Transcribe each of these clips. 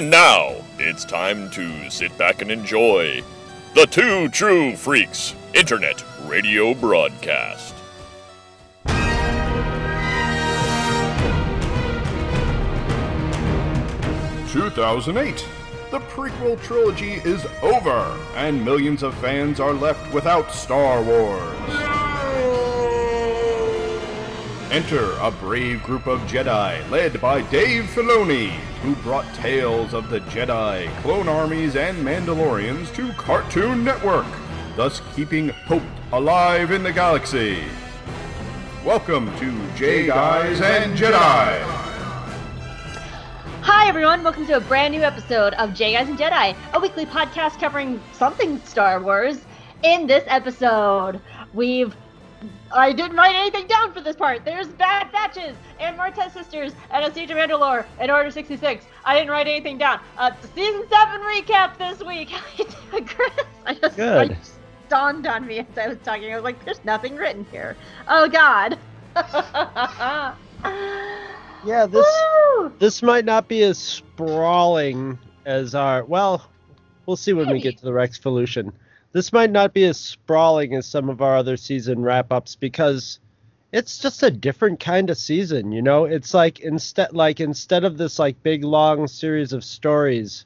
And now, it's time to sit back and enjoy the Two True Freaks Internet Radio Broadcast. Two thousand eight. The prequel trilogy is over, and millions of fans are left without Star Wars. Enter a brave group of Jedi led by Dave Filoni, who brought tales of the Jedi, clone armies, and Mandalorians to Cartoon Network, thus keeping hope alive in the galaxy. Welcome to J Guys and Jedi. Hi, everyone. Welcome to a brand new episode of J Guys and Jedi, a weekly podcast covering something Star Wars. In this episode, we've. I didn't write anything down for this part. There's Bad Batches and Martez Sisters and A Siege of Mandalore and Order 66. I didn't write anything down. Uh, season 7 recap this week. How you doing, Chris? I just, Good. I just dawned on me as I was talking. I was like, there's nothing written here. Oh, God. Yeah, this Woo! this might not be as sprawling as our. Well, we'll see when we get to the Rex Revolution. This might not be as sprawling as some of our other season wrap ups because it's just a different kind of season. You know, it's like instead like instead of this like big long series of stories,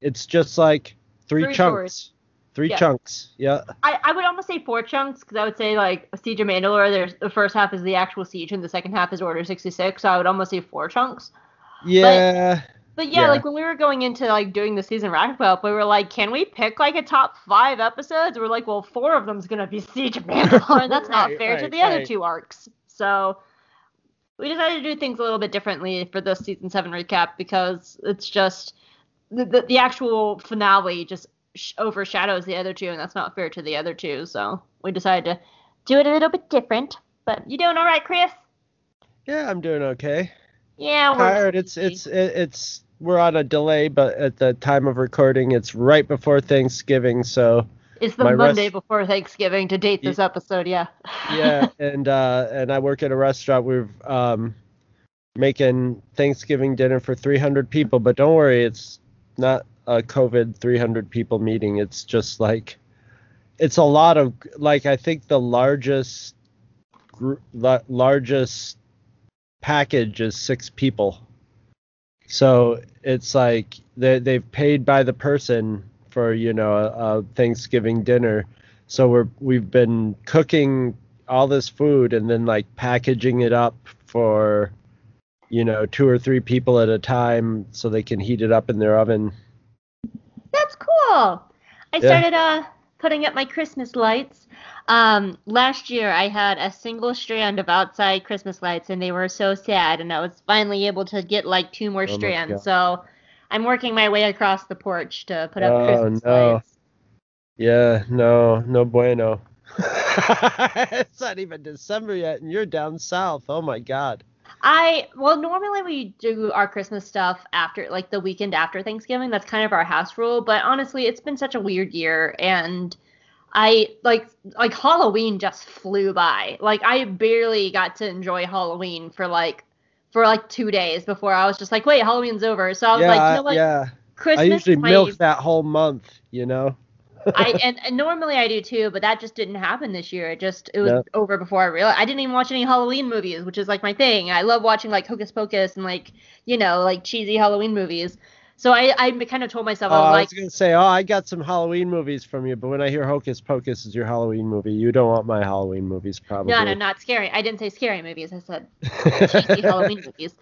it's just like three, Three chunks. stories. Three Yeah. chunks. Yeah. I, I would almost say four chunks because I would say like Siege of Mandalore. There's the first half is the actual siege and the second half is Order 66. So I would almost say four chunks. Yeah. But yeah, Yeah. like when we were going into like doing the season wrap up, we were like, can we pick like a top five episodes? We're like, well, four of them's gonna be Siege of Mandalore. and That's not Right, fair to right, the other two arcs. So we decided to do things a little bit differently for this season seven recap because it's just the the, the actual finale just sh- overshadows the other two, and that's not fair to the other two. So we decided to do it a little bit different. But you doing all right, Chris? Yeah, I'm doing okay. Yeah, we're tired. It's it's it's we're on a delay, but at the time of recording, it's right before Thanksgiving. So It's the Monday rest- before Thanksgiving to date this episode, yeah. yeah, and uh, and I work at a restaurant. We're um, making Thanksgiving dinner for 300 people, but don't worry, it's not a COVID 300 people meeting. It's just like it's a lot of like I think the largest gr- la- largest package is six people. So it's like they they've paid by the person for you know a, a Thanksgiving dinner. So we're we've been cooking all this food and then like packaging it up for you know two or three people at a time so they can heat it up in their oven. That's cool. I Yeah. started uh putting up my Christmas lights. Um last year I had a single strand of outside Christmas lights and they were so sad and I was finally able to get like two more Oh strands. So I'm working my way across the porch to put up Oh, Christmas no. lights. Yeah, no, no bueno. it's not even December yet and you're down south. Oh my god. I well normally we do our Christmas stuff after like the weekend after Thanksgiving. That's kind of our house rule. But honestly, it's been such a weird year, and I like like Halloween just flew by. Like I barely got to enjoy Halloween for like for like two days before I was just like, wait, Halloween's over. So I was yeah, like, you know what? yeah. Christmas I usually my- milk that whole month, you know. I and, and normally I do too, but that just didn't happen this year. It just it was over before I realized. I didn't even watch any Halloween movies, which is like my thing. I love watching like Hocus Pocus and like you know like cheesy Halloween movies. So I I kind of told myself Oh, I was I like, was gonna say, oh, I got some Halloween movies from you, but when I hear Hocus Pocus is your Halloween movie, you don't want my Halloween movies, probably. no, no, not scary. I didn't say scary movies. I said cheesy Halloween movies.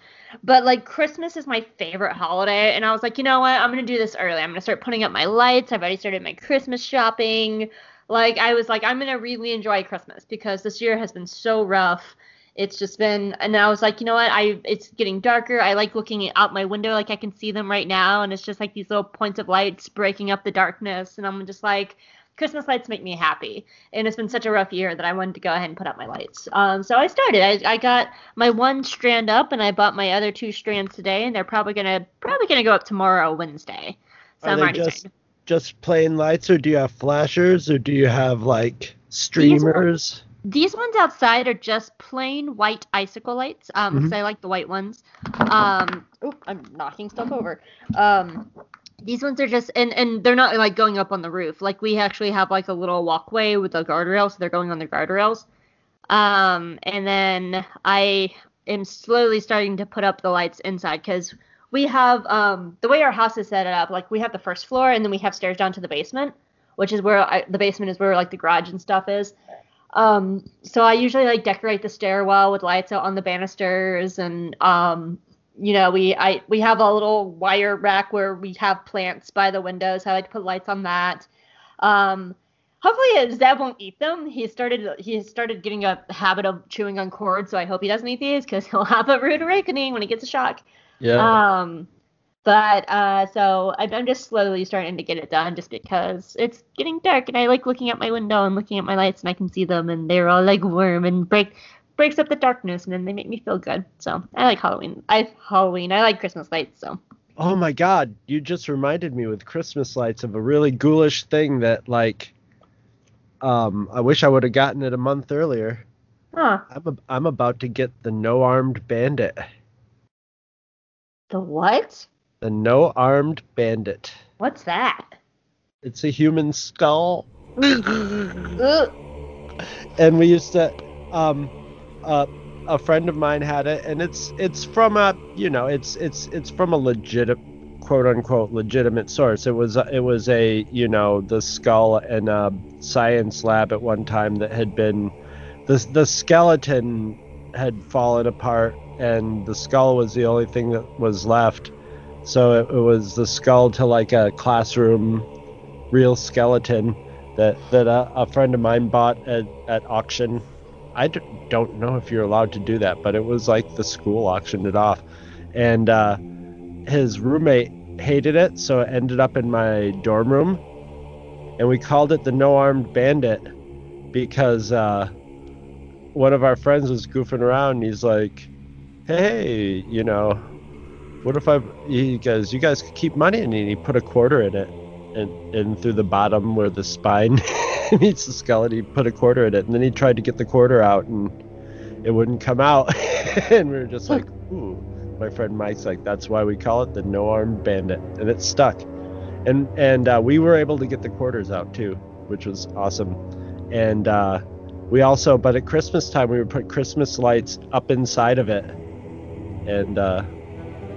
But like Christmas is my favorite holiday, and I was like, you know what? I'm gonna do this early. I'm gonna start putting up my lights. I've already started my Christmas shopping. Like I was like, I'm gonna really enjoy Christmas because this year has been so rough. It's just been, and I was like, you know what? I it's getting darker. I like looking out my window, like I can see them right now, and it's just like these little points of lights breaking up the darkness, and I'm just like. Christmas lights make me happy, and it's been such a rough year that I wanted to go ahead and put up my lights. Um, so I started. I, I got my one strand up, and I bought my other two strands today, and they're probably gonna probably gonna go up tomorrow, Wednesday. So Are I'm they already just-. Just plain lights, or do you have flashers, or do you have like streamers? These ones outside are just plain white icicle lights. um because I like the white ones. Um, oh, I'm knocking stuff over. Um, these ones are just and and they're not like going up on the roof. Like we actually have like a little walkway with a guardrail, so they're going on the guardrails. Um, and then I am slowly starting to put up the lights inside because we have um the way our house is set up. Like we have the first floor and then we have stairs down to the basement, which is where I, the basement is where like the garage and stuff is. Um, so I usually like decorate the stairwell with lights out on the banisters and um, you know, we I we have a little wire rack where we have plants by the windows. I like to put lights on that. Um, hopefully Zeb won't eat them. He started he started getting a habit of chewing on cords, so I hope he doesn't eat these because he'll have a rude awakening when he gets a shock. Yeah. Um, but uh, so I'm, I'm just slowly starting to get it done, just because it's getting dark, and I like looking out my window and looking at my lights, and I can see them, and they're all like warm and break breaks up the darkness, and then they make me feel good. So I like Halloween. I Halloween. I like Christmas lights. So Oh my god, you just reminded me with Christmas lights of a really ghoulish thing that like um I wish I would have gotten it a month earlier. huh? I'm a, I'm about to get the no armed bandit. The what? The no armed bandit. What's that? It's a human skull. And we used to um uh, a friend of mine had it and it's it's from a you know it's it's it's from a legit quote unquote legitimate source it was it was a you know the skull in a science lab at one time that had been the the skeleton had fallen apart and the skull was the only thing that was left so it, it was the skull to like a classroom real skeleton that that a, a friend of mine bought at, at auction. I d- don't know if you're allowed to do that, but it was like the school auctioned it off, and uh, his roommate hated it, so it ended up in my dorm room, and we called it the No Armed Bandit because uh, one of our friends was goofing around. And he's like, "Hey, you know, what if I?" He goes, "You guys could keep money," and he put a quarter in it and, and through the bottom where the spine meets the skeleton, he put a quarter in it, and then he tried to get the quarter out, and it wouldn't come out, and we were just like, "Ooh." My friend Mike's like, "That's why we call it the No arm Bandit," and it stuck, and and uh, we were able to get the quarters out too, which was awesome, and uh, we also, but at Christmas time, we would put Christmas lights up inside of it, and uh,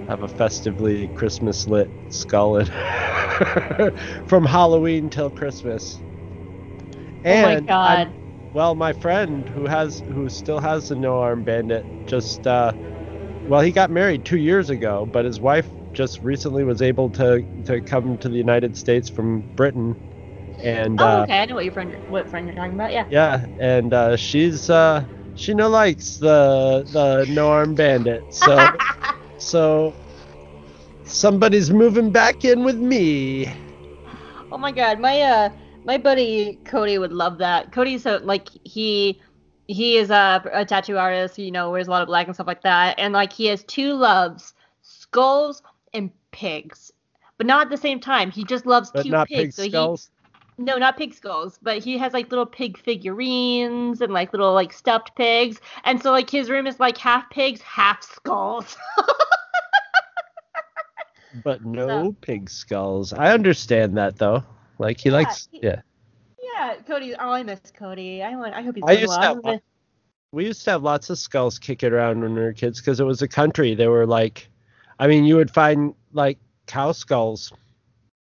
have a festively Christmas lit skull from Halloween till Christmas. oh my And god. I'm- well, my friend who has who still has the no arm bandit just uh, well, he got married two years ago, but his wife just recently was able to to come to the United States from Britain, and oh, uh, okay. I know what your friend, what friend you're talking about. Yeah. yeah, and uh, she's uh, she no likes the the no arm bandit, so so somebody's moving back in with me. Oh my god, my uh my buddy Cody would love that. Cody's so like he he is a, a tattoo artist, you know, wears a lot of black and stuff like that, and like he has two loves, skulls and pigs. But not at the same time. He just loves But cute pigs. pig so he. No, not pig skulls, but he has like little pig figurines and like little like stuffed pigs. And so like his room is like half pigs, half skulls. But no pig skulls. I understand that though. Like he Yeah, likes he- yeah. yeah, Cody. Oh, I miss Cody. I want. I hope he's I used to well. have. We used to have lots of skulls kicking around when we were kids because it was a country. They were like, I mean, you would find like cow skulls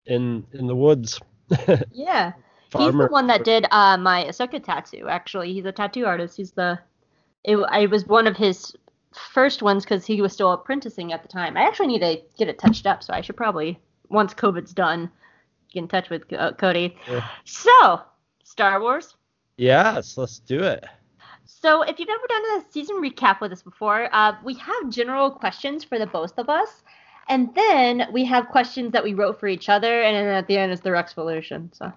in in the woods. Yeah. He's the one that did uh, my Ahsoka tattoo. Actually, he's a tattoo artist. He's the. It, I was one of his first ones because he was still apprenticing at the time. I actually need to get it touched up, so I should probably once COVID's done, get in touch with uh, Cody. Yeah. So, Star Wars. Yes, let's do it. So, if you've ever done a season recap with us before, uh, we have general questions for the both of us, and then we have questions that we wrote for each other, and then at the end is the Rexvolution. So,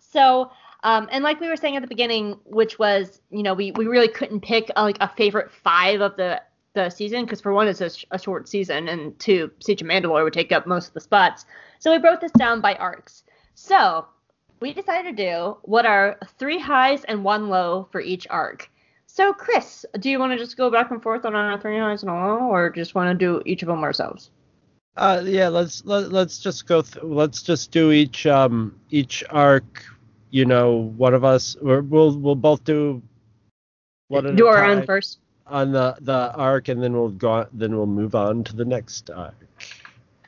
so, um, and like we were saying at the beginning, which was, you know, we we really couldn't pick uh, like a favorite five of the the season because for one, it's a, sh- a short season, and two, Siege of Mandalore would take up most of the spots. So we broke this down by arcs. So we decided to do what are three highs and one low for each arc. So, Chris, do you want to just go back and forth on our three highs and a low, or just want to do each of them ourselves? Uh, yeah, let's let, let's just go. Th- let's just do each um each arc. You know, one of us, or we'll we'll both do. One do our own first. on the the arc, and then we'll go. on- Then we'll move on to the next arc.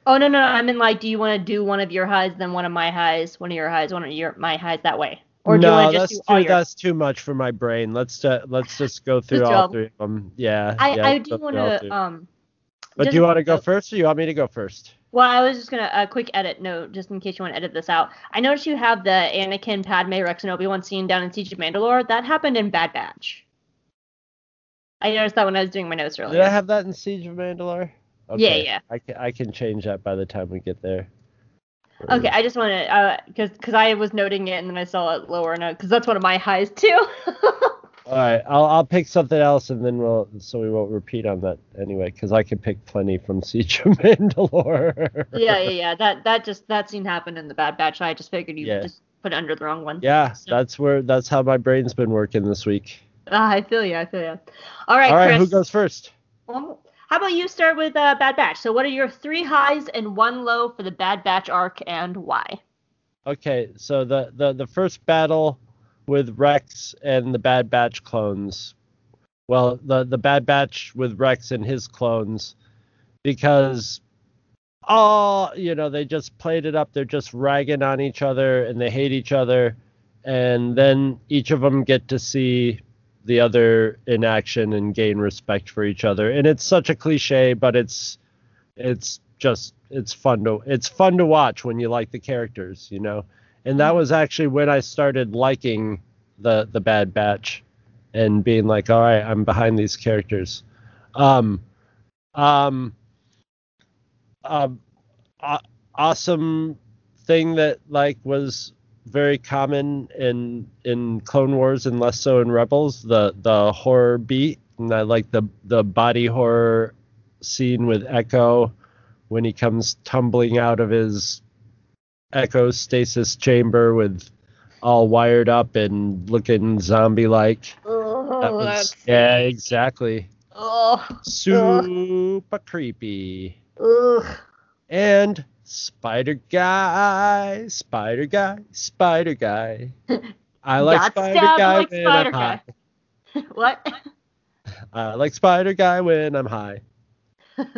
Oh no, no, no, I mean like, do you want to do one of your highs, then one of my highs, one of your highs, one of your my highs that way, or do you no, want to that's just do all too your? that's too much for my brain. Let's uh, let's just go through all three of them. Yeah. I, yeah, I do want to um. But just- do you want to go so- first, or you want me to go first? Well, I was just gonna a quick edit note, just in case you want to edit this out. I noticed you have the Anakin, Padme, Rex, and Obi Wan scene down in Siege of Mandalore. That happened in Bad Batch. I noticed that when I was doing my notes earlier. Did I have that in Siege of Mandalore? Yeah, yeah. I can I can change that by the time we get there. Okay, I just want to, uh, cause, cause I was noting it and then I saw it lower note, cause that's one of my highs too. All right, I'll I'll pick something else and then we'll so we won't repeat on that anyway because I can pick plenty from Siege of Mandalore. yeah, yeah, yeah. That that just that scene happened in the Bad Batch. I just figured you Yeah. just put it under the wrong one. Yeah, So- that's where that's how my brain's been working this week. Ah, I feel you. I feel you. All right, All right, Chris. who goes first? Well, how about you start with uh, Bad Batch? So, what are your three highs and one low for the Bad Batch arc, and why? Okay, so the the the first battle with Rex and the Bad Batch clones. Well, the the Bad Batch with Rex and his clones, because all you know they just played it up. They're just ragging on each other and they hate each other, and then each of them get to see the other in action and gain respect for each other. And it's such a cliche, but it's it's just it's fun to it's fun to watch when you like the characters, you know. And that was actually when I started liking the the Bad Batch and being like, all right, I'm behind these characters. Um, um, um, aw- awesome thing that like was very common in in Clone Wars and less so in Rebels, the the horror beat, and I like the the body horror scene with Echo when he comes tumbling out of his Echo stasis chamber with all wired up and looking zombie like. Oh, That was yeah, exactly. Oh, Super creepy. ugh. And Spider Guy, Spider Guy, Spider Guy. I like Got Spider Guy like when Spider I'm high. What? I like Spider Guy when I'm high.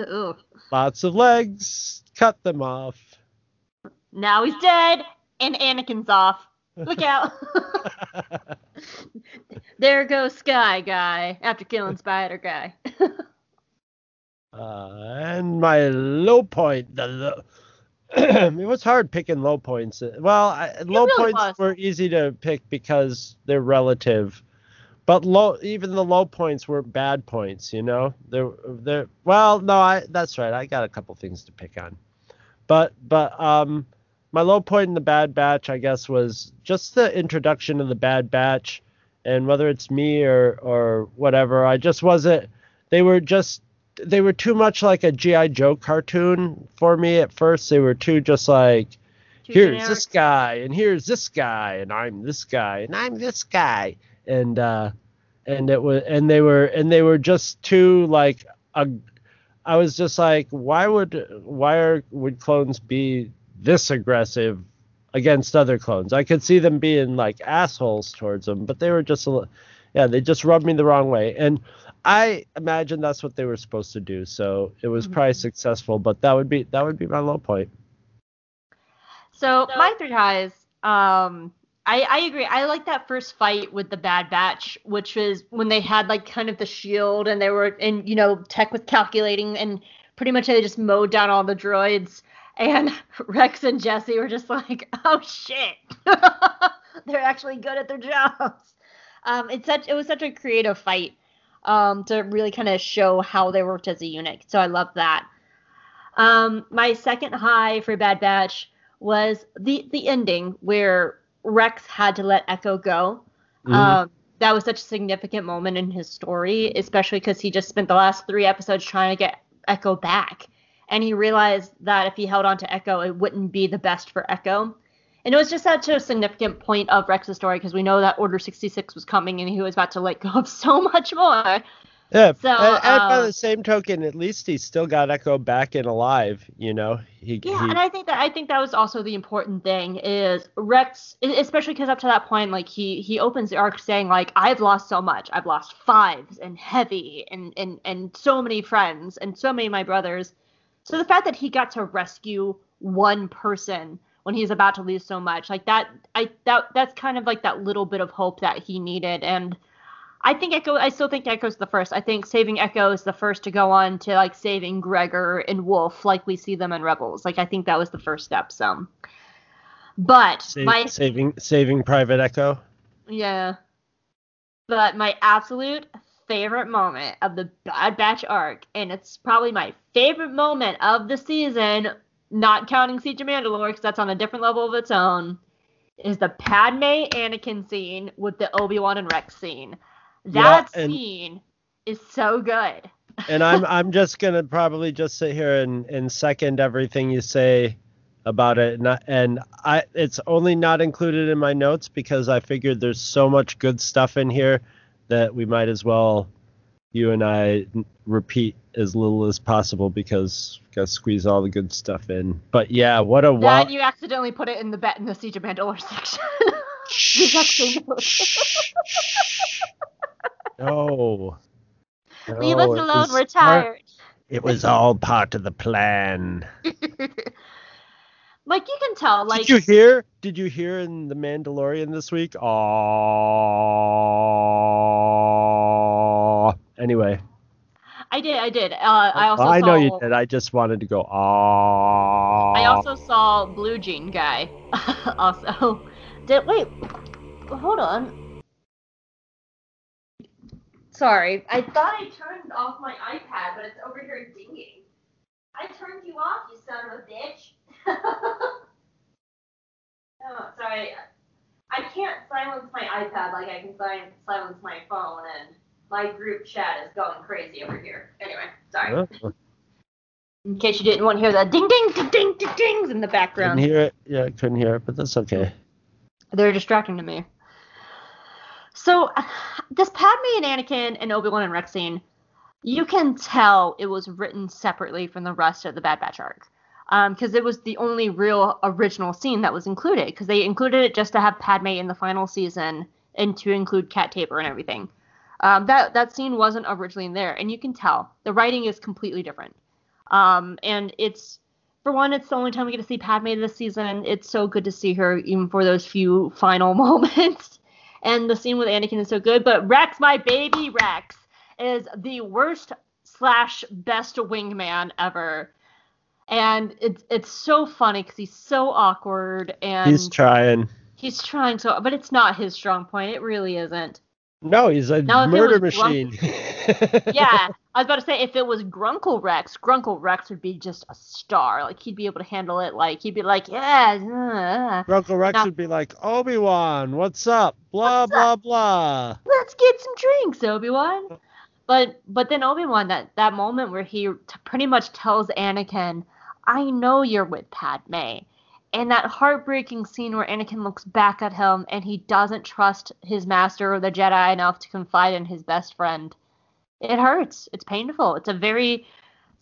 Lots of legs, cut them off. Now he's dead, and Anakin's off. Look out! there goes Sky Guy after killing Spider Guy. Uh, and my low point, the low, it was hard picking low points. Well, I, low really points was. were easy to pick because they're relative, but low even the low points were bad points. You know, they're they're well, no, I that's right. I got a couple things to pick on, but but um, my low point in the Bad Batch, I guess, was just the introduction of the Bad Batch, and whether it's me or or whatever, I just wasn't. They were just they were too much like a GI Joe cartoon for me at first. They were too just like Too here's generic. this guy and here's this guy and I'm this guy and I'm this guy and uh and it was and they were and they were just too like a I was just like why would why are would clones be this aggressive against other clones? I could see them being like assholes towards them, but they were just a yeah, they just rubbed me the wrong way. And I imagine that's what they were supposed to do. So it was Mhm. probably successful, but that would be that would be my low point. So my three highs, um, I, I agree. I like that first fight with the Bad Batch, which was when they had like kind of the shield and they were in, you know, tech was calculating and pretty much they just mowed down all the droids. And Rex and Jesse were just like, oh shit, they're actually good at their jobs. Um, it's such it was such a creative fight um, to really kind of show how they worked as a unit. So I love that. Um, my second high for Bad Batch was the the ending where Rex had to let Echo go. Mhm. Um, that was such a significant moment in his story, especially because he just spent the last three episodes trying to get Echo back, and he realized that if he held on to Echo, it wouldn't be the best for Echo. And it was just such a significant point of Rex's story because we know that Order 66 was coming and he was about to let go of so much more. Yeah, So, and, and by uh, the same token, at least he still got Echo back and alive. You know, he, Yeah, he and I think that I think that was also the important thing is Rex, especially because up to that point, like he he opens the arc saying like I've lost so much, I've lost fives and heavy and and and so many friends and so many of my brothers. So the fact that he got to rescue one person when he's about to lose so much, like that, I that that's kind of like that little bit of hope that he needed and. I think Echo. I still think Echo's the first. I think saving Echo is the first to go on to like saving Gregor and Wolffe, like we see them in Rebels. Like I think that was the first step. So, but sa- my saving saving Private Echo. yeah, but my absolute favorite moment of the Bad Batch arc, and it's probably my favorite moment of the season, not counting Siege of Mandalore because that's on a different level of its own, is the Padme Anakin scene with the Obi Wan and Rex scene. That Yeah, scene is so good. and I'm I'm just gonna probably just sit here and, and second everything you say about it, and I, and I it's only not included in my notes because I figured there's so much good stuff in here that we might as well you and I repeat as little as possible because gotta squeeze all the good stuff in. But yeah, what a wow! You accidentally put it in the bet in the Siege of Mandalore section. The exact same note. no. Leave us alone. We're tired. It was all part of the plan. like you can tell, like Did you hear? Did you hear in the Mandalorian this week? Aww. Anyway, I did, I did. Uh, I also I saw, know you did. I just wanted to go. Aww. I also saw Blue Jean guy. also, did wait? Hold on. Sorry, I thought I turned off my iPad, but it's over here dinging. I turned you off, you son of a bitch. oh, sorry. I can't silence my iPad like I can silence my phone, and my group chat is going crazy over here. Anyway, sorry. In case you didn't want to hear the ding ding ding ding ding dings in the background. Couldn't hear it. Yeah, I couldn't hear it, but that's okay. They're distracting to me. So, this Padme and Anakin and Obi Wan and Rex scene, you can tell it was written separately from the rest of the Bad Batch arc. Um, because it was the only real original scene that was included. Because they included it just to have Padme in the final season and to include Cat Taber and everything. Um, that that scene wasn't originally in there, and you can tell the writing is completely different. Um, and it's for one, it's the only time we get to see Padme this season. It's so good to see her, even for those few final moments. And the scene with Anakin is so good. But Rex, my baby Rex, is the worst slash best wingman ever. And it's it's so funny because he's so awkward and He's trying. he's trying so, but it's not his strong point. It really isn't. No, he's a Now, murder machine. yeah, I was about to say if it was Grunkle Rex, Grunkle Rex would be just a star. Like he'd be able to handle it. Like he'd be like, yeah, uh, Uncle Rex Now- would be like, Obi Wan, what's up? Blah What's blah blah. let's get some drinks, Obi Wan. But but then Obi Wan that that moment where he t- pretty much tells Anakin, I know you're with Padme. And that heartbreaking scene where Anakin looks back at him and he doesn't trust his master or the Jedi enough to confide in his best friend. It hurts. It's painful. It's a very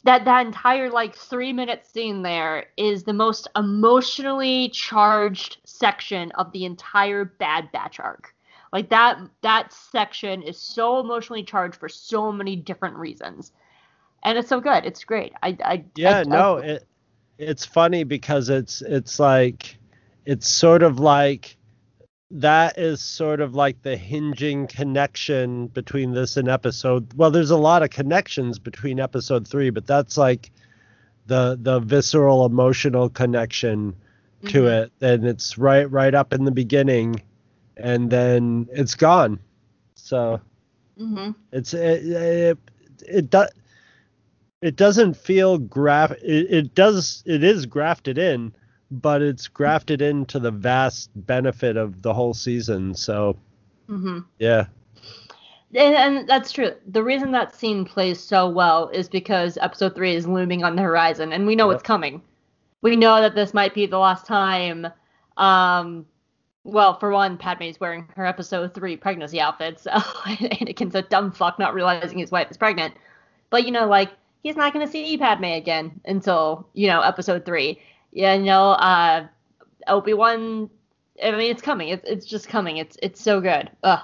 that that entire like 3 minute scene there is the most emotionally charged section of the entire Bad Batch arc. Like that that section is so emotionally charged for so many different reasons. And it's so good. It's great. I I Yeah, I- no, I- it it's funny because it's it's like it's sort of like that is sort of like the hinging connection between this and episode. Well, there's a lot of connections between episode 3, but that's like the the visceral emotional connection to Mhm. it and it's right right up in the beginning and then it's gone. So Mhm. it's it it, it does it doesn't feel graph it, it does it is grafted in but it's grafted into the vast benefit of the whole season so Mhm. yeah And, and that's true. The reason that scene plays so well is because episode three is looming on the horizon, and we know Yep. it's coming. We know that this might be the last time Um, well, for one, Padme's wearing her episode three pregnancy outfit, so Anakin's a dumb fuck not realizing his wife is pregnant. But you know, like he's not gonna see Padme again until you know episode three. Yeah, you know, uh, Obi Wan. I mean, it's coming. It's it's just coming. It's it's so good. Ugh.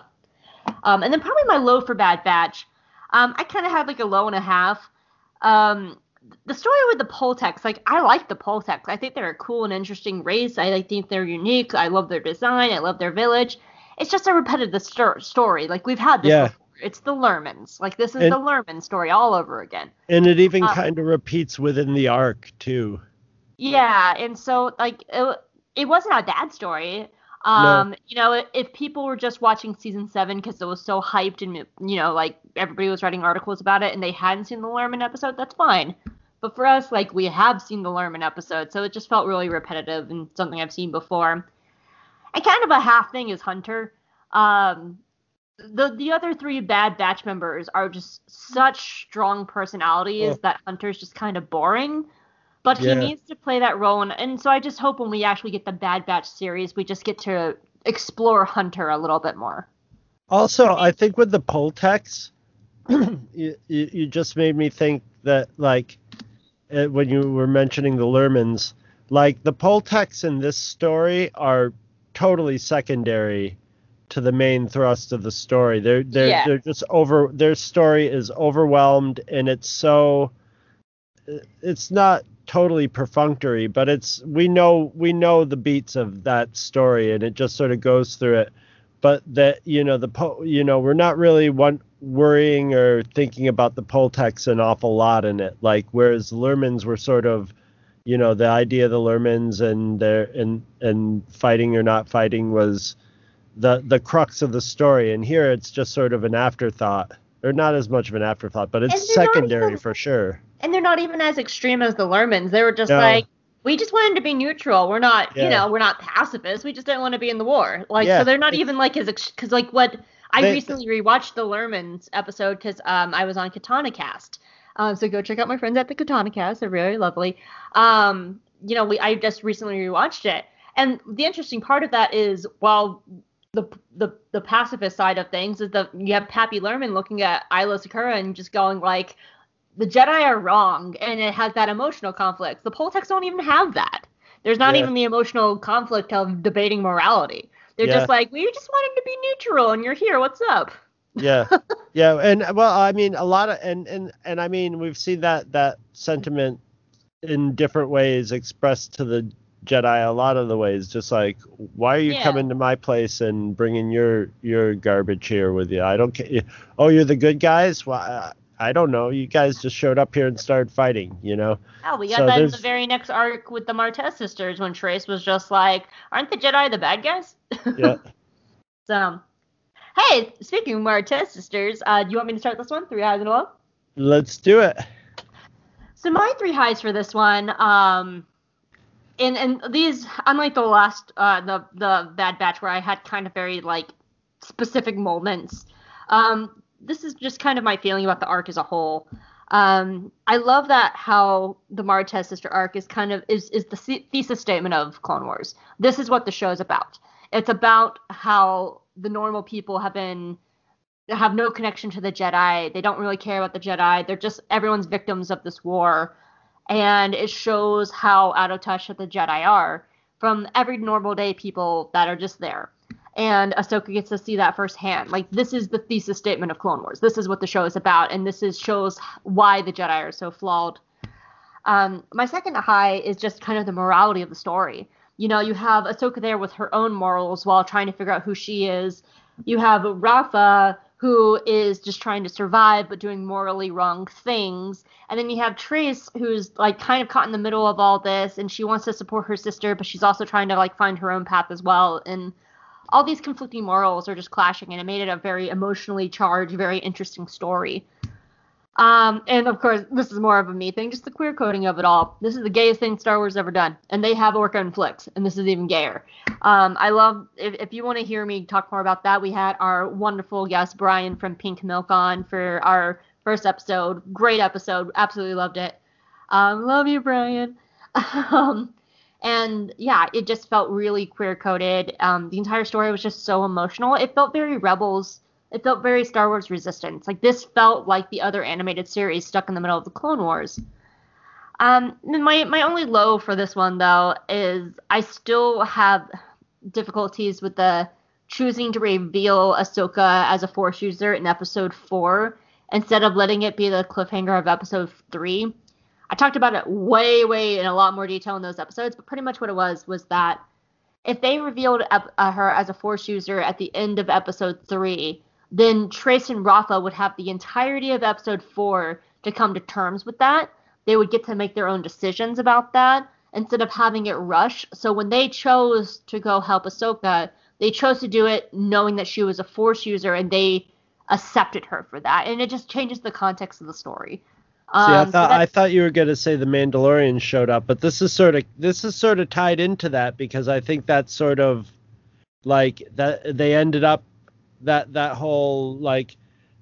Um, and then probably my low for Bad Batch. Um, I kind of had like a low and a half. Um, the story with the Poletecs, like I like the Poletecs. I think they're a cool and interesting race. I, I think they're unique. I love their design. I love their village. It's just a repetitive st- story. Like we've had this Yeah. before. It's the Lurmens. Like this is And- the Lurmen story all over again. And it even Uh, kind of repeats within the arc too. Yeah, and so like it, it wasn't a bad story. Um, you know, if people were just watching season seven because it was so hyped and you know, like everybody was writing articles about it and they hadn't seen the Lurmen episode, that's fine. But for us, like we have seen the Lurmen episode, so it just felt really repetitive and something I've seen before. And kind of a half thing is Hunter. Um, the the other three bad batch members are just such strong personalities Oh. that Hunter's just kind of boring. But Yeah. he needs to play that role, and, and so I just hope when we actually get the Bad Batch series, we just get to explore Hunter a little bit more. Also, I think with the Poletecs, you, you you just made me think that like uh, when you were mentioning the Lurmens, like the Poletecs in this story are totally secondary to the main thrust of the story. They're they're Yeah. they're just over their story is overwhelmed and it's so it's not totally perfunctory, but it's we know we know the beats of that story and it just sort of goes through it. But that you know the po- you know we're not really one worrying or thinking about the Poletecs an awful lot in it. Like whereas the Lurmens were sort of you know the idea of the Lurmens and their and and fighting or not fighting was the the crux of the story. And here it's just sort of an afterthought. Or not as much of an afterthought, but it's And they're not secondary even- for sure. And they're not even as extreme as the Lurmens. They were just No. like, we just wanted to be neutral. We're not, Yeah. you know, we're not pacifists. We just didn't want to be in the war. Like, Yeah. so they're not even like as, because like what I They- recently rewatched the Lurmens episode because um, I was on Katana Cast. Um, so go check out my friends at the Katana Cast. They're really lovely. Um, you know, we I just recently rewatched it, and the interesting part of that is while the the the pacifist side of things is that you have Pappy Lurmen looking at Aayla Secura and just going like, the Jedi are wrong, and it has that emotional conflict. The Poletecs don't even have that. There's not Yeah. even the emotional conflict of debating morality. They're Yeah. just like, we just wanted to be neutral, and you're here. What's up? yeah yeah and well i mean a lot of and and and i mean we've seen that that sentiment in different ways expressed to the jedi a lot of the ways just like why are you Yeah. coming to my place and bringing your your garbage here with you i don't care oh you're the good guys well I, don't know you guys just showed up here and started fighting you know Oh, we got So that in the very next arc with the Martez sisters when Trace was just like, aren't the Jedi the bad guys? yeah So, hey, speaking of Martez sisters, uh, do you want me to start this one? Three highs and a low? let's do it So my three highs for this one, um, and and these, unlike the last, uh, the the Bad Batch where I had kind of very like specific moments, um, this is just kind of my feeling about the arc as a whole. Um, I love that how the Martez sister arc is kind of is is the the- thesis statement of Clone Wars. This is what the show is about. It's about how the normal people have been have no connection to the Jedi. They don't really care about the Jedi. They're just everyone's victims of this war. And it shows how out of touch the Jedi are from every normal day people that are just there. And Ahsoka gets to see that firsthand. Like this is the thesis statement of Clone Wars. This is what the show is about, and this is shows why the Jedi are so flawed. Um, my second high is just kind of the morality of the story. You know, you have Ahsoka there with her own morals while trying to figure out who she is. You have Rafa who is just trying to survive but doing morally wrong things. And then you have Trace who's like kind of caught in the middle of all this and she wants to support her sister, but she's also trying to like find her own path as well. And all these conflicting morals are just clashing and it made it a very emotionally charged, very interesting story. Um, and of course, this is more of a me thing, just the queer coding of it all. This is the gayest thing Star Wars ever done, and they have Orka and Flix, and this is even gayer. Um, I love if, if you want to hear me talk more about that, we had our wonderful guest Brian from Pink Milk on for our first episode. Great episode, absolutely loved it. Um, love you, Brian. um, And yeah, it just felt really queer coded. Um, the entire story was just so emotional. It felt very Rebels. It felt very Star Wars Resistance. Like this felt like the other animated series stuck in the middle of the Clone Wars. Um, my my only low for this one though is I still have difficulties with the choosing to reveal Ahsoka as a Force user in Episode Four instead of letting it be the cliffhanger of Episode Three. I talked about it way, way in a lot more detail in those episodes, but pretty much what it was was that if they revealed uh, her as a Force user at the end of Episode Three, then Trace and Rafa would have the entirety of Episode Four to come to terms with that they would get to make their own decisions about that instead of having it rush. So when they chose to go help Ahsoka, they chose to do it knowing that she was a Force user and they accepted her for that, and it just changes the context of the story. Um, See, I um, thought so I thought you were going to say the Mandalorian showed up, but this is sort of this is sort of tied into that because I think that's sort of like that they ended up that that whole like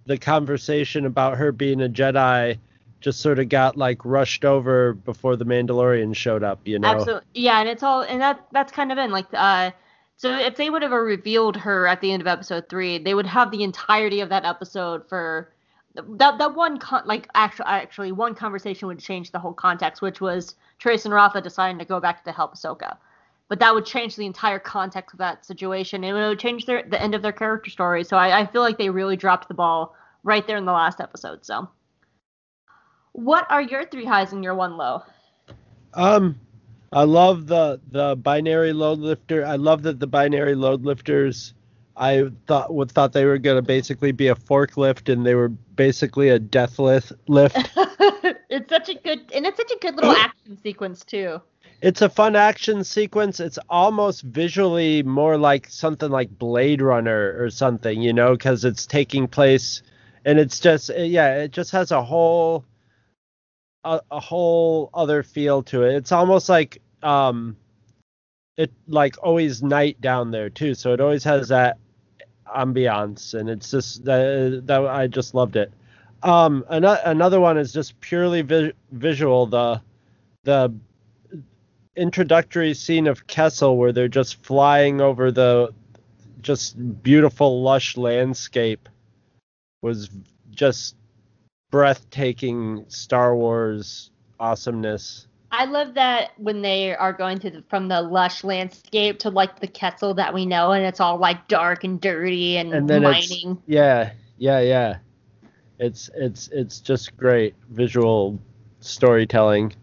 the conversation about her being a Jedi just sort of got like rushed over before the Mandalorian showed up, you know. Absolutely. Yeah, and it's all and that that's kind of in like uh so if they would have revealed her at the end of episode 3, they would have the entirety of that episode for that that one con- like actually actually one conversation would change the whole context, which was Trace and Rafa deciding to go back to help Ahsoka. But that would change the entire context of that situation, and it would change their the end of their character story. So I, I feel like they really dropped the ball right there in the last episode. So what are your three highs and your one low? Um, I love the the binary load lifter. I love that the binary load lifters. I thought would thought they were gonna basically be a forklift, and they were basically a death lift lift. it's such a good, and it's such a good little action sequence too. It's a fun action sequence. It's almost visually more like something like Blade Runner or something, you know, because it's taking place, and it's just yeah, it just has a whole a, a whole other feel to it. It's almost like um it like always night down there too, so it always has that ambiance and it's just that, that I just loved it. Um another another one is just purely vi- visual the the introductory scene of Kessel where they're just flying over the just beautiful lush landscape was just breathtaking Star Wars awesomeness. I love that when they are going to the, from the lush landscape to like the Kessel that we know, and it's all like dark and dirty and, and mining. yeah, yeah, yeah. It's it's it's just great visual storytelling,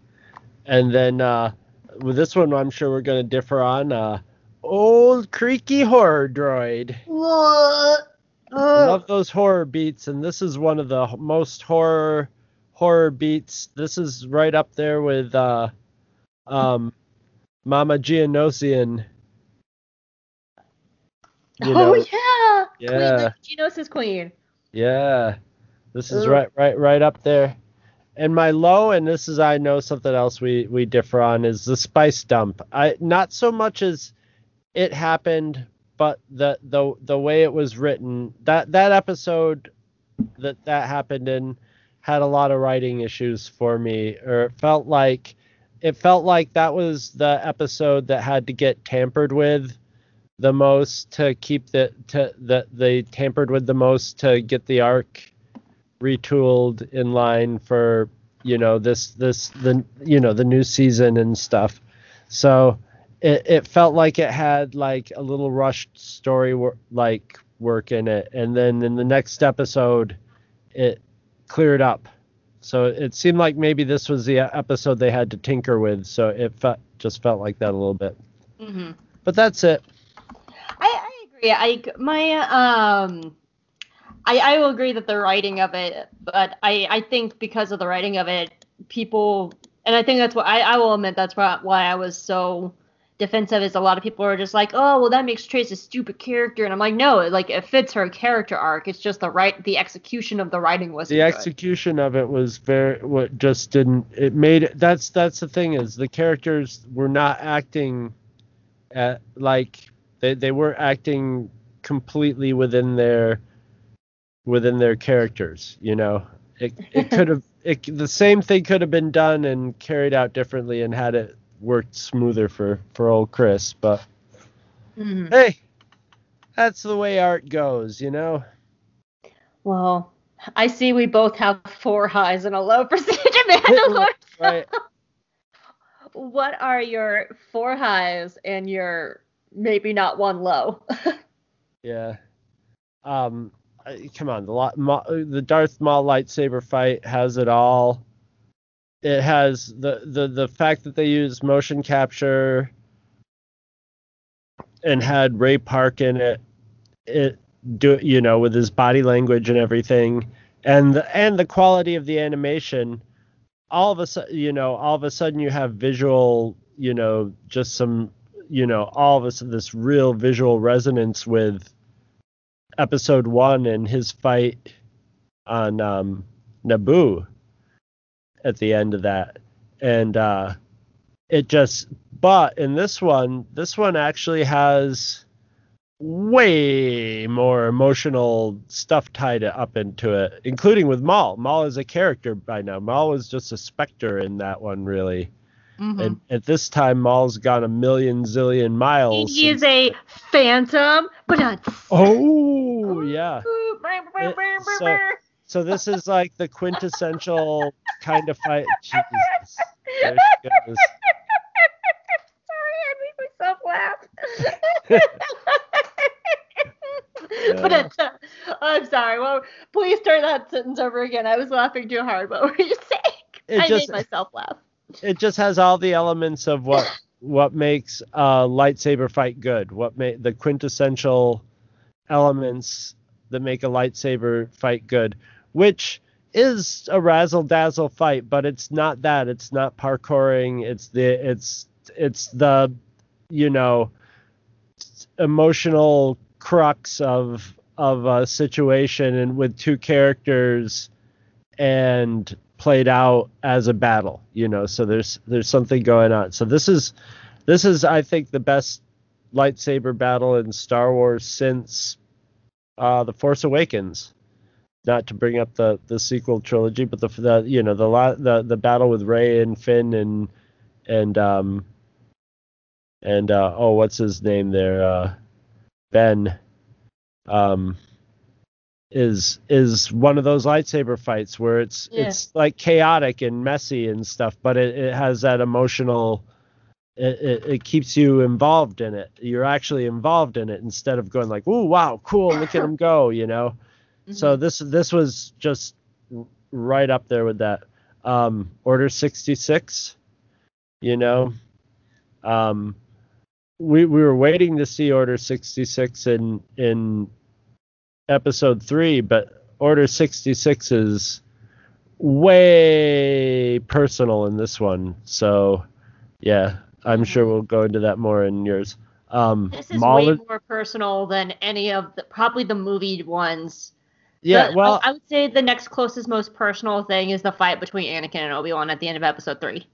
and then uh, with this one, I'm sure we're gonna differ on. Uh, old creaky horror droid. What? I love those horror beats, and this is one of the most horror horror beats. This is right up there with uh, um, Mama Geonosian. You know? Oh yeah, yeah. Queen, Geonosis Queen. Yeah, this is Ugh. right, right, right up there. And my low, and this is I know something else we we differ on is the spice dump. I not so much as it happened but the the the way it was written that that episode that that happened in had a lot of writing issues for me or it felt like it felt like that was the episode that had to get tampered with the most to keep the to that they tampered with the most to get the arc retooled in line for you know this this the you know the new season and stuff. So it, it felt like it had like a little rushed story wor- like work in it. And then in the next episode it cleared up. So it seemed like maybe this was the episode they had to tinker with. So it fe- just felt like that a little bit. Mm-hmm. but that's it. I, I agree. I my um I, I will agree that the writing of it but i i think because of the writing of it people and i think that's what i, I will admit that's why, why i was so defensive is a lot of people are just like, oh, well, that makes Trace a stupid character, and I'm like, no, like it fits her character arc. It's just the right, the execution of the writing was the execution of it was very what just didn't it made it. That's that's the thing is the characters were not acting at like they they were acting completely within their within their characters. You know, it it could have. It, the same thing could have been done and carried out differently and had it worked smoother for for old Chris. But Mhm. hey, that's the way art goes, you know. Well, I see we both have four highs and a low for Siege of Mandalore. Right. What are your four highs and your maybe not one low? Yeah. Um, Uh, come on, the the Darth Maul lightsaber fight has it all. It has the the the fact that they used motion capture and had Ray Park in it. It do you know with his body language and everything, and the and the quality of the animation. All of a sudden, you know, all of a sudden you have visual, you know, just some you know, all of us this real visual resonance with episode one and his fight on um, Naboo at the end of that. And uh, it just, but in this one, this one actually has way more emotional stuff tied up into it, including with Maul. Maul is a character by now. Maul was just a specter in that one, really. And at this time, Maul's gone a million zillion miles. He is a phantom, but not. Oh, yeah. so- So this is like the quintessential kind of fight. Jesus. There she goes. Sorry, I made myself laugh. but it's, uh, I'm sorry. Well, please start that sentence over again. I was laughing too hard. What were you saying? It I just- made myself laugh. It just has all the elements of what what makes a lightsaber fight good. What make the quintessential elements that make a lightsaber fight good, which is a razzle dazzle fight, but it's not that. It's not parkouring. It's the it's it's the you know emotional crux of of a situation and with two characters and played out as a battle you know so there's there's something going on. So this is this is i think the best lightsaber battle in star wars since uh the force awakens. Not to bring up the the sequel trilogy but the the you know the the the battle with Rey and finn and and um and uh oh what's his name there uh ben um is is one of those lightsaber fights where it's Yeah. it's like chaotic and messy and stuff but it, it has that emotional it, it, it keeps you involved in it. You're actually involved in it instead of going like oh wow cool look at him go you know? So this this was just right up there with that. Um order 66 you know? Um we we were waiting to see order 66 in in episode 3 but order 66 is way personal in this one so yeah i'm sure we'll go into that more in yours um This is way more personal than any of the probably the movie ones. yeah But well I, I would say the next closest, most personal thing is the fight between Anakin and Obi Wan at the end of Episode Three.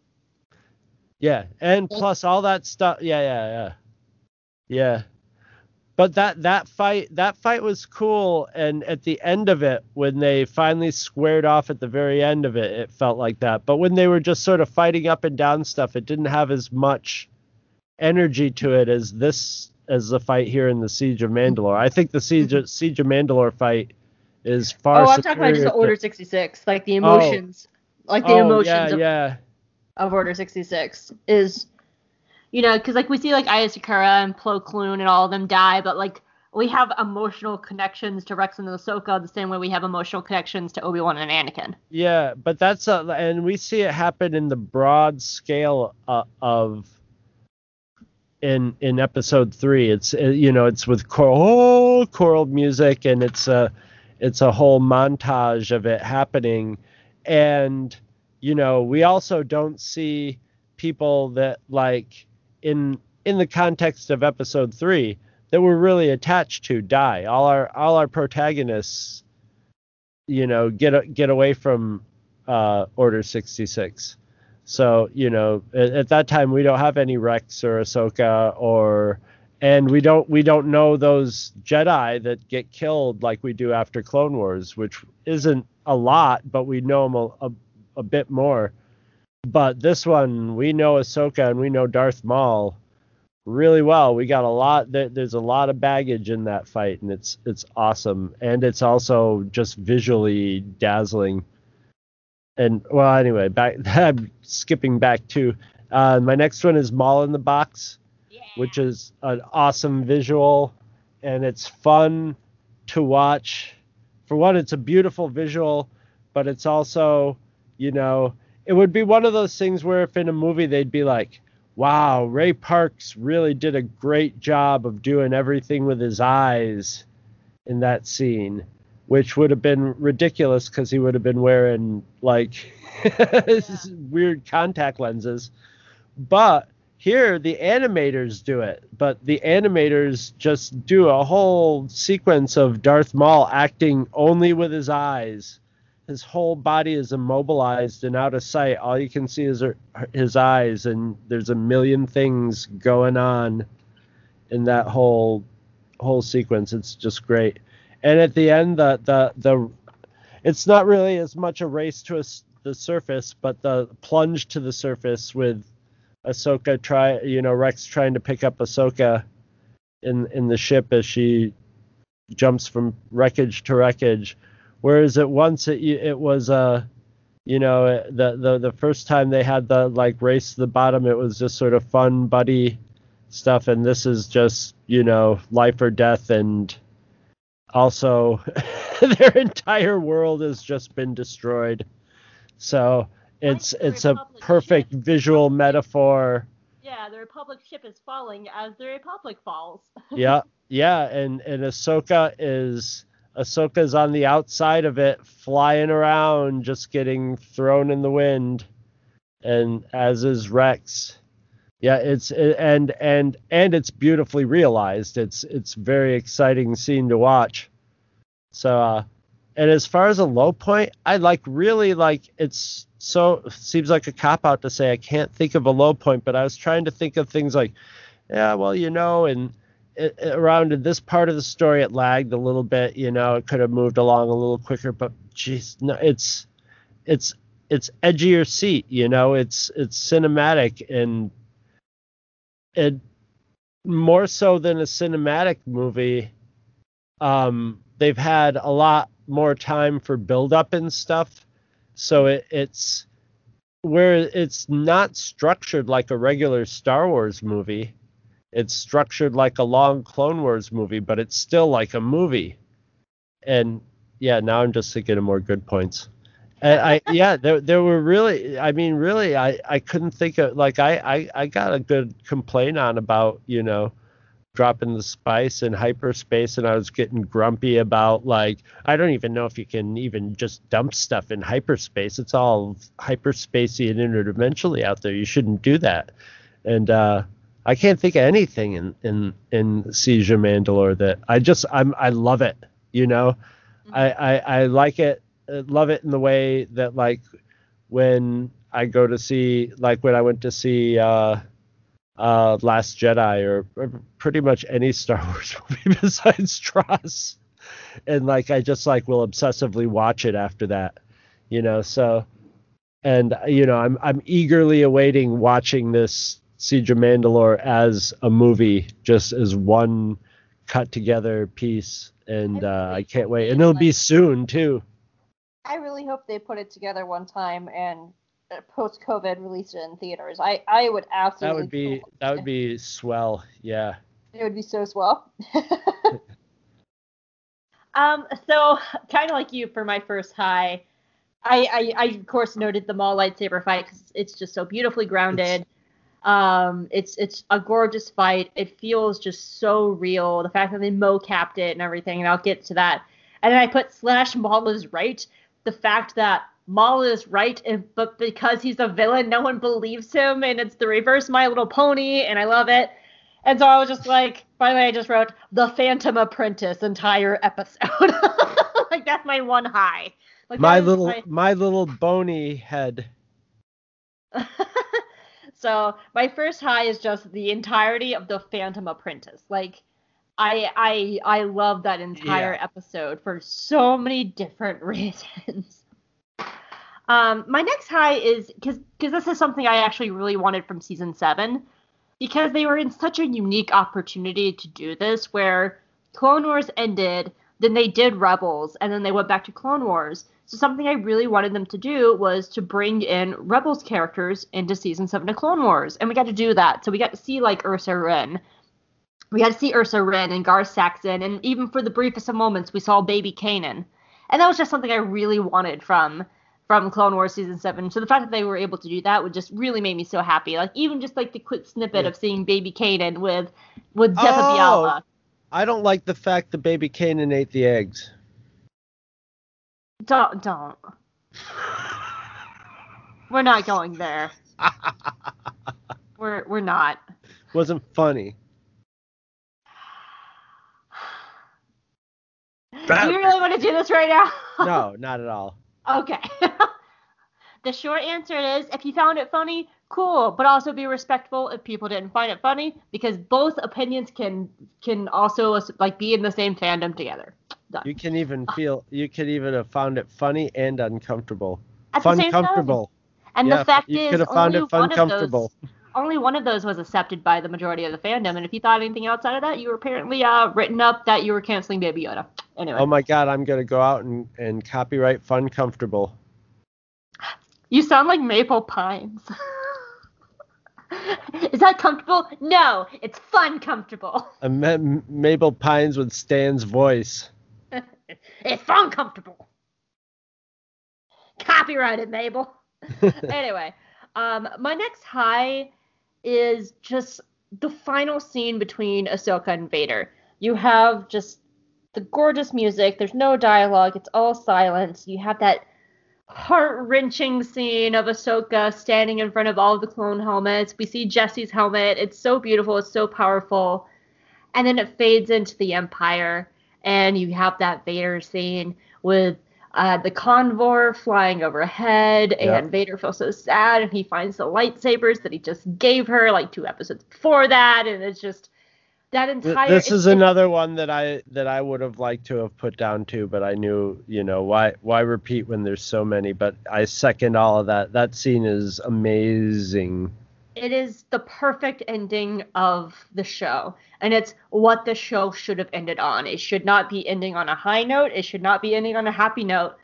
Yeah, and plus all that stuff. Yeah, yeah, yeah, yeah. But that that fight that fight was cool, and at the end of it, when they finally squared off at the very end of it, it felt like that. But when they were just sort of fighting up and down stuff, it didn't have as much energy to it as this as the fight here in the Siege of Mandalore. I think the Siege of, mm-hmm. Siege of Mandalore fight is oh, far. oh, I'm talking about just Order 66, like the oh. emotions, like the Oh, emotions yeah, of, yeah. of Order 66 is, you know, because like we see like Aayla Secura and Plo Koon and all of them die, but like we have emotional connections to Rex and Ahsoka the same way we have emotional connections to Obi Wan and Anakin. Yeah, but that's a, and we see it happen in the broad scale uh, of in in episode three. It's uh, you know it's with choral choral music and it's a it's a whole montage of it happening, and you know we also don't see people that like in in the context of episode three that we're really attached to die. All our all our protagonists you know get get away from uh, Order 66. So you know at, at that time we don't have any Rex or Ahsoka or and we don't we don't know those Jedi that get killed like we do after Clone Wars, which isn't a lot, but we know them a, a, a bit more. But this one we know Ahsoka and we know Darth Maul really well. We got a lot. There's a lot of baggage in that fight, and it's it's awesome, and it's also just visually dazzling. And well, anyway, back. I'm skipping back to uh, my next one is Maul in the Box, Yeah. which is an awesome visual, and it's fun to watch. For one, it's a beautiful visual, but it's also, you know, it would be one of those things where if in a movie they'd be like, wow, Ray Parks really did a great job of doing everything with his eyes in that scene, which would have been ridiculous because he would have been wearing like weird contact lenses. But here the animators do it, but the animators just do a whole sequence of Darth Maul acting only with his eyes. His whole body is immobilized and out of sight. All you can see is her- his eyes, and there's a million things going on in that whole whole sequence. It's just great. And at the end, the the the it's not really as much a race to a the surface, but the plunge to the surface with Ahsoka try, you know, Rex trying to pick up Ahsoka in in the ship as she jumps from wreckage to wreckage. Whereas at once it it was uh you know the the the first time they had the like race to the bottom, it was just sort of fun buddy stuff, and this is just you know life or death, and also their entire world has just been destroyed. So it's it's a Republic perfect ship. visual metaphor. Yeah, the Republic ship is falling as the Republic falls. yeah, yeah, and and Ahsoka is Ahsoka's on the outside of it, flying around, just getting thrown in the wind, and as is Rex. Yeah, it's and and and it's beautifully realized. It's it's very exciting scene to watch. So, uh, and as far as a low point, I like really like it's so seems like a cop out to say I can't think of a low point, but I was trying to think of things like, yeah, well, you know, and it, it- around this part of the story it lagged a little bit. You know, it could have moved along a little quicker, but geez, no, it's it's it's edgier seat. You know, it's it's cinematic and it more so than a cinematic movie. Um, they've had a lot more time for build up and stuff, so it, it's where it's not structured like a regular Star Wars movie. It's structured like a long Clone Wars movie, but it's still like a movie. And yeah, now I'm just thinking of more good points. And I yeah, there there were really I mean really I I couldn't think of like I I I got a good complaint on about, you know, dropping the spice in hyperspace and I was getting grumpy about like I don't even know if you can even just dump stuff in hyperspace. It's all hyperspacey and interdimensionally out there. You shouldn't do that. And uh I can't think of anything in in in Siege of Mandalore that I just I'm I love it. You know, I, I I like it, uh, love it in the way that like when I go to see like when I went to see uh uh Last Jedi or, or pretty much any Star Wars movie besides TROS, and like I just like will obsessively watch it after that. You know, so and you know I'm I'm eagerly awaiting watching this Siege of Mandalore as a movie, just as one cut together piece, and uh, I can't wait, and it'll be soon too. I really hope they put it together one time and post COVID release it in theaters. I I would absolutely. That would be that would be swell, yeah. It would be so swell. um, so kind of like you for my first high, I, I I of course noted the Maul lightsaber fight because it's just so beautifully grounded. Um, it's it's a gorgeous fight. It feels just so real. The fact that they mo-capped it and everything, and I'll get to that. And then I put slash Maul is right. The fact that Maul is right, but because he's a villain, no one believes him, and it's the reverse My Little Pony, and I love it. And so I was just like, by the way, I just wrote the Phantom Apprentice entire episode. like that's my one high. Like My little my- my little bony head. so my first high is just the entirety of the Phantom Apprentice. Like I I I love that entire Yeah. episode for so many different reasons. Um, my next high is because because this is something I actually really wanted from season seven, because they were in such a unique opportunity to do this, where Clone Wars ended, then they did Rebels, and then they went back to Clone Wars. So something I really wanted them to do was to bring in Rebels characters into season seven of Clone Wars, and we got to do that. So we got to see like Ursa Wren. We got to see Ursa Wren and Gar Saxon, and even for the briefest of moments, we saw Baby Kanan, and that was just something I really wanted from from Clone Wars season seven. So the fact that they were able to do that would just really make me so happy. Like even just like the quick snippet Yeah. of seeing Baby Kanan with with Zepha Oh. Biala. I don't like the fact that baby Kanan ate the eggs. Don't don't. We're not going there. We're we're not. Wasn't funny. Do you really want to do this right now? No, not at all. Okay. the short answer is if you found it funny, cool, but also be respectful if people didn't find it funny because both opinions can can also like be in the same fandom together. Done. You can even feel you could even have found it funny and uncomfortable. At the fun same time. comfortable. And yeah, the fact you is, could have found only it fun one of comfortable. those, only one of those was accepted by the majority of the fandom. And if you thought anything outside of that, you were apparently uh, written up that you were canceling Baby Yoda. Anyway, Oh my god, I'm gonna go out and, and copyright fun comfortable. you sound like Maple Pines. is that comfortable? No, it's fun comfortable. A Ma- Mabel Pines with Stan's voice. It's uncomfortable. Copyrighted, Mabel. anyway, um, my next high is just the final scene between Ahsoka and Vader. You have just the gorgeous music. There's no dialogue. It's all silence. You have that heart-wrenching scene of Ahsoka standing in front of all of the clone helmets. We see Jesse's helmet. It's so beautiful. It's so powerful. And then it fades into the Empire, and you have that Vader scene with uh, the convor flying overhead, Yeah. and Vader feels so sad, and he finds the lightsabers that he just gave her like two episodes before that, and it's just that entire. This is another one that I that I would have liked to have put down too, but I knew, you know, why why repeat when there's so many, but I second all of that. That scene is amazing. It is the perfect ending of the show and it's what the show should have ended on. It should not be ending on a high note. It should not be ending on a happy note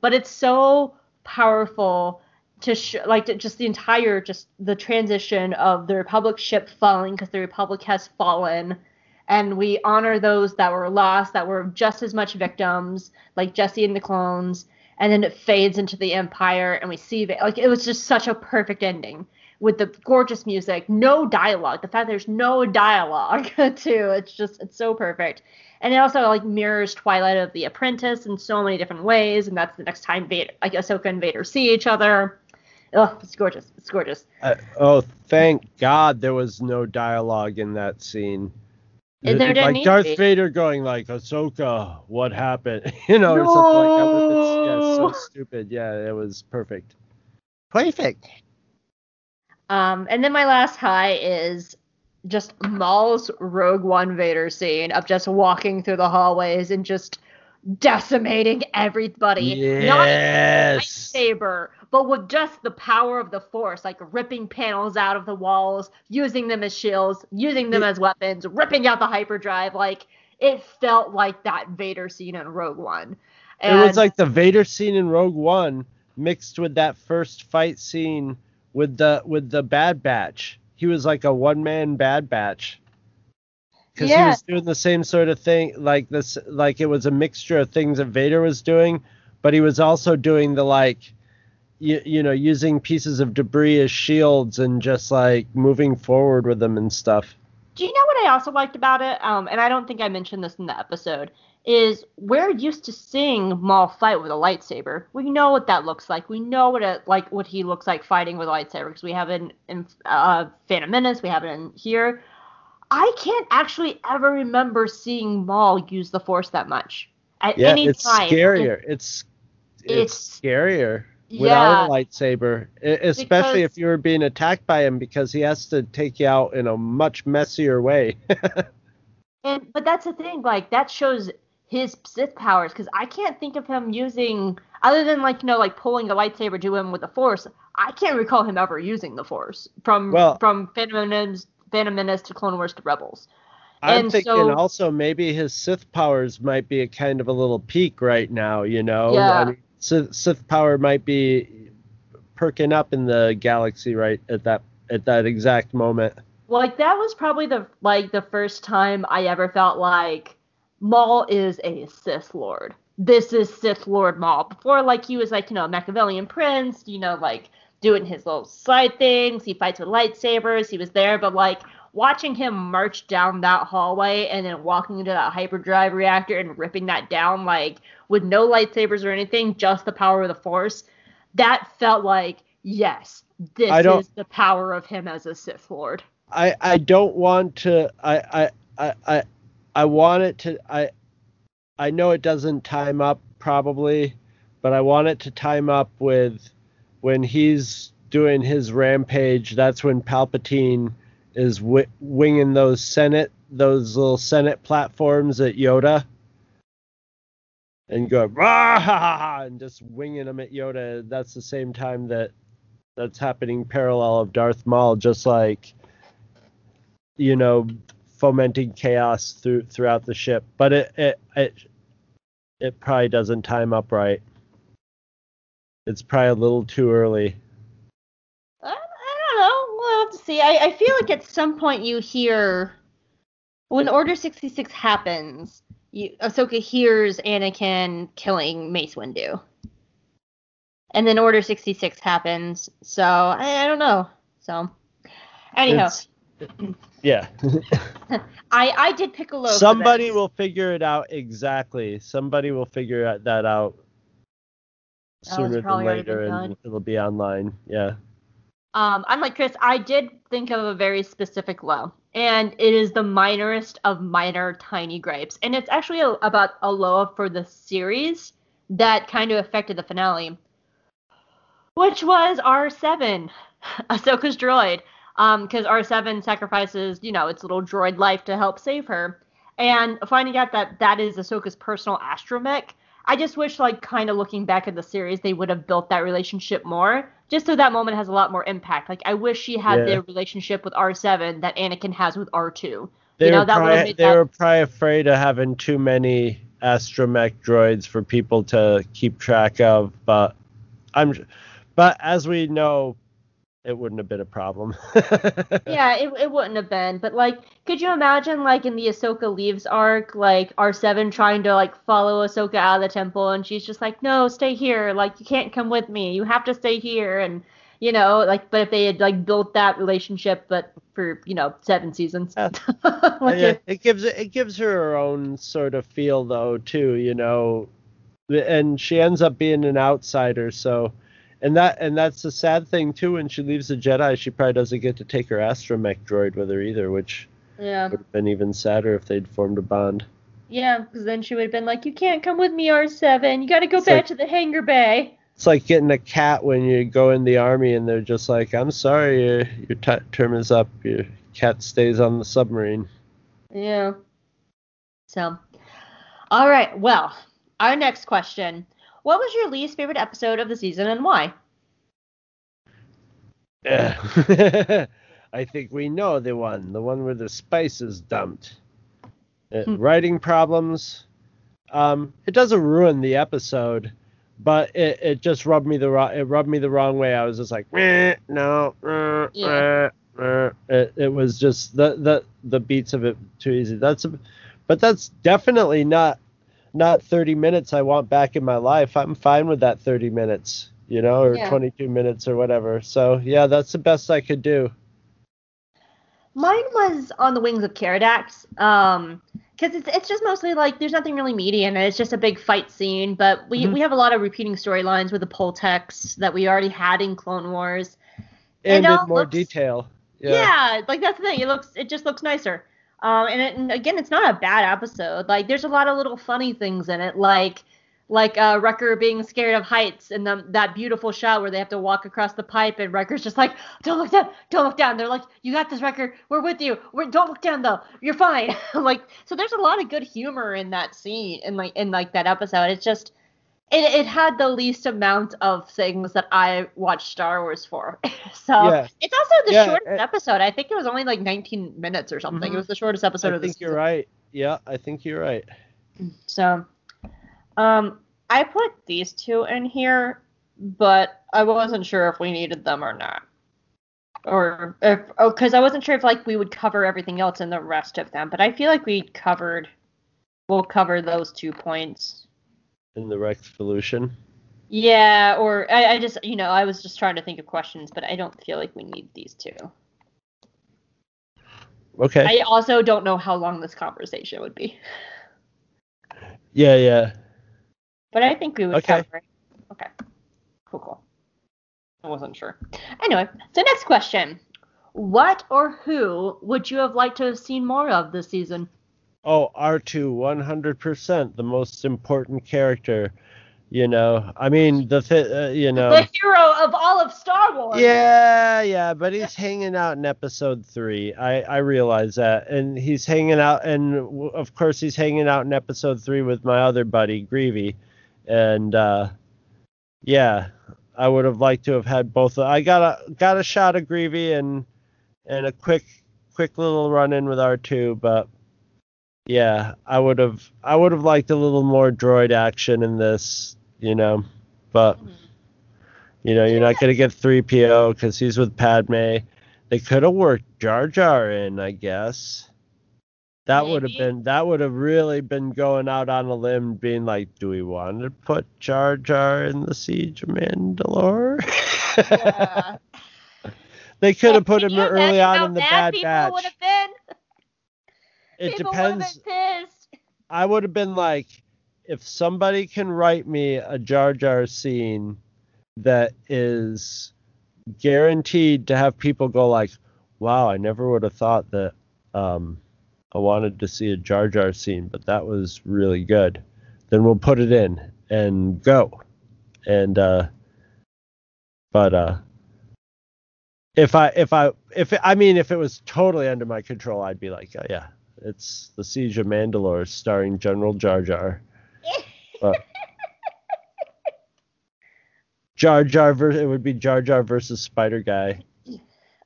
but it's so powerful to sh- like to, just the entire just the transition of the republic ship falling because the republic has fallen and we honor those that were lost that were just as much victims like jesse and the clones and then it fades into the empire and we see like it was just such a perfect ending with the gorgeous music, no dialogue. The fact there's no dialogue too, it's just it's so perfect. And it also like mirrors Twilight of the Apprentice in so many different ways, and that's the next time Vader, like Ahsoka and Vader see each other. Oh, it's gorgeous. It's gorgeous. Uh, oh, thank God there was no dialogue in that scene. And there didn't like need to Darth. Vader going like Ahsoka, what happened? You know, or something like that. Its, yeah, so stupid. Yeah, it was perfect. Perfect. Um, and then my last high is just Maul's Rogue One Vader scene of just walking through the hallways and just decimating everybody. Not Yes. lightsaber, but with just the power of the force, like ripping panels out of the walls, using them as shields, using them It- as weapons, ripping out the hyperdrive. Like it felt like that Vader scene in Rogue One. It was like the Vader scene in Rogue One mixed with that first fight scene with the with the Bad Batch. He was like a one man Bad Batch. Because he was doing the same sort of thing, like this, like it was a mixture of things that Vader was doing, but he was also doing the like, you, you know, using pieces of debris as shields and just like moving forward with them and stuff. Do you know what I also liked about it? Um, and I don't think I mentioned this in the episode. Is we're used to seeing Maul fight with a lightsaber. We know what that looks like. We know what it like what he looks like fighting with a lightsaber because we have it in, in uh, Phantom Menace. We have it in here. I can't actually ever remember seeing Maul use the Force that much at Yeah, any it's time. scarier. It's scarier. it's, It's- scarier Yeah. without a lightsaber, especially Because- if you were being attacked by him because he has to take you out in a much messier way. And but that's the thing, like that shows his Sith powers because I can't think of him using other than like you know like pulling a lightsaber to him with the Force. I can't recall him ever using the Force from Well- from Phantom Menace, Phantom Menace to Clone Wars to Rebels. I'm And thinking so- also maybe his Sith powers might be a kind of a little peak right now, you know? Yeah. I mean, Sith, Sith power might be perking up in the galaxy right at that at that exact moment. Like that was probably the like the first time I ever felt like Maul is a Sith Lord. This is Sith Lord Maul. Before like he was like, you know, a Machiavellian prince, you know, like doing his little side things, he fights with lightsabers, he was there, but like watching him march down that hallway and then walking into that hyperdrive reactor and ripping that down like with no lightsabers or anything, just the power of the force, that felt like yes, this is the power of him as a Sith Lord. I I don't want to I I I I, want it to I I know it doesn't time up probably, but I want it to time up with when he's doing his rampage. That's when Palpatine is wi- winging those Senate those little Senate platforms at Yoda. And go "Rah, ha, ha, ha," and just winging them at Yoda. That's the same time that that's happening parallel of Darth Maul, just like you know, fomenting chaos through throughout the ship. But it it it, it probably doesn't time up right. It's probably a little too early. I, I don't know. We'll have to see. I, I feel like at some point you hear when Order 66 happens, you Ahsoka hears Anakin killing Mace Windu. And then Order 66 happens. So I, I don't know. So anyhow, It's- yeah. I I did Piccolo. Somebody will figure it out exactly. Somebody will figure that out sooner than probably already been later, and it'll be online. Yeah. Um, I'm like Chris, I did think of a very specific low, and it is the minorest of minor tiny gripes, and it's actually a, about a low for the series that kind of affected the finale, which was R7, Ahsoka's droid, um, because R7 sacrifices, you know, its little droid life to help save her, and finding out that that is Ahsoka's personal astromech. I just wish, like, kind of looking back at the series, they would have built that relationship more, just so that moment has a lot more impact. Like, I wish she had Yeah. the relationship with R7 that Anakin has with R2. They you know, were probably, they that. were probably afraid of having too many astromech droids for people to keep track of, but I'm but as we know, it wouldn't have been a problem. yeah, it, it wouldn't have been. But like, could you imagine like in the Ahsoka leaves arc, like R7 trying to like follow Ahsoka out of the temple, and she's just like, no, stay here. Like, you can't come with me. You have to stay here. And you know, like, but if they had like built that relationship, but for you know seven seasons, Yeah. like, yeah, it gives it gives her her own sort of feel though too, you know, and she ends up being an outsider. So, and that and that's the sad thing too. When she leaves the Jedi, she probably doesn't get to take her astromech droid with her either, which yeah, would have been even sadder if they'd formed a bond. yeah, because then she would have been like, you can't come with me, R7. You got to go It's back like- to the hangar bay. It's like getting a cat when you go in the army and they're just like, "I'm sorry, your your t- term is up. Your cat stays on the submarine." Yeah. So, all right. Well, our next question: What was your least favorite episode of the season and why? Yeah. I think we know the one, the one where the spice is dumped. Uh, Hmm. writing problems. Um, it doesn't ruin the episode, but it, it just rubbed me the wrong. It rubbed me the wrong way. I was just like, "Meh, no, uh, Yeah. uh, uh." It, it was just the the the beats of it too easy. That's a, but that's definitely not not 30 minutes I want back in my life. I'm fine with that 30 minutes, you know, or Yeah. 22 minutes or whatever. So yeah, that's the best I could do. Mine was on the wings of Keeradaks. Um, because it's it's just mostly like there's nothing really meaty in it. It's just a big fight scene. But we Mhm. we have a lot of repeating storylines with the Poletecs that we already had in Clone Wars. And know, in more looks- detail. Yeah. like that's the thing. It looks it just looks nicer. Um, and, it, and again, it's not a bad episode. Like there's a lot of little funny things in it. Like like uh, Wrecker being scared of heights and the, that beautiful shot where they have to walk across the pipe and Wrecker's just like, don't look down, don't look down. They're like, you got this, Wrecker. We're with you. We're, don't look down though. You're fine. like, so there's a lot of good humor in that scene in like in like that episode. It's just it, it had the least amount of things that I watched Star Wars for. so Yeah. it's also the Yeah, shortest it- episode. I think it was only like 19 minutes or something. Mhm. It was the shortest episode I of the think you're right. Yeah, I think you're right. So, um, I put these two in here, but I wasn't sure if we needed them or not. Or if, oh, because I wasn't sure if like we would cover everything else in the rest of them. But I feel like we covered, we'll cover those two points. In the Revolution. Yeah, or I, I just, you know, I was just trying to think of questions, but I don't feel like we need these two. Okay. I also don't know how long this conversation would be, yeah, yeah. but I think we would Okay. cover it. Okay. Cool, cool. I wasn't sure. Anyway, so next question. What or who would you have liked to have seen more of this season? Oh, R2, 100%, the most important character. You know, I mean, the th- uh, you know. The hero of all of Star Wars. Yeah, yeah, but he's hanging out in episode three. I I realize that, and he's hanging out, and w- of course he's hanging out in episode three with my other buddy Greavy, and uh, yeah, I would have liked to have had both. of, I got a got a shot of Greavy and and a quick quick little run in with R two, but yeah, I would have I would have liked a little more droid action in this, you know, but. Mm-hmm. You know, you're not going to get 3PO because he's with Padme. They could have worked Jar Jar in, I guess. That would have been that would have really been going out on a limb, being like, "Do we want to put Jar Jar in the Siege of Mandalore?" Yeah. they could have put him early imagine on in the mad Bad people Batch. Would have been? It people would have depends. been pissed. I would have been like, if somebody can write me a Jar Jar scene that is guaranteed to have people go like, "Wow, I never would have thought that um, I wanted to see a Jar Jar scene, but that was really good." Then we'll put it in and go. And uh, but uh, if I if I if I mean if it was totally under my control, I'd be like, oh, yeah, it's the Siege of Mandalore starring General Jar Jar. Jar Jar ver- it would be Jar Jar versus Spider Guy.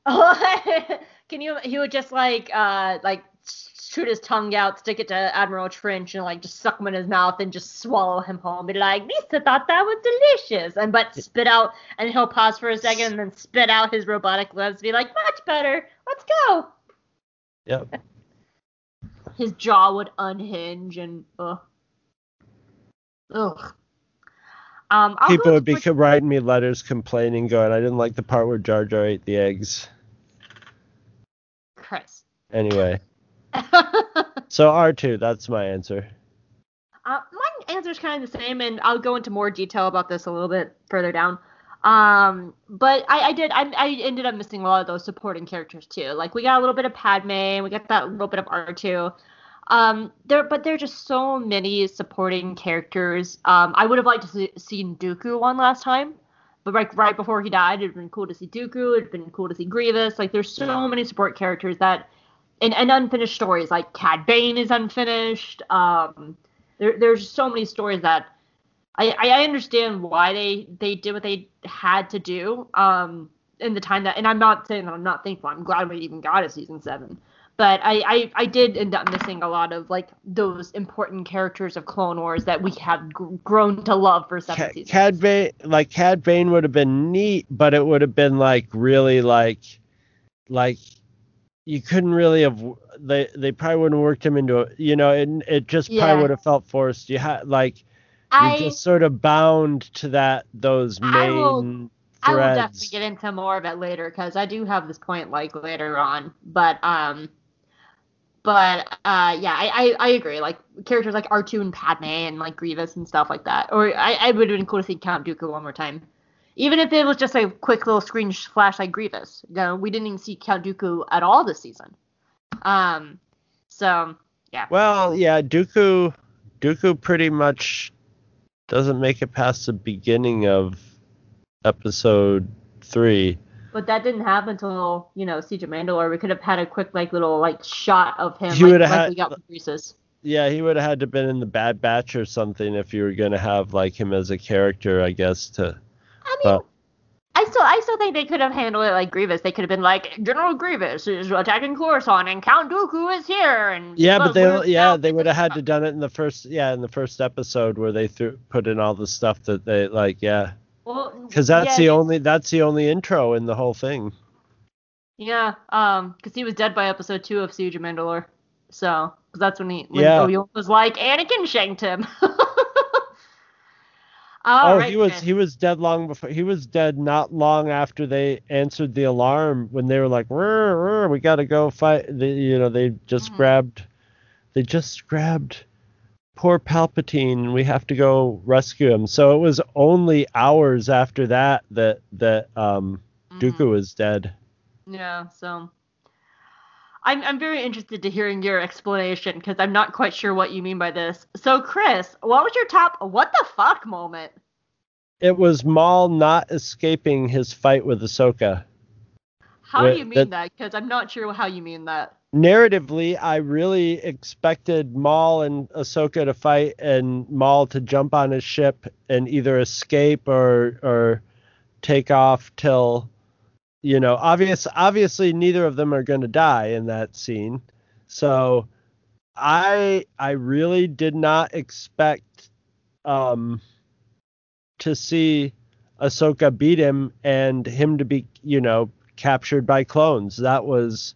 Oh, can you? He would just like, uh, like shoot his tongue out, stick it to Admiral Trench, and like just suck him in his mouth and just swallow him whole. Be like, Lisa thought that was delicious, and but spit out, and he'll pause for a second and then spit out his robotic lips. Be like, much better. Let's go. Yep. His jaw would unhinge and ugh. Ugh. Um, People would be writing me letters complaining, going, I didn't like the part where Jar Jar ate the eggs. Chris. Anyway, so R2, that's my answer. Uh, my answer is kind of the same, and I'll go into more detail about this a little bit further down. Um, but I, I did, I, I ended up missing a lot of those supporting characters too. Like we got a little bit of Padme, we got that little bit of R2. Um, there, but there are just so many supporting characters. Um, I would have liked to see seen Dooku one last time, but like right before he died, it'd been cool to see Dooku. It'd been cool to see Grievous. Like there's so many support characters that, and, and unfinished stories. Like Cad Bane is unfinished. Um, there, there's so many stories that I, I understand why they they did what they had to do um in the time that and I'm not saying that I'm not thankful I'm glad we even got a season seven but I, I I did end up missing a lot of like those important characters of Clone Wars that we have gr- grown to love for seven Ca- seasons. Cad Bane, like Cad Bane would have been neat, but it would have been like really like, like you couldn't really have. They they probably wouldn't have worked him into it you know, and it just Yeah. probably would have felt forced. You had like I you're just sort of bound to that those main I will- I will definitely get into more of it later because I do have this point like later on. But um, but uh, yeah, I, I I agree. Like characters like R two and Padme and like Grievous and stuff like that. Or I I would have been cool to see Count Dooku one more time, even if it was just a quick little screen flash like Grievous. You know, we didn't even see Count Dooku at all this season. Um, so yeah. Well, yeah, Dooku, Dooku pretty much doesn't make it past the beginning of episode three. But that didn't happen until you know Siege of Mandalore. We could have had a quick like little like shot of him He like, would've like had- we got with Yeah, he would have had to been in the Bad Batch or something if you were gonna have like him as a character, I guess. To I mean, But- I still I still think they could have handled it like Grievous. They could have been like General Grievous is attacking Coruscant and Count Dooku is here and yeah, but they yeah they would have had to done it in the first yeah in the first episode where they threw put in all the stuff that they like yeah. Well, because that's yeah, the only that's the only intro in the whole thing. Yeah, um, because he was dead by episode two of Siege of Mandalore. So, because that's when he when Yeah. Obi-Wan was like, Anakin shanked him. oh, All right, he was then. he was dead long before he was dead not long after they answered the alarm when they were like "Rrr, rrr, we got to go fight the, you know they just Mhm. grabbed they just grabbed poor Palpatine and we have to go rescue him so it was only hours after that that that um Mhm. Dooku was dead Yeah, so I'm I'm very interested to hearing your explanation because I'm not quite sure what you mean by this. So, Chris, what was your top what the fuck moment? it was Maul not escaping his fight with Ahsoka How Wait, do you mean that- that? Because I'm not sure how you mean that. narratively, I really expected Maul and Ahsoka to fight and Maul to jump on his ship and either escape or or take off till you know, obvious obviously neither of them are going to die in that scene. So I I really did not expect um to see Ahsoka beat him and him to be, you know, captured by clones. That was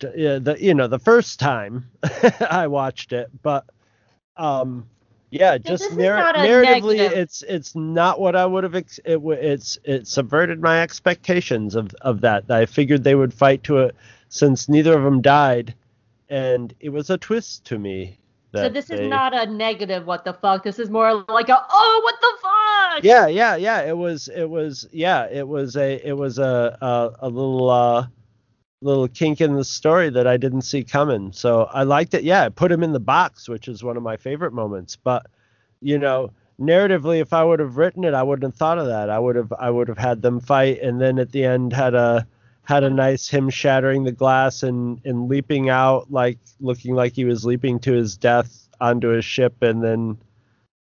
the you know the first time I watched it, but um yeah, just narr- narratively negative. it's it's not what I would have ex- it w- it's it subverted my expectations of of that. I figured they would fight to it since neither of them died and it was a twist to me. So this they- is not a negative what the fuck. This is more like a oh what the fuck. yeah yeah yeah it was it was yeah it was a it was a a, a little uh little kink in the story that i didn't see coming. So i liked it. Yeah I put him in the box which is one of my favorite moments. But you know narratively if i would have written it i wouldn't have thought of that. I would have i would have had them fight and then at the end had a had a nice him shattering the glass and and leaping out like looking like he was leaping to his death onto his ship and then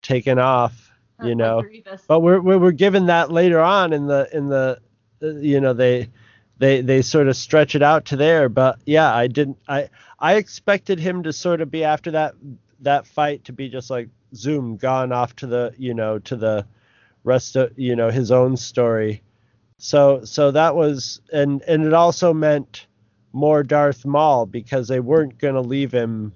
taken off you know. But we're we're, we're given that later on in the in the uh, you know they they they sort of stretch it out to there but yeah i didn't i i expected him to sort of be after that that fight to be just like zoom gone off to the you know to the rest of you know his own story so so that was and and it also meant more darth maul because they weren't going to leave him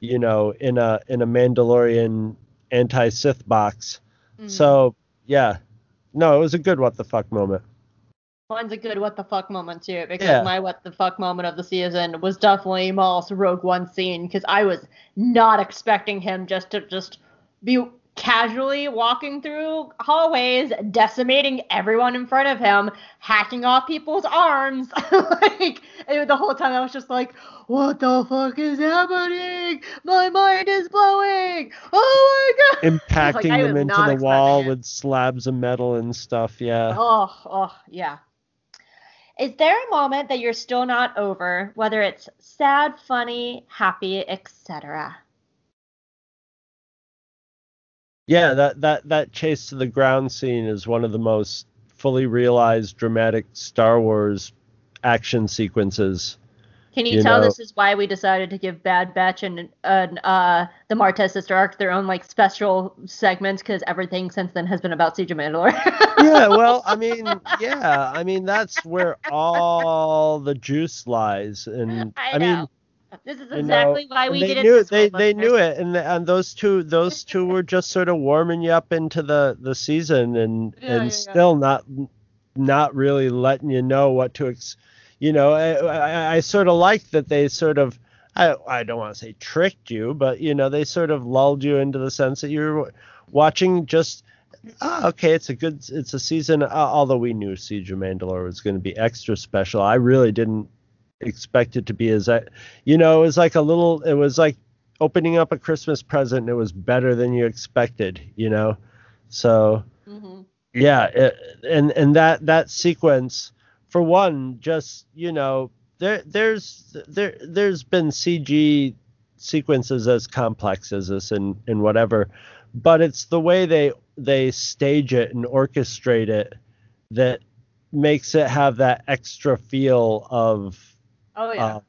you know in a in a mandalorian anti-sith box Mhm. so yeah, no, it was a good what the fuck moment. Mine's a good what the fuck moment too, because Yeah. my what the fuck moment of the season was definitely Maul's Rogue One scene, because I was not expecting him just to just be casually walking through hallways, decimating everyone in front of him, hacking off people's arms. like and the whole time I was just like, what the fuck is happening? My mind is blowing. Oh my god. Impacting I them into the wall it. with slabs of metal and stuff. Yeah. Oh, oh, yeah. Is there a moment that you're still not over, whether it's sad, funny, happy, etc.? Yeah, that that that chase to the ground scene is one of the most fully realized dramatic Star Wars action sequences. Can you, You tell know- this is why we decided to give Bad Batch and, and uh, the Martez Sister Arc their own like special segments because everything since then has been about Siege of Mandalore. yeah, well, I mean, yeah, I mean that's where all the juice lies, and I, I, mean, this is you know, exactly why we they did knew it. They they knew it, and and those two those two were just sort of warming you up into the the season, and Yeah, and yeah, yeah. still not not really letting you know what to ex. You know, I I, I sort of like that they sort of. I, I don't want to say tricked you, but you know they sort of lulled you into the sense that you're watching just oh, okay, it's a good, it's a season. Uh, although we knew Siege of Mandalore was going to be extra special, I really didn't expect it to be as, uh, you know, it was like a little, it was like opening up a Christmas present and it was better than you expected, you know. So hmm yeah, it, and and that that sequence for one just, you know, there there's there there's been CG sequences as complex as this and and whatever, but it's the way they they stage it and orchestrate it that makes it have that extra feel of Oh yeah. uh,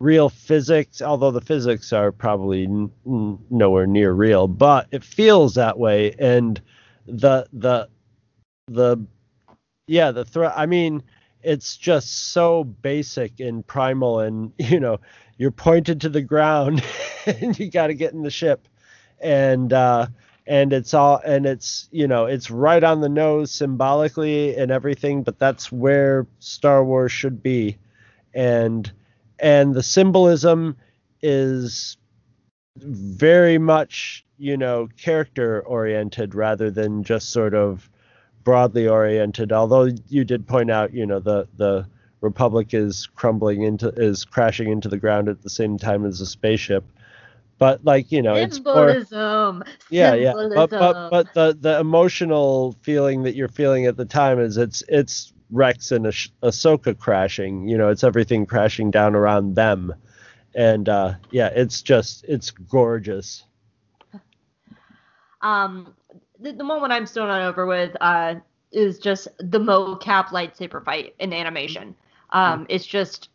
real physics, although the physics are probably n- n- nowhere near real, but it feels that way. And the the the yeah the threat. I mean, it's just so basic and primal, and you know, you're pointed to the ground, and you got to get in the ship, and uh, and it's all and it's you know it's right on the nose symbolically and everything, but that's where Star Wars should be and and the symbolism is very much you know character oriented rather than just sort of broadly oriented although you did point out you know the the republic is crumbling into is crashing into the ground at the same time as a spaceship. But like you know it's more Symbolism. yeah yeah. But but but the the emotional feeling that you're feeling at the time is it's it's Rex and Ash- Ahsoka crashing. You know it's everything crashing down around them. And uh yeah it's just it's gorgeous. Um, the, the moment I'm still not over with uh, is just the mocap lightsaber fight in animation. Um, it's just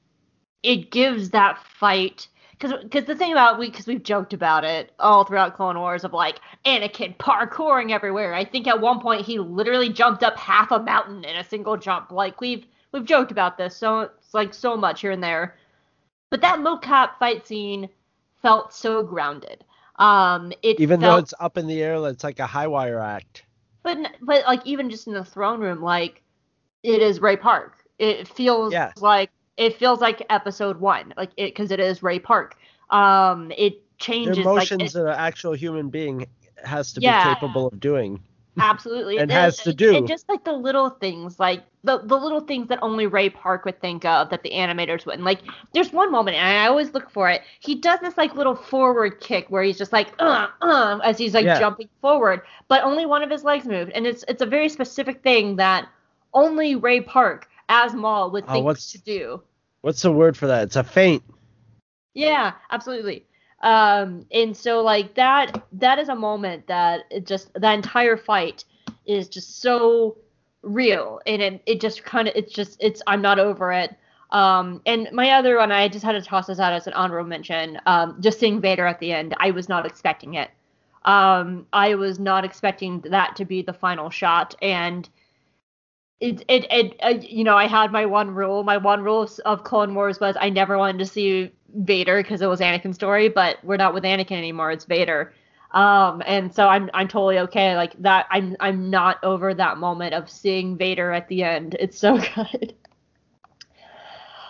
it gives that fight because because the thing about we because we've joked about it all throughout Clone Wars of like Anakin parkouring everywhere. I think at one point he literally jumped up half a mountain in a single jump. Like we've we've joked about this so it's like so much here and there, but that mocap fight scene felt so grounded. Um, it even felt, though it's up in the air it's like a high wire act but but like even just in the throne room, like it is Ray Park. It feels Yes. like it feels like episode one, like it because it is Ray Park. Um, it the changes like emotions it, that an actual human being has to Yeah. be capable of doing absolutely and It- has to do. And just like the little things, like the the little things that only Ray Park would think of that the animators wouldn't. Like there's one moment, and I always look for it. He does this like little forward kick where he's just like uh uh as he's like Yeah. jumping forward, but only one of his legs moved, and it's it's a very specific thing that only Ray Park as Maul would Oh, think to do. what's the word for that it's a feint Yeah, absolutely. Um, and so like that that is a moment that it just the entire fight is just so real and it, it just kind of it's just it's I'm not over it. Um, and my other one I just had to toss this out as an honorable mention. Um, just seeing Vader at the end, I was not expecting it. Um, I was not expecting that to be the final shot and it it, it uh, you know I had my one rule. My one rule of, of Clone Wars was I never wanted to see Vader because it was Anakin's story, but we're not with Anakin anymore. It's Vader. Um, and so I'm I'm totally okay like that. I'm I'm not over that moment of seeing Vader at the end. It's so good.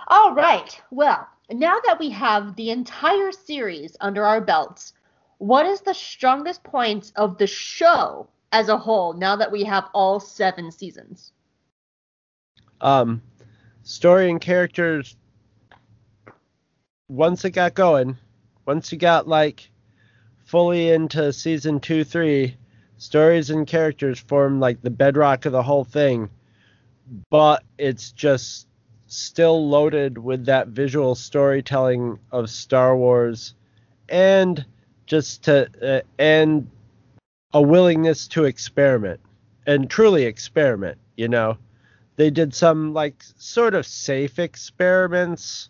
All right. Well, now that we have the entire series under our belts, what is the strongest points of the show as a whole now that we have all seven seasons? Um story and characters once it got going once you got like fully into season two three stories and characters form like the bedrock of the whole thing but it's just still loaded with that visual storytelling of star wars and just to uh, and a willingness to experiment and truly experiment you know they did some like sort of safe experiments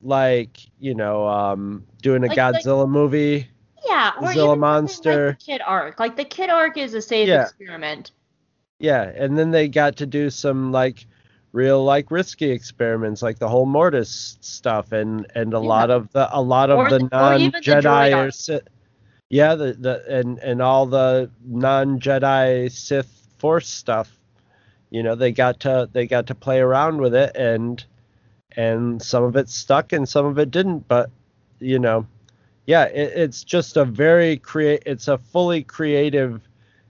like you know um doing a Like- like- godzilla movie Yeah, or Zilla even Monster. like the Kid Arc. Like the Kid Arc is a safe Yeah. experiment. yeah and then they got to do some like real like risky experiments like the whole mortis stuff and and a Yeah. lot of the a lot of Or the the- non jedi or. Sith, yeah the the and and all the non jedi sith force stuff you know they got to they got to play around with it and and some of it stuck and some of it didn't but you know yeah it, it's just a very create it's a fully creative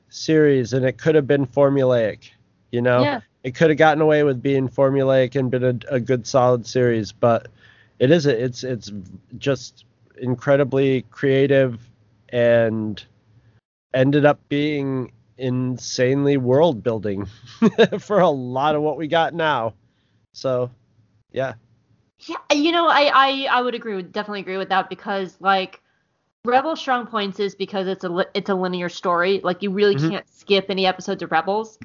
series and it could have been formulaic you know Yeah. it could have gotten away with being formulaic and been a, a good solid series but it isn't it's it's just incredibly creative and ended up being insanely world building for a lot of what we got now. So, yeah. Yeah, you know, I I, I would agree with definitely agree with that because like Rebels strong points is because it's a it's a linear story. Like you really mm-hmm. can't skip any episodes of Rebels.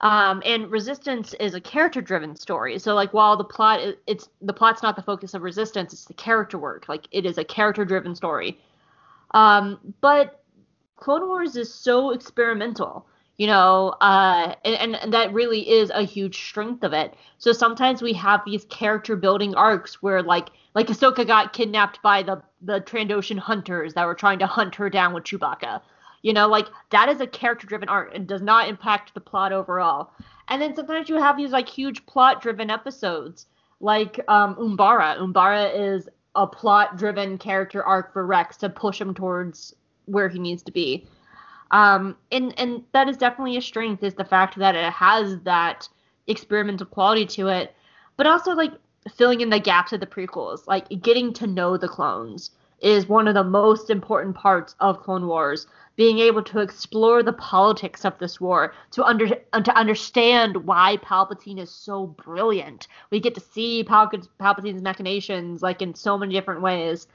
Um, and Resistance is a character driven story. So like while the plot it's the plot's not the focus of Resistance, it's the character work. Like it is a character driven story. Um, but Clone Wars is so experimental you know uh and, and that really is a huge strength of it. So sometimes we have these character building arcs where like like Ahsoka got kidnapped by the the Trandoshan hunters that were trying to hunt her down with Chewbacca. You know like that is a character driven arc and does not impact the plot overall. And then sometimes you have these like huge plot driven episodes like um Umbara. Umbara is a plot driven character arc for Rex to push him towards where he needs to be um, and and that is definitely a strength is the fact that it has that experimental quality to it, but also like filling in the gaps of the prequels, like getting to know the clones is one of the most important parts of Clone Wars. Being able to explore the politics of this war, to under to understand why Palpatine is so brilliant. We get to see Pal- Palpatine's machinations like in so many different ways,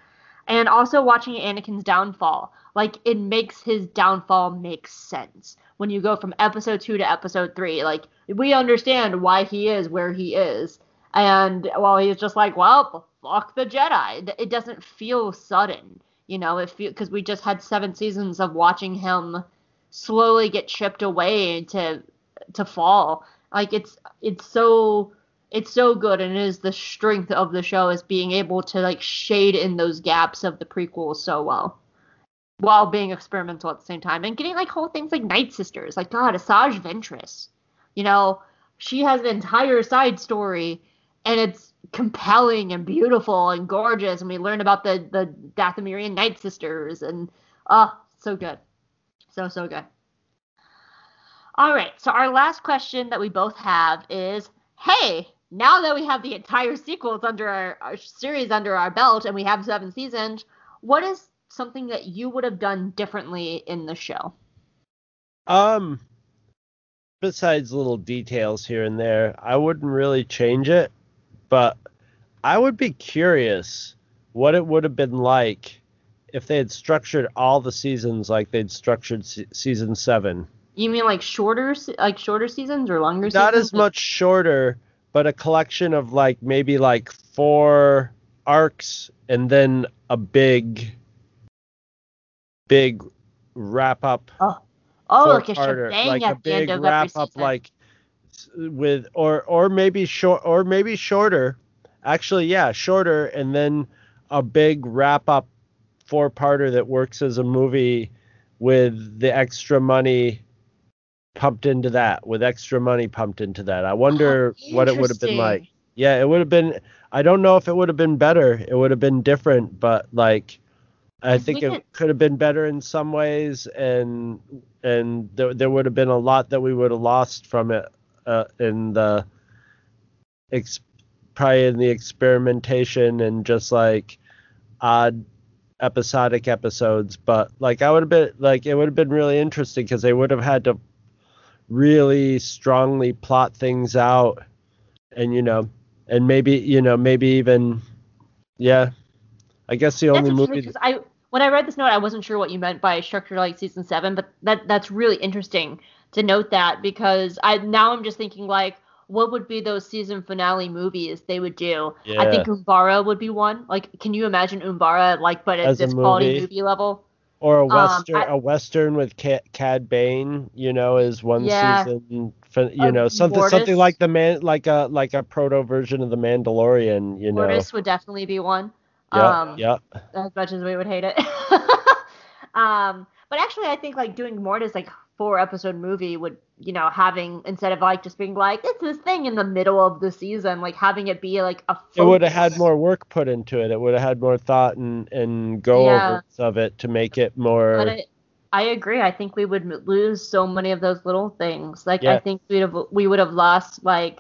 and also watching Anakin's downfall like it makes his downfall make sense. When you go from episode 2 to episode 3 like we understand why he is where he is. And while he's just like well fuck the jedi it doesn't feel sudden you know? It feel because we just had seven seasons of watching him slowly get chipped away to to fall. Like it's it's so it's so good and it is the strength of the show is being able to like shade in those gaps of the prequels so well while being experimental at the same time and getting like whole things like Night Sisters. Like God, Asajj Ventress. You know, she has an entire side story and it's compelling and beautiful and gorgeous and we learn about the the Dathomirian Night Sisters and oh, so good. So so good. All right, so our last question that we both have is, hey, now that we have the entire sequels under our, our series under our belt and we have seven seasons, what is something that you would have done differently in the show? Um, besides little details here and there, I wouldn't really change it, but I would be curious what it would have been like if they had structured all the seasons like they'd structured se- season seven. You mean like shorter, like shorter seasons or longer? Seasons? Not seasons? as much shorter, but a collection of like maybe like four arcs and then a big big wrap up. Oh, oh like a like a big wrap up, like with or or maybe short or maybe shorter. Actually, yeah, shorter, and then a big wrap up four parter that works as a movie with the extra money pumped into that with extra money pumped into that. I wonder oh, what it would have been like. Yeah, it would have been I don't know if it would have been better. It would have been different, but like I think it could have been better in some ways, and and there, there would have been a lot that we would have lost from it uh, in the ex- probably in the experimentation and just like odd episodic episodes. But like I would have been like it would have been really interesting because they would have had to really strongly plot things out, and you know, and maybe you know maybe even yeah I guess the only movie. Because I when I read this note, I wasn't sure what you meant by structure like season seven, but that that's really interesting to note that because I now I'm just thinking like what would be those season finale movies they would do? Yeah. I think Umbara would be one. Like, can you imagine Umbara like but at this quality movie level? Or a western, um, I, a western with Cad Bane, you know, is one yeah. season. You know, something Mortis. something like the man, like a like a proto version of the Mandalorian. You know, Mortis would definitely be one. Yeah, um, yeah. As much as we would hate it. um, but actually, I think like doing more as like four episode movie would, you know, having instead of like just being like it's this thing in the middle of the season, like having it be like a. Focus. It would have had more work put into it. It would have had more thought and and go yeah. of it to make it more. But it, I agree. I think we would lose so many of those little things. Like yeah. I think we'd have we would have lost like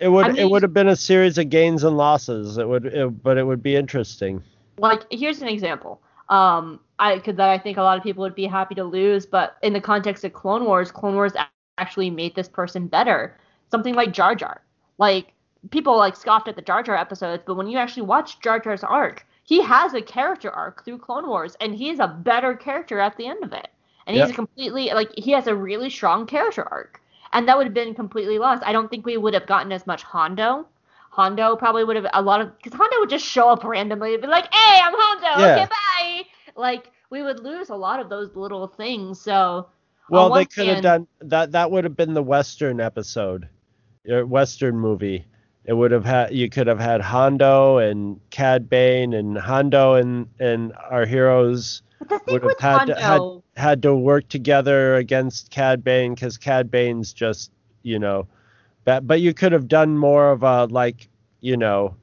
it would I mean, it would have been a series of gains and losses. It would, it, but it would be interesting. like here's an example. Um, I could that I think a lot of people would be happy to lose, but in the context of Clone Wars, Clone Wars actually made this person better. Something like Jar Jar. Like people like scoffed at the Jar Jar episodes, but when you actually watch Jar Jar's arc, he has a character arc through Clone Wars, and he is a better character at the end of it. And Yep. he's completely like he has a really strong character arc, and that would have been completely lost. I don't think we would have gotten as much Hondo. Hondo probably would have a lot of because Hondo would just show up randomly and be like, "Hey, I'm Hondo. Yeah. Okay, bye." Like we would lose a lot of those little things. So Well, they could have done that. That would have been the Western episode, or Western movie. It would have had you could have had Hondo and Cad Bane and Hondo and and our heroes But the thing would have had Hondo, to, had had to work together against Cad Bane because Cad Bane's just you know, but but you could have done more of a like you know,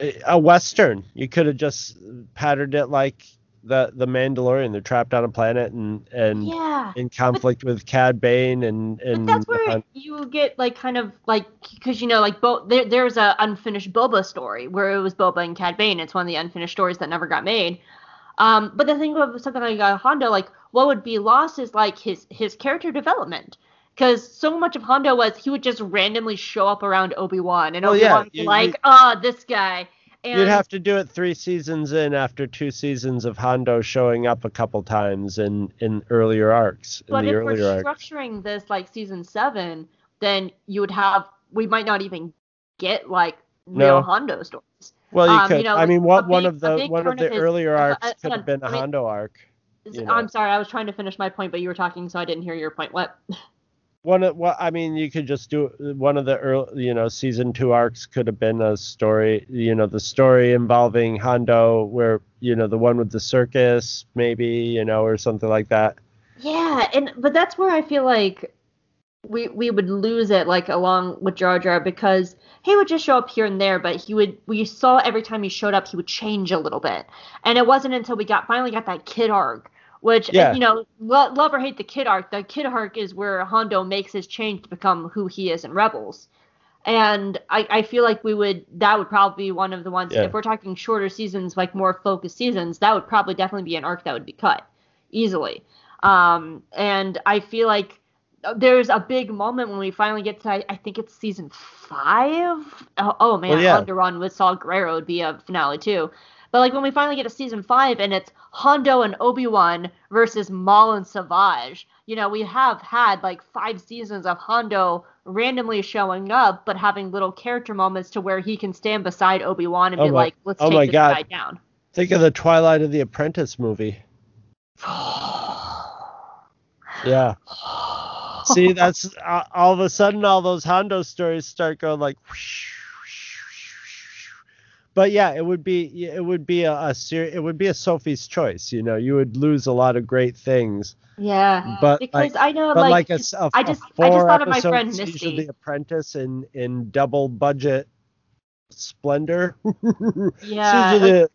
a a Western. You could have just uh, patterned it like the the Mandalorian. They're trapped on a planet and and yeah. in conflict with Cad Bane and But and that's where you get like kind of like because you know like Bo- there, there's a unfinished Boba story where it was Boba and Cad Bane. It's one of the unfinished stories that never got made. Um, but the thing of something like uh, Hondo, like what would be lost is like his his character development. Because so much of Hondo was he would just randomly show up around Obi Wan, and Well, Obi yeah, Wan you- like, you- oh, this guy. And You'd have to do it three seasons in after two seasons of Hondo showing up a couple times in in earlier arcs. In But the if earlier we're arcs. structuring this like season seven, then you would have we might not even get like real No. Hondo stories. Well, you um, could. you know, I mean, what one big- of the one of the of his- earlier uh, arcs uh, could have been a on, let me- Hondo arc. you know. I'm sorry, I was trying to finish my point, but you were talking, so I didn't hear your point. What? One of what I mean, you could just do one of the early, you know, season two arcs could have been a story, you know, the story involving Hondo, where you know the one with the circus, maybe, you know, or something like that. Yeah, and but that's where I feel like we we would lose it like along with Jar Jar because he would just show up here and there, but he would we saw every time he showed up he would change a little bit, and it wasn't until we got finally got that kid arc, which Yeah. you know lo- love or hate the kid arc, the kid arc is where Hondo makes his change to become who he is in Rebels. And I, I feel like we would that would probably be one of the ones Yeah. if we're talking shorter seasons, like more focused seasons, that would probably definitely be an arc that would be cut easily. Um, and I feel like there's a big moment when we finally get to I, think it's season five. Oh, oh man, Well, yeah. Onderon with Saw Gerrera would be a finale too. But like when we finally get to season five and it's Hondo and Obi Wan versus Maul and Savage, you know, we have had like five seasons of Hondo randomly showing up, but having little character moments to where he can stand beside Obi Wan and Oh be my- like, "Let's oh take this God. guy down." Think of the Twilight of the Apprentice movie. Yeah. See, that's uh, all of a sudden all those Hondo stories start going like. But yeah, it would be it would be a, a ser- it would be a Sophie's choice. You know, you would lose a lot of great things. Yeah, But because like, I know like, like, a, a- I just- I just thought of my friend Misty. The Apprentice in in double budget splendor. Yeah, the-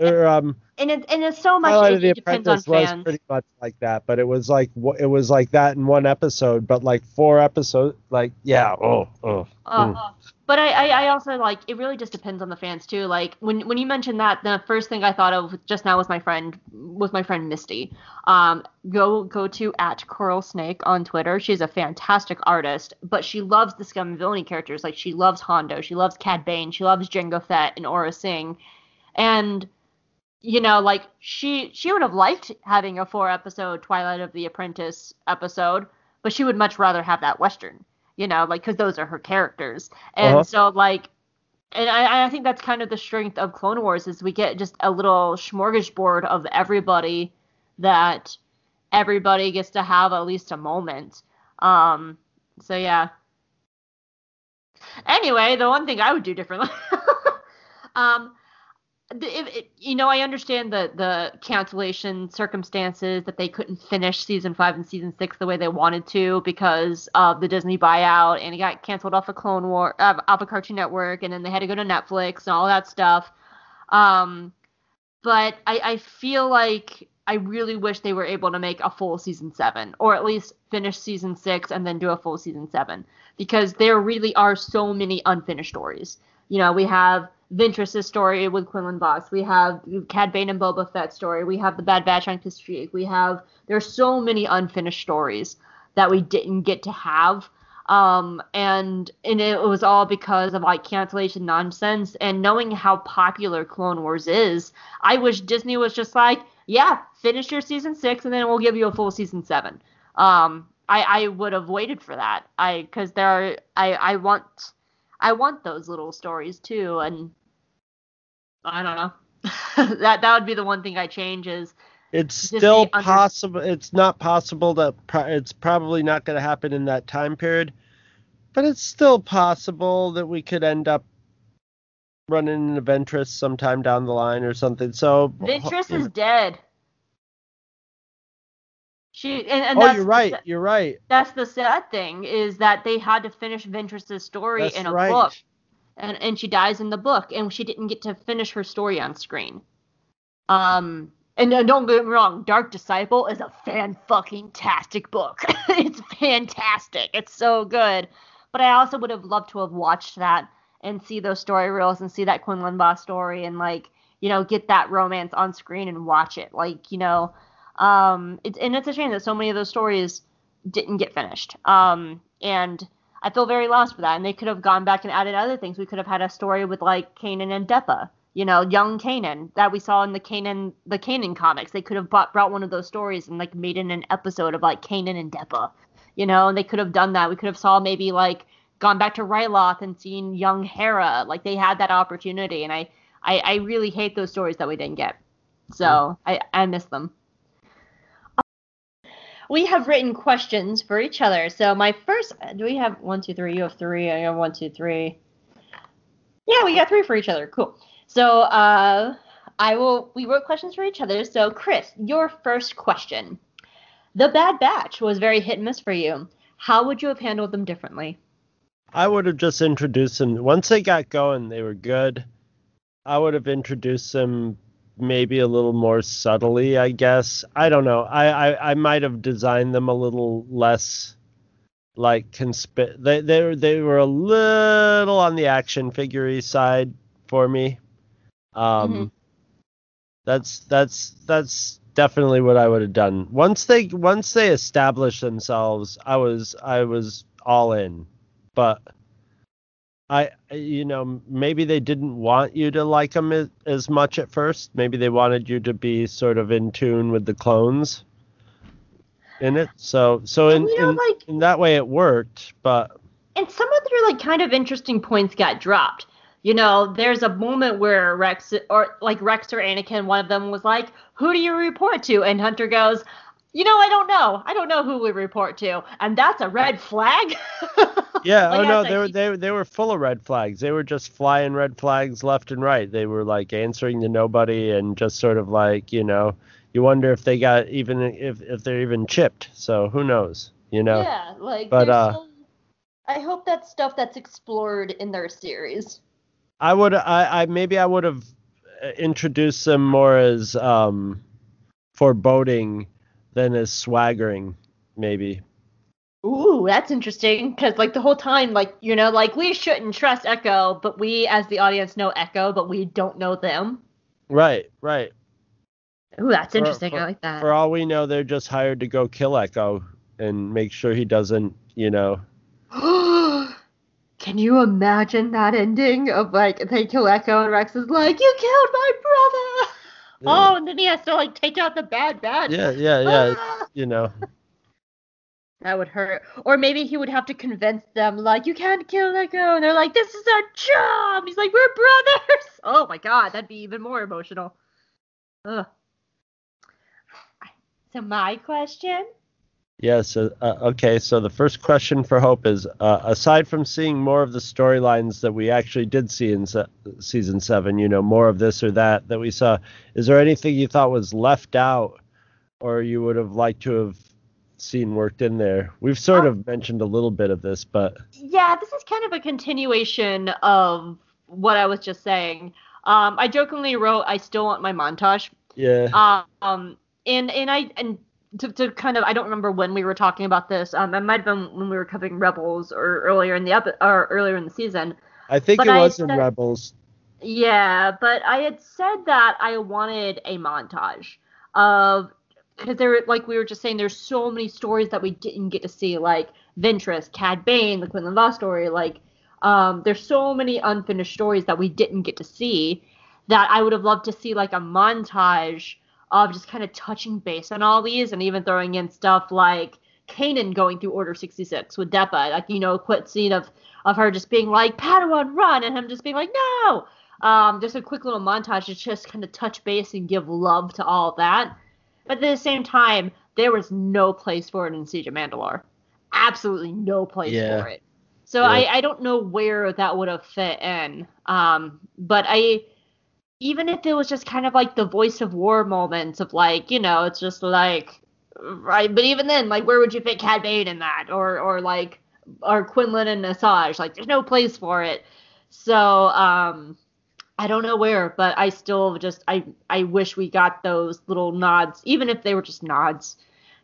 or um, and it and it's so much it, of the it depends on Apprentice was pretty much like that, but it was like it was like that in one episode, but like four episodes, like yeah, oh, oh, Uh, mm. But I, I, I also like it really just depends on the fans too. Like when when you mentioned that, the first thing I thought of just now was my friend was my friend Misty. Um, go go to at Coral Snake on Twitter. She's a fantastic artist, but she loves the scum and villainy characters. Like she loves Hondo, she loves Cad Bane, she loves Jango Fett and Aurra Sing, and you know like she she would have liked having a four episode Twilight of the Apprentice episode, but she would much rather have that western you know, like because those are her characters. And Uh-huh. so like, and I, I think that's kind of the strength of Clone Wars is we get just a little smorgasbord of everybody that everybody gets to have at least a moment. Um, so yeah. Anyway, the one thing I would do differently, um, if, it, you know, I understand the the cancellation circumstances that they couldn't finish season five and season six the way they wanted to because of the Disney buyout, and it got canceled off of Clone War, uh, off of Cartoon Network, and then they had to go to Netflix and all that stuff. Um, but I, I feel like I really wish they were able to make a full season seven, or at least finish season six and then do a full season seven, because there really are so many unfinished stories. You know, we have Ventress's story with Quinlan Vos. We have Cad Bane and Boba Fett story. We have the Bad Batch on Kashyyyk. We have there's so many unfinished stories that we didn't get to have. Um, and and it was all because of like cancellation nonsense and knowing how popular Clone Wars is. I wish Disney was just like, yeah, finish your season six and then we'll give you a full season seven. Um, I I would have waited for that. I because there are I I want I want those little stories too, and I don't know. that that would be the one thing I change is It's still under- possible. It's not possible that pro- it's probably not going to happen in that time period, but it's still possible that we could end up running into Ventress sometime down the line or something. So Ventress is dead. She and, and Oh, that's you're right. You're right. That's the sad thing is that they had to finish Ventress's story That's in a right. book, and and she dies in the book, and she didn't get to finish her story on screen. Um, and uh, don't get me wrong, Dark Disciple is a fan fucking tastic book. it's fantastic. It's so good. But I also would have loved to have watched that and see those story reels and see that Quinlan Vos story and like you know get that romance on screen and watch it. Like you know, um, it's and it's a shame that so many of those stories didn't get finished. Um, and I feel very lost for that. And they could have gone back and added other things. We could have had a story with like Kanan and Depa, you know, young Kanan that we saw in the Kanan the Kanan comics. They could have brought, brought one of those stories and like made it an episode of like Kanan and Depa, you know. And they could have done that. We could have saw maybe like gone back to Ryloth and seen young Hera. Like they had that opportunity, and I I, I really hate those stories that we didn't get. So I I miss them we have written questions for each other. So my first, do we have one, two, three? You have three. I have one, two, three. Yeah, we got three for each other. Cool. So uh, I will. We wrote questions for each other. So Chris, your first question: The Bad Batch was very hit and miss for you. How would you have handled them differently? I would have just introduced them. Once they got going, they were good. I would have introduced them maybe a little more subtly, I guess. I don't know. I I, I might have designed them a little less like consp. They they were they were a little on the action figure side for me. Um, Mhm. that's that's that's definitely what I would have done. Once they once they established themselves, I was I was all in. But I you know maybe they didn't want you to like them as, as much at first. Maybe they wanted you to be sort of in tune with the clones in it. So so in you know, in, like- in that way it worked, but and some of their like kind of interesting points got dropped. You know, there's a moment where Rex or like Rex or Anakin, one of them was like, "Who do you report to?" And Hunter goes, "You know, I don't know. I don't know who we report to." And that's a red flag. Yeah, Like, oh no, they were they were they were full of red flags. They were just flying red flags left and right. They were like answering to nobody and just sort of like, you know, you wonder if they got even if if they're even chipped. So who knows, you know? Yeah, like But, uh, I hope that's stuff that's explored in their series. I would I I maybe I would have uh, introduced them more as um foreboding than as swaggering maybe. Ooh, that's interesting because like the whole time, like you know, like we shouldn't trust Echo, but we as the audience know Echo, but we don't know them. Right, right. Ooh, that's For- interesting. for- I like that. For all we know, they're just hired to go kill Echo and make sure he doesn't, you know, Can you imagine that ending of like they kill Echo and Rex is like, "You killed my brother." Oh, and then he has to like take out the bad bad. Yeah, yeah, yeah. Ah! You know, That would hurt. Or maybe he would have to convince them, like, you can't kill Echo. And they're like, this is our job. He's like, we're brothers. Oh my god, that'd be even more emotional. Ugh. So my question? Yes. Uh, uh, okay, so the first question for Hope is: uh, aside from seeing more of the storylines that we actually did see in se- season seven, you know, more of this or that that we saw, is there anything you thought was left out, or you would have liked to have seen worked in there? We've sort Um, of mentioned a little bit of this, but Yeah, this is kind of a continuation of what I was just saying. Um, I jokingly wrote, I still want my montage. yeah, Um, and and I and to, to kind of I don't remember when we were talking about this. Um, it might have been when we were covering Rebels or earlier in the epi- or earlier in the season. I think but it was in Rebels. Yeah, but I had said that I wanted a montage of because there, like we were just saying, there's so many stories that we didn't get to see, like Ventress, Cad Bane, the Quinlan Vos story. Like, um, there's so many unfinished stories that we didn't get to see that I would have loved to see like a montage of just kind of touching base on all these, and even throwing in stuff like Kanan going through Order 66 with Depa, like you know, quick scene of of her just being like Padawan run, and him just being like no. Um, just a quick little montage to just kind of touch base and give love to all that. But at the same time, there was no place for it in Siege of Mandalore. Absolutely no place Yeah. for it. So Yeah. I, I don't know where that would have fit in. Um, but I even if it was just kind of like the voice of war moments of like, you know, it's just like right but even then, like where would you fit Cad Bane in that? Or or like or Quinlan and Asajj? Like there's no place for it. So um I don't know where, but I still just I I wish we got those little nods, even if they were just nods.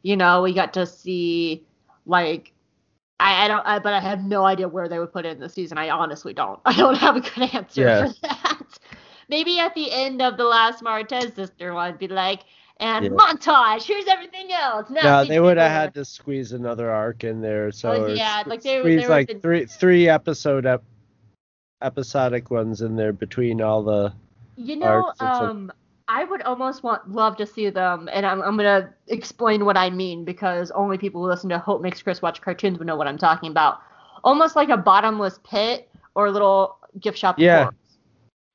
You know, we got to see like I, I don't I, but I have no idea where they would put it in the season. I honestly don't. I don't have a good answer Yeah. for that. Maybe at the end of the last Martez sister one, be like, and Yeah. montage. Here's everything else. Now No, they would have had to squeeze another arc in there. So Oh, yeah, like they- squeeze like been- three three episode ep- episodic ones in there between all the. You know, so- um, I would almost want love to see them, and I'm, I'm gonna explain what I mean because only people who listen to Hope Makes Chris Watch Cartoons would know what I'm talking about. Almost like a bottomless pit or a little gift shop. Yeah.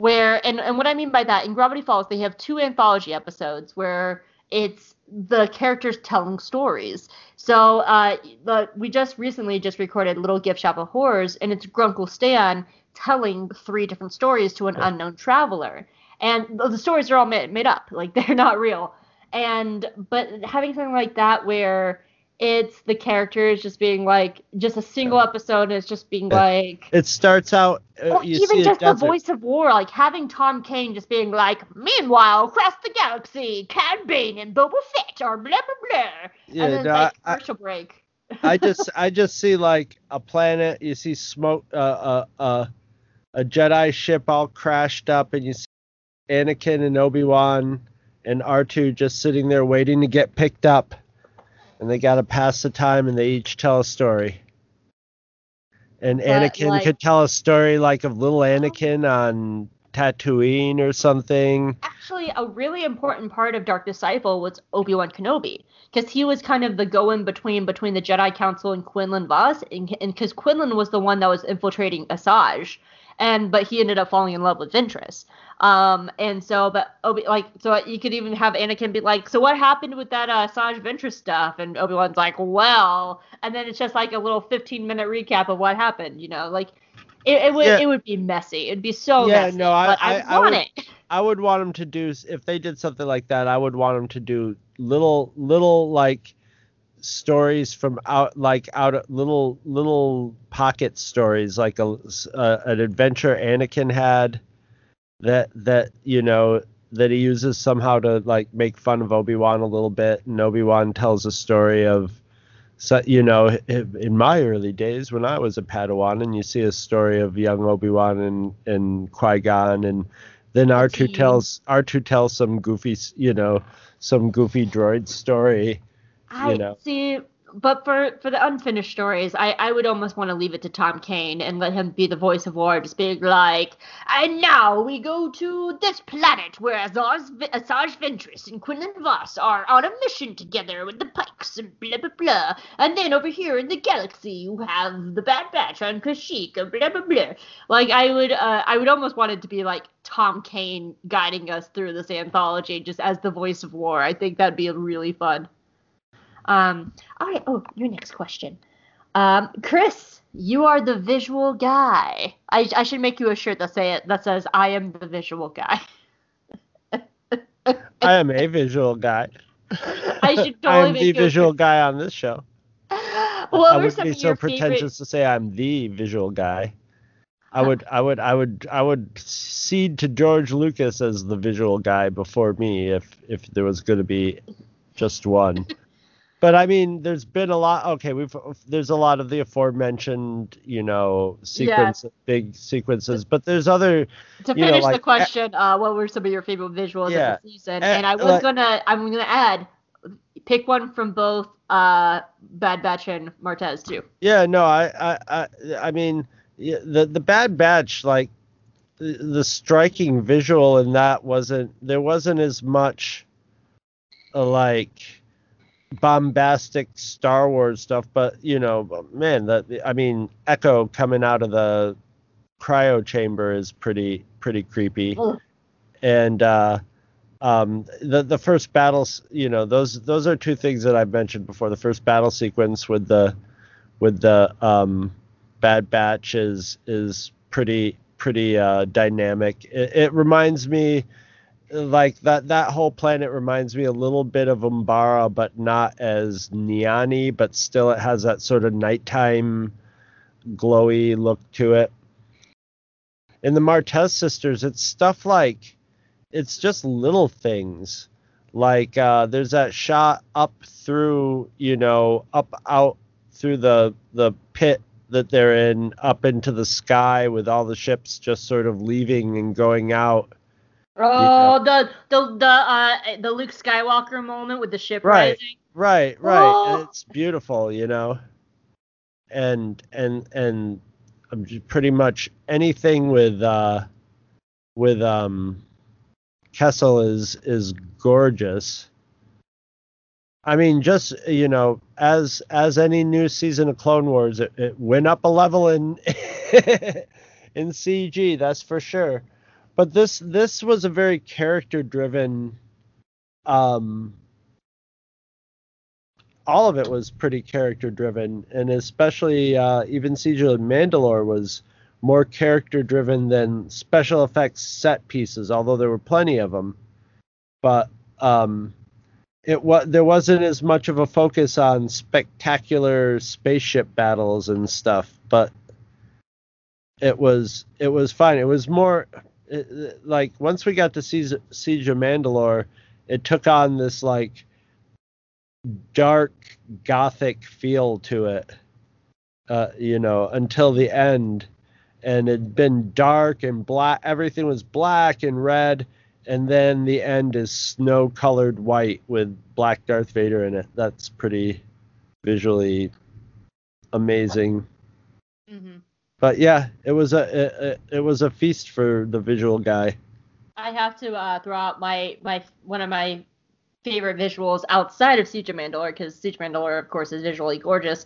Where and and what I mean by that in Gravity Falls they have two anthology episodes where it's the characters telling stories. So uh, the, we just recently just recorded Little Gift Shop of Horrors, and it's Grunkle Stan telling three different stories to an unknown traveler. And the the stories are all made, made up like they're not real. And but having something like that where it's the characters just being like just a single episode and it's just being like It starts out. Uh, or even just the voice of war like having tom kane just being like meanwhile across the galaxy cad bane and boba fett are blah blah blah Yeah, and then no, like I- I- commercial break I just I just see like a planet. You see smoke. Uh, uh, uh, a Jedi ship all crashed up, and you see Anakin and Obi Wan and R two just sitting there waiting to get picked up, and they gotta pass the time, and they each tell a story. And But, Anakin like- could tell a story like of little Anakin on Tatooine or something. actually a really important part of Dark Disciple was Obi Wan Kenobi because he was kind of the go-in between between the Jedi Council and Quinlan Vos, and because Quinlan was the one that was infiltrating Asajj, and but he ended up falling in love with Ventress. Um, and so, but Obi like so you could even have Anakin be like, so what happened with that uh, Asajj Ventress stuff? And Obi Wan's like, well, and then it's just like a little 15 minute recap of what happened. You know, like. It, it would Yeah. it would be messy. It'd be so Yeah, messy. no, I- but I, I- I want would- it. I would want them to do if they did something like that. I would want them to do little little like stories from out like out little little pocket stories like a uh, an adventure Anakin had that that you know that he uses somehow to like make fun of Obi-Wan a little bit. And Obi-Wan tells a story of so you know in my early days when I was a Padawan and you see a story of young Obi-Wan and and Qui-Gon and then R2 tells R2 tells some goofy you know some goofy droid story I know. see, but for for the unfinished stories, I I would almost want to leave it to Tom Kane and let him be the voice of war, just being like, and now we go to this planet where Azaz, Asajj Ventress and Quinlan Vos are on a mission together with the Pikes and blah blah blah, and then over here in the galaxy you have the Bad Batch on Kashyyyk and blah blah blah. Like I would uh, I would almost want it to be like Tom Kane guiding us through this anthology just as the voice of war. I think that'd be really fun. Um, all right. Oh, your next question. Um, Chris, you are the visual guy. I, I should make you a shirt that say it that says I am the visual guy. I am a visual guy I should totally I am the visual guy on this show What I wouldn't be so pretentious favorite? to say I'm the visual guy. I would, I would, I would, I would cede to George Lucas as the visual guy before me if if there was going to be just one. But I mean, there's been a lot. Okay, we've there's a lot of the aforementioned, you know, sequence, big sequences. But there's other. To you know, finish the like, question, uh, what were some of your favorite visuals Yeah. of the season? Eh, and I was like- gonna, I'm gonna add, pick one from both uh, Bad Batch and Martez too. Yeah, no, I, I, I, I mean, the the Bad Batch, like the, the striking visual in that wasn't there wasn't as much, like bombastic Star Wars stuff, but you know, man, that I mean, Echo coming out of the cryo chamber is pretty pretty creepy, and uh, um, the the first battles, you know, those those are two things that I've mentioned before. The first battle sequence with the with the um, Bad Batch is is pretty pretty uh, dynamic. It, it reminds me like that that whole planet reminds me a little bit of Umbara, but not as neon but still it has that sort of nighttime glowy look to it. In the Martez sisters, it's stuff like it's just little things. Like uh, there's that shot up through, you know, up out through the the pit that they're in, up into the sky with all the ships just sort of leaving and going out. Oh, the the the uh, the Luke Skywalker moment with the ship Right. rising. Right, right. Oh. And it's beautiful, you know. And and and um, pretty much anything with uh with um Kessel is is gorgeous. I mean, just you know, as as any new season of Clone Wars, it, it went up a level in in CG, that's for sure. But this this was a very character driven um all of it was pretty character driven, and especially uh, even Siege of Mandalore was more character driven than special effects set pieces, although there were plenty of them. But um, it was there wasn't as much of a focus on spectacular spaceship battles and stuff, but it was it was fine. It was more it- like once we got to Siege, Siege of Mandalore, it took on this like dark gothic feel to it uh, you know until the end. And it'd been dark and black everything was black and red and then the end is snow colored white with black darth vader in it. That's pretty visually amazing. Hmm but yeah it was a it, it was a feast for the visual guy I have to uh, throw out my my one of my favorite visuals outside of Siege of Mandalore because Siege of Mandalore, of course, is visually gorgeous.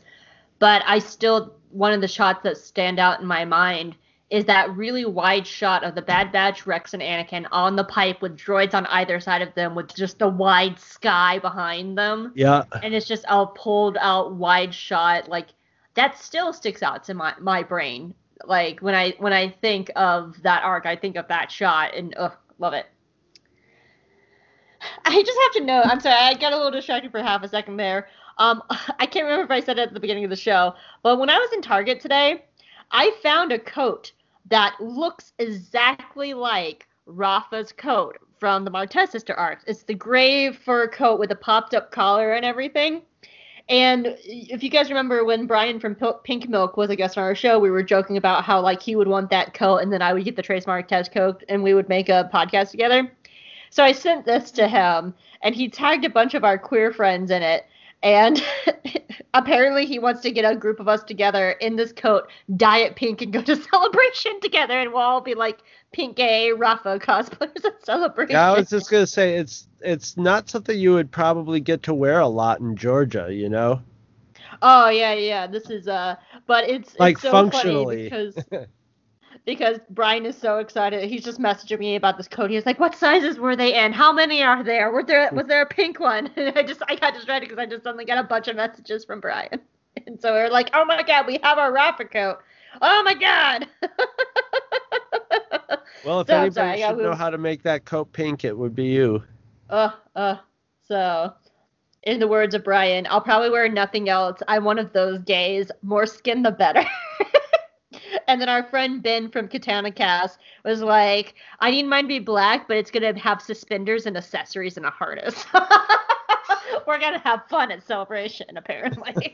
But I still one of the shots that stand out in my mind is that really wide shot of the Bad Batch, Rex, and Anakin on the pipe with droids on either side of them with just the wide sky behind them. yeah And it's just a pulled out wide shot. Like that still sticks out to my, my brain. Like when I when I think of that arc, I think of that shot and ugh, love it. I just have to know. I'm sorry, I got a little distracted for half a second there. Um, I can't remember if I said it at the beginning of the show, but when I was in Target today, I found a coat that looks exactly like Rafa's coat from the Martez sister arcs. It's the gray fur coat with a popped up collar and everything. And if you guys remember when Brian from Pink Milk was a guest on our show, we were joking about how like he would want that coat and then I would get the Trace Martez coat and we would make a podcast together. So I sent this to him and he tagged a bunch of our queer friends in it. And apparently he wants to get a group of us together in this coat, dye it pink, and go to celebration together, and we'll all be like pink gay Rafa cosplayers at celebration. Yeah, I was just gonna say it's it's not something you would probably get to wear a lot in Georgia, you know. Oh yeah, yeah. This is uh, but it's Like, it's so functionally. funny because because Brian is so excited. He's just messaging me about this coat. He's like, "What sizes were they in? How many are there? Were there was there a pink one?" And I just I got distracted because I just suddenly got a bunch of messages from Brian, and so we are like, "Oh my god, we have our Rafa coat! Oh my god!" Well, if So, anybody sorry, should know how to make that coat pink, it would be you. Uh, uh. So, in the words of Brian, I'll probably wear nothing else. I'm one of those gays. More skin, the better. And then our friend Ben from Katana Cast was like, I need mine to be black, but it's going to have suspenders and accessories and a harness. We're gonna have fun at celebration, apparently.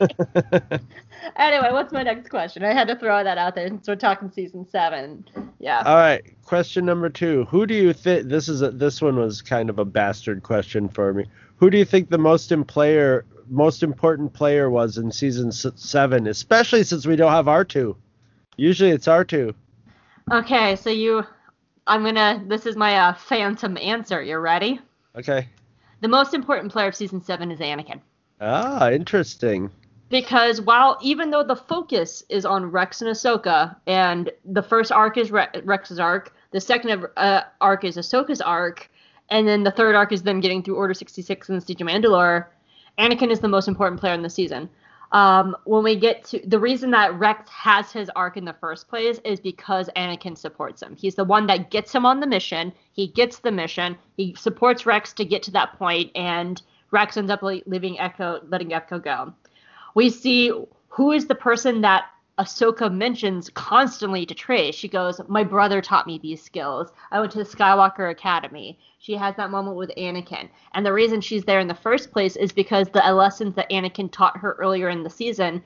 anyway, what's my next question? I had to throw that out there since we're talking season seven. Yeah. All right, question number two. Who do you think this is? A, this one was kind of a bastard question for me. Who do you think the most in player, most important player was in season seven, especially since we don't have R two? Usually it's R two. Okay, so you, I'm gonna. This is my uh, phantom answer. You ready? Okay. The most important player of season seven is Anakin. Ah, interesting. because while even though the focus is on Rex and Ahsoka, and the first arc is Re- Rex's arc, the second uh, arc is Ahsoka's arc, and then the third arc is them getting through Order 66 and the Siege of Mandalore, Anakin is the most important player in the season. Um, when we get to the reason that Rex has his arc in the first place is because Anakin supports him. He's the one that gets him on the mission. He gets the mission. He supports Rex to get to that point, and Rex ends up leaving Echo, letting Echo go we see who is the person that Ahsoka mentions constantly to Trace. She goes, My brother taught me these skills. I went to the Skywalker Academy. She has that moment with Anakin. And the reason she's there in the first place is because the lessons that Anakin taught her earlier in the season,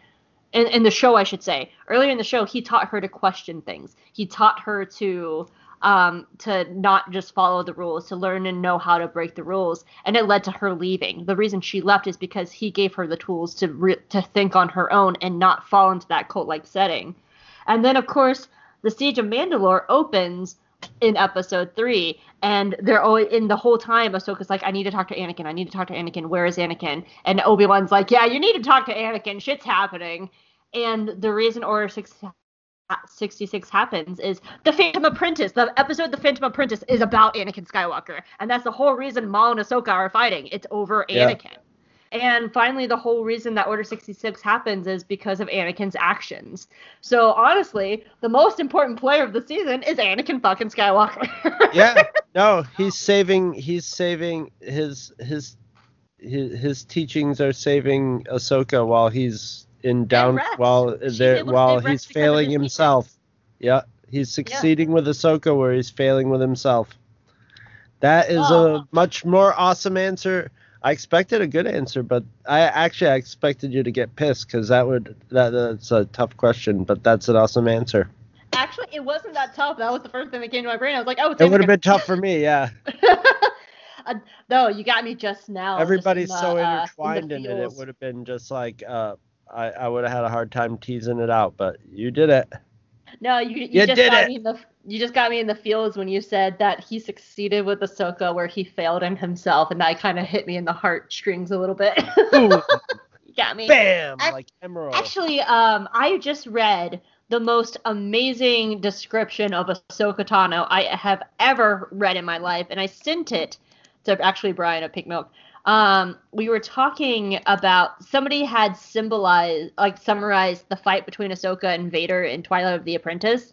in, in the show, I should say, earlier in the show, he taught her to question things. He taught her to um, to not just follow the rules, to learn and know how to break the rules, and it led to her leaving. The reason she left is because he gave her the tools to re- to think on her own and not fall into that cult-like setting. And then, of course, the Siege of Mandalore opens in episode three, and they're always in the whole time. Ahsoka's like, "I need to talk to Anakin. I need to talk to Anakin. Where is Anakin?" And Obi Wan's like, "Yeah, you need to talk to Anakin. Shit's happening." And the reason Order six 66 happens is the Phantom Apprentice. The episode The Phantom Apprentice is about Anakin Skywalker, and that's the whole reason Maul and Ahsoka are fighting. It's over Yeah. Anakin. And finally, the whole reason that Order 66 happens is because of Anakin's actions. So honestly, the most important player of the season is Anakin fucking Skywalker. Yeah. No, he's saving. He's saving his his his, his teachings are saving Ahsoka while he's in down while there while he's failing himself. Yeah, he's succeeding with Ahsoka where he's failing with himself. That is Oh. a much more awesome answer. I expected a good answer, but I actually I expected you to get pissed because that would that that's a tough question, but that's an awesome answer. Actually, it wasn't that tough. That was the first thing that came to my brain. I was like, oh, it's It would have been tough for me, yeah. uh, no, you got me just now. just Everybody's in the, so uh, the intertwined in it. It would have been just like uh, I I would have had a hard time teasing it out, but you did it. No, you, you, You just did got it. me in the you just got me in the feels when you said that he succeeded with Ahsoka where he failed in himself, and that kind of hit me in the heartstrings a little bit. Ooh, you got me. bam, Ac- like emerald. Actually, um, I just read the most amazing description of Ahsoka Tano I have ever read in my life, and I sent it to actually Brian at Pink Milk. Um, we were talking about somebody had symbolized, like, summarized the fight between Ahsoka and Vader in Twilight of the Apprentice,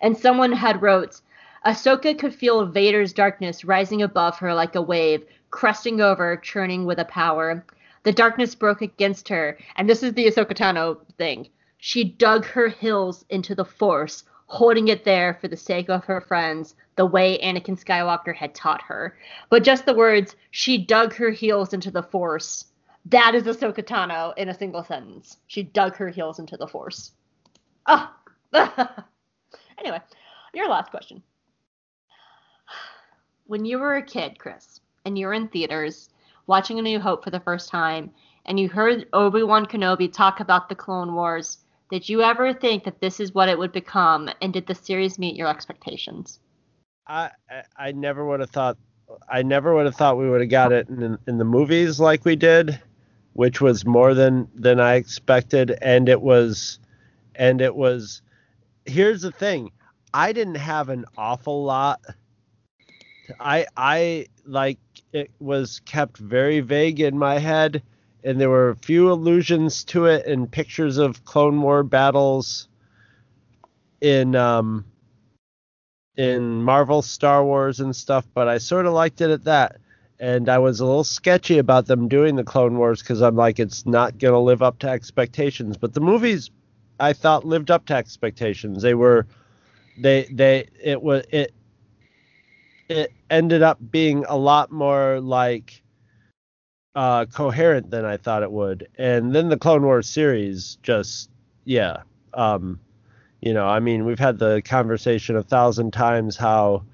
and someone had wrote, Ahsoka could feel Vader's darkness rising above her like a wave, cresting over, churning with a power. The darkness broke against her, and this is the Ahsoka Tano thing. She dug her heels into the Force, holding it there for the sake of her friends, the way Anakin Skywalker had taught her. But just the words, she dug her heels into the Force, that is Ahsoka Tano in a single sentence. She dug her heels into the Force. Ah! anyway, your last question. When you were a kid, Chris, and you were in theaters watching A New Hope for the first time, and you heard Obi Wan Kenobi talk about the Clone Wars, did you ever think that this is what it would become, and did the series meet your expectations? I I- never would have thought I never would have thought we would have got it in in the movies like we did, which was more than than I expected, and it was and it was. Here's the thing, I didn't have an awful lot. I I like it was kept very vague in my head, and there were a few allusions to it and pictures of Clone War battles in um in Marvel, Star Wars, and stuff, but I sort of liked it at that. And I was a little sketchy about them doing the Clone Wars because I'm like, it's not to live up to expectations. But the movies, I thought, lived up to expectations. They were, they, they, it was, it, it ended up being a lot more like uh, coherent than I thought it would. And then the Clone Wars series just, yeah. Um, you know, I mean, we've had the conversation a thousand times how,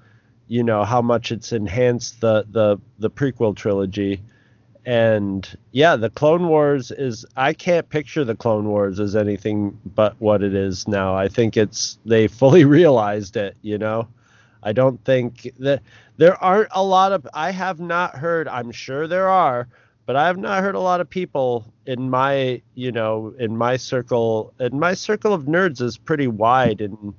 you know, how much it's enhanced the the the prequel trilogy. And yeah, the Clone Wars is I can't picture the Clone Wars as anything but what it is now. I think it's they fully realized it, you know. I don't think that there aren't a lot of I have not heard, I'm sure there are, but I have not heard a lot of people in my, you know, in my circle, and my circle of nerds is pretty wide and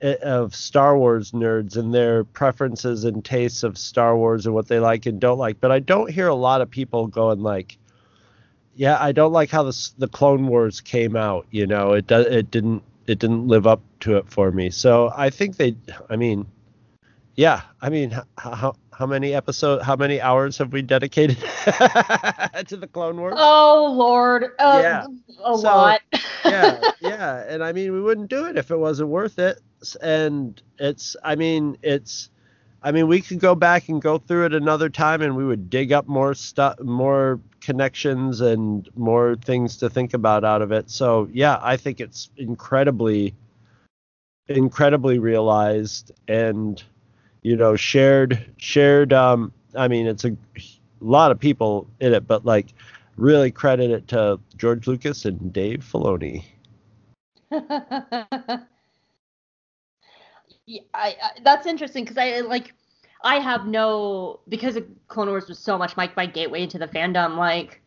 eh, of Star Wars nerds and their preferences and tastes of Star Wars and what they like and don't like. But I don't hear a lot of people going like, "Yeah, I don't like how the the Clone Wars came out." You know, it does it didn't it didn't live up to it for me. So I think they, I mean, yeah, I mean, how how many episodes, how many hours have we dedicated to the Clone Wars? Oh Lord, uh, Yeah. a So, lot. yeah, yeah, and I mean, we wouldn't do it if it wasn't worth it. And it's, I mean, it's, I mean, we could go back and go through it another time, and we would dig up more stuff, more connections, and more things to think about out of it. So yeah, I think it's incredibly, incredibly realized and you know shared shared um i mean it's a lot of people in it but like really credit it to george lucas and dave filoni yeah, I, I, that's interesting because I like I have no because Clone Wars was so much like my gateway into the fandom. Like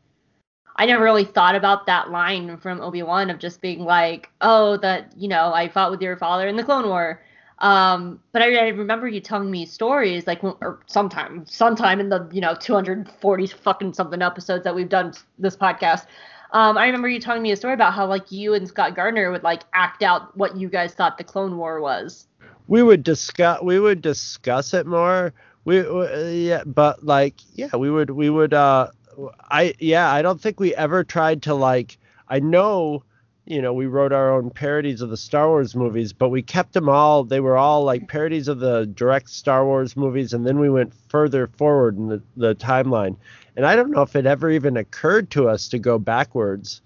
I never really thought about that line from Obi Wan of just being like, oh, that you know I fought with your father in the Clone War. Um, but I, I remember you telling me stories like or sometime sometime in the you know 240 fucking something episodes that we've done this podcast. Um, I remember you telling me a story about how like you and Scott Gardner would like act out what you guys thought the Clone War was. we would discuss we would discuss it more we we- yeah but like yeah we would we would uh i yeah i don't think we ever tried to like i know you know we wrote our own parodies of the star wars movies but we kept them all they were all like parodies of the direct star wars movies and then we went further forward in the, the timeline and i don't know if it ever even occurred to us to go backwards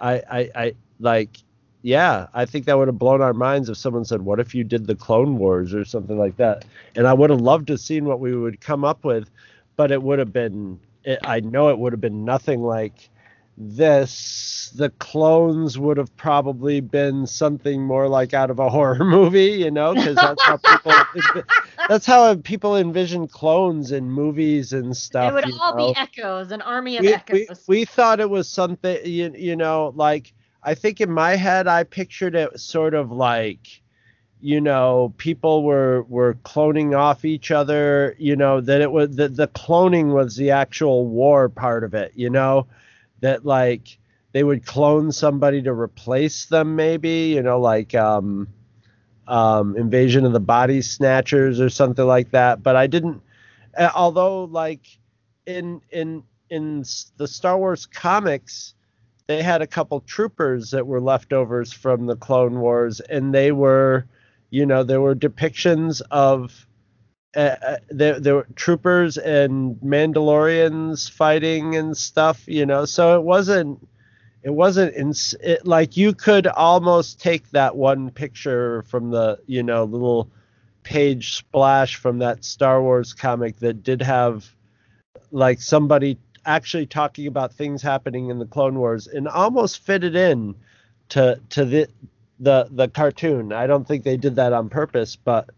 i i, I like yeah, I think that would have blown our minds if someone said, "What if you did the Clone Wars or something like that?" And I would have loved to seen what we would come up with, but it would have been. It, I know it would have been nothing like this. The clones would have probably been something more like out of a horror movie, you know, because that's how people. that's how people envision clones in movies and stuff. it would all know? be echoes, an army of we, echoes. we, we thought it was something you, you know like i think in my head i pictured it sort of like you know people were were cloning off each other you know that it was that the cloning was the actual war part of it you know that like they would clone somebody to replace them maybe you know like um um invasion of the body snatchers or something like that. But i didn't although like in in in the Star Wars comics, they had a couple troopers that were leftovers from the Clone Wars, and they were, you know, there were depictions of uh, uh, there, there were troopers and Mandalorians fighting and stuff, you know. So it wasn't, it wasn't in, it, like you could almost take that one picture from the, you know, little page splash from that Star Wars comic that did have like somebody actually talking about things happening in the Clone Wars and almost fit it in to to the the the cartoon. I don't think they did that on purpose, but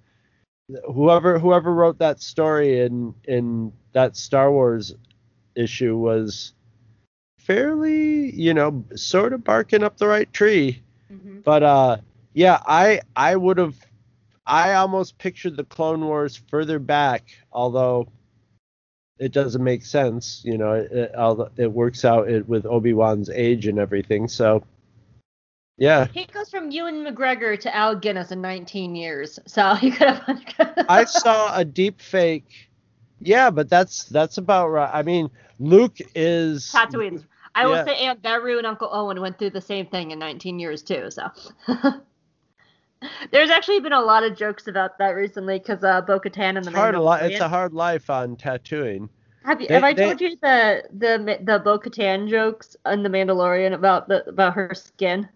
whoever whoever wrote that story in in that Star Wars issue was fairly, you know, sort of barking up the right tree. Mhm. But uh yeah, I I would have I almost pictured the Clone Wars further back, although it doesn't make sense, you know. It, it, it works out it, with Obi Wan's age and everything. So, yeah, He goes from Ewan McGregor to Alec Guinness in 19 years, so he could have. I saw a deep fake. Yeah, but that's that's about right. I mean, Luke is Tatooine. I will Yeah. say Aunt Beru and Uncle Owen went through the same thing in 19 years too. So there's actually been a lot of jokes about that recently because uh, Bo-Katan and the It's hard a li- It's a hard life on Tatooine. Have you They- have I they- told you the the the Bo Katan jokes in the Mandalorian about the about her skin?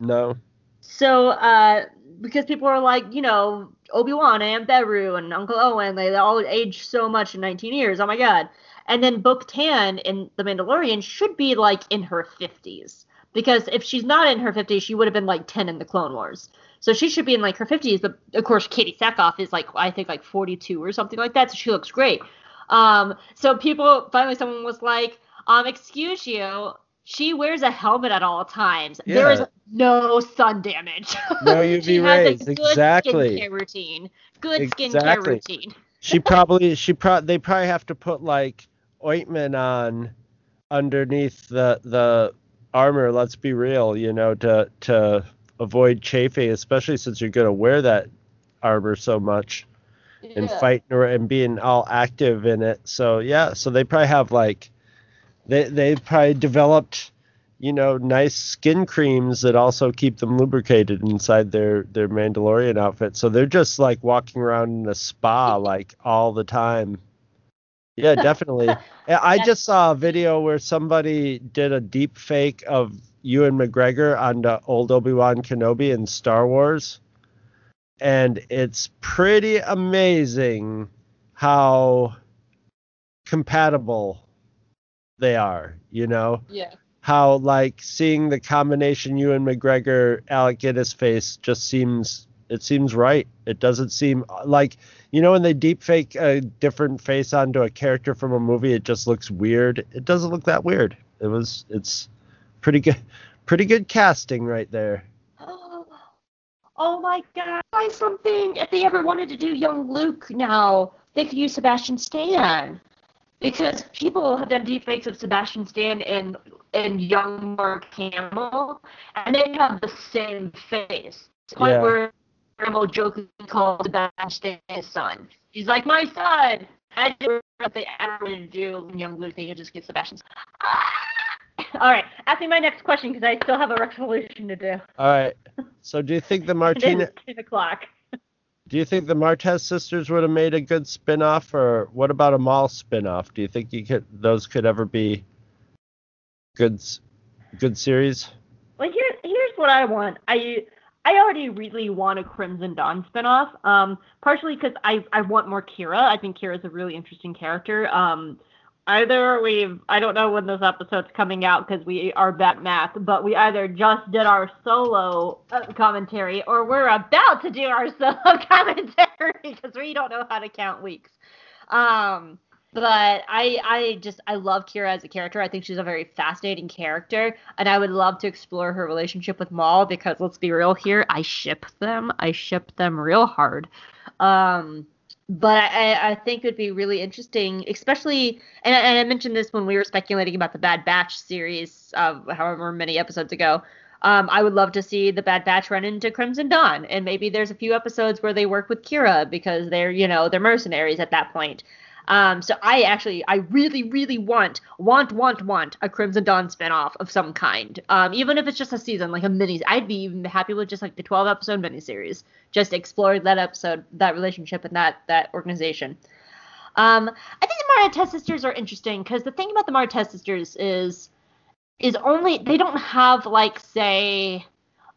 No. So, uh, because people are like, you know, Obi Wan and Beru and Uncle Owen, they all aged so much in 19 years. Oh my god! And then Bo Katan in The Mandalorian should be like in her 50s because if she's not in her 50s, she would have been like 10 in the Clone Wars. So she should be in like her 50s. But of course, Katee Sackhoff is like I think like 42 or something like that. So she looks great. Um, so people finally, someone was like, um, excuse you. She wears a helmet at all times. There is no sun damage. No she UV has rays, a good exactly. skincare routine. Good skincare Exactly. routine. She probably she pro they probably have to put like ointment on underneath the the armor, let's be real, you know, to to avoid chafing, especially since you're gonna wear that armor so much and Yeah. fighting and being all active in it. So yeah, so they probably have like they they probably developed you know nice skin creams that also keep them lubricated inside their their Mandalorian outfit. So they're just like walking around in a spa like all the time. Yeah, definitely. I just saw a video where somebody did a deep fake of Ewan McGregor on the old Obi-Wan Kenobi in Star Wars and it's pretty amazing how compatible they are, you know? Yeah. How like seeing the combination Ewan McGregor Alec Guinness face just seems it seems right. It doesn't seem like you know when they deep fake a different face onto a character from a movie, it just looks weird. It doesn't look that weird. It was it's pretty good pretty good casting right there. Oh my god, something. If they ever wanted to do young Luke now, they could use Sebastian Stan. Because people have done deepfakes of Sebastian Stan and and young Mark Hamill, and they have the same face. Point Yeah. where Hamill jokingly calls Sebastian Stan his son. He's like, my son! I do what they ever do young Luke, they could just get Sebastian. Ah! All right, ask me my next question because I still have a resolution to do. All right. So do you think the is 10 o'clock. Do you think the Martez sisters would have made a good spin-off or what about a Maul spin-off? Do you think you could those could ever be good good series? Well, here, here's what I want. I I already really want a Crimson Dawn spinoff. Um, partially because I I want more Qi'ra. I think Qi'ra's a really interesting character. Um, either we've I don't know when this episode's coming out because we are back math, but we either just did our solo uh, commentary or we're about to do our solo commentary because we don't know how to count weeks. Um, but I I just I love Qi'ra as a character. I think she's a very fascinating character, and I would love to explore her relationship with Maul because let's be real here, I ship them. I ship them real hard. Um, but I, I think it would be really interesting, especially, and, I- and I mentioned this when we were speculating about the Bad Batch series, of however many episodes ago. Um, I would love to see the Bad Batch run into Crimson Dawn, and maybe there's a few episodes where they work with Qi'ra because they're, you know, they're mercenaries at that point. Um, so I actually, I really, really want, want, want, want a Crimson Dawn spinoff of some kind. Um, even if it's just a season, like a mini. I'd be even happy with just like the 12 episode miniseries, just exploring that episode, that relationship, and that that organization. Um, I think the Martez sisters are interesting because the thing about the Martez sisters is, is only they don't have like say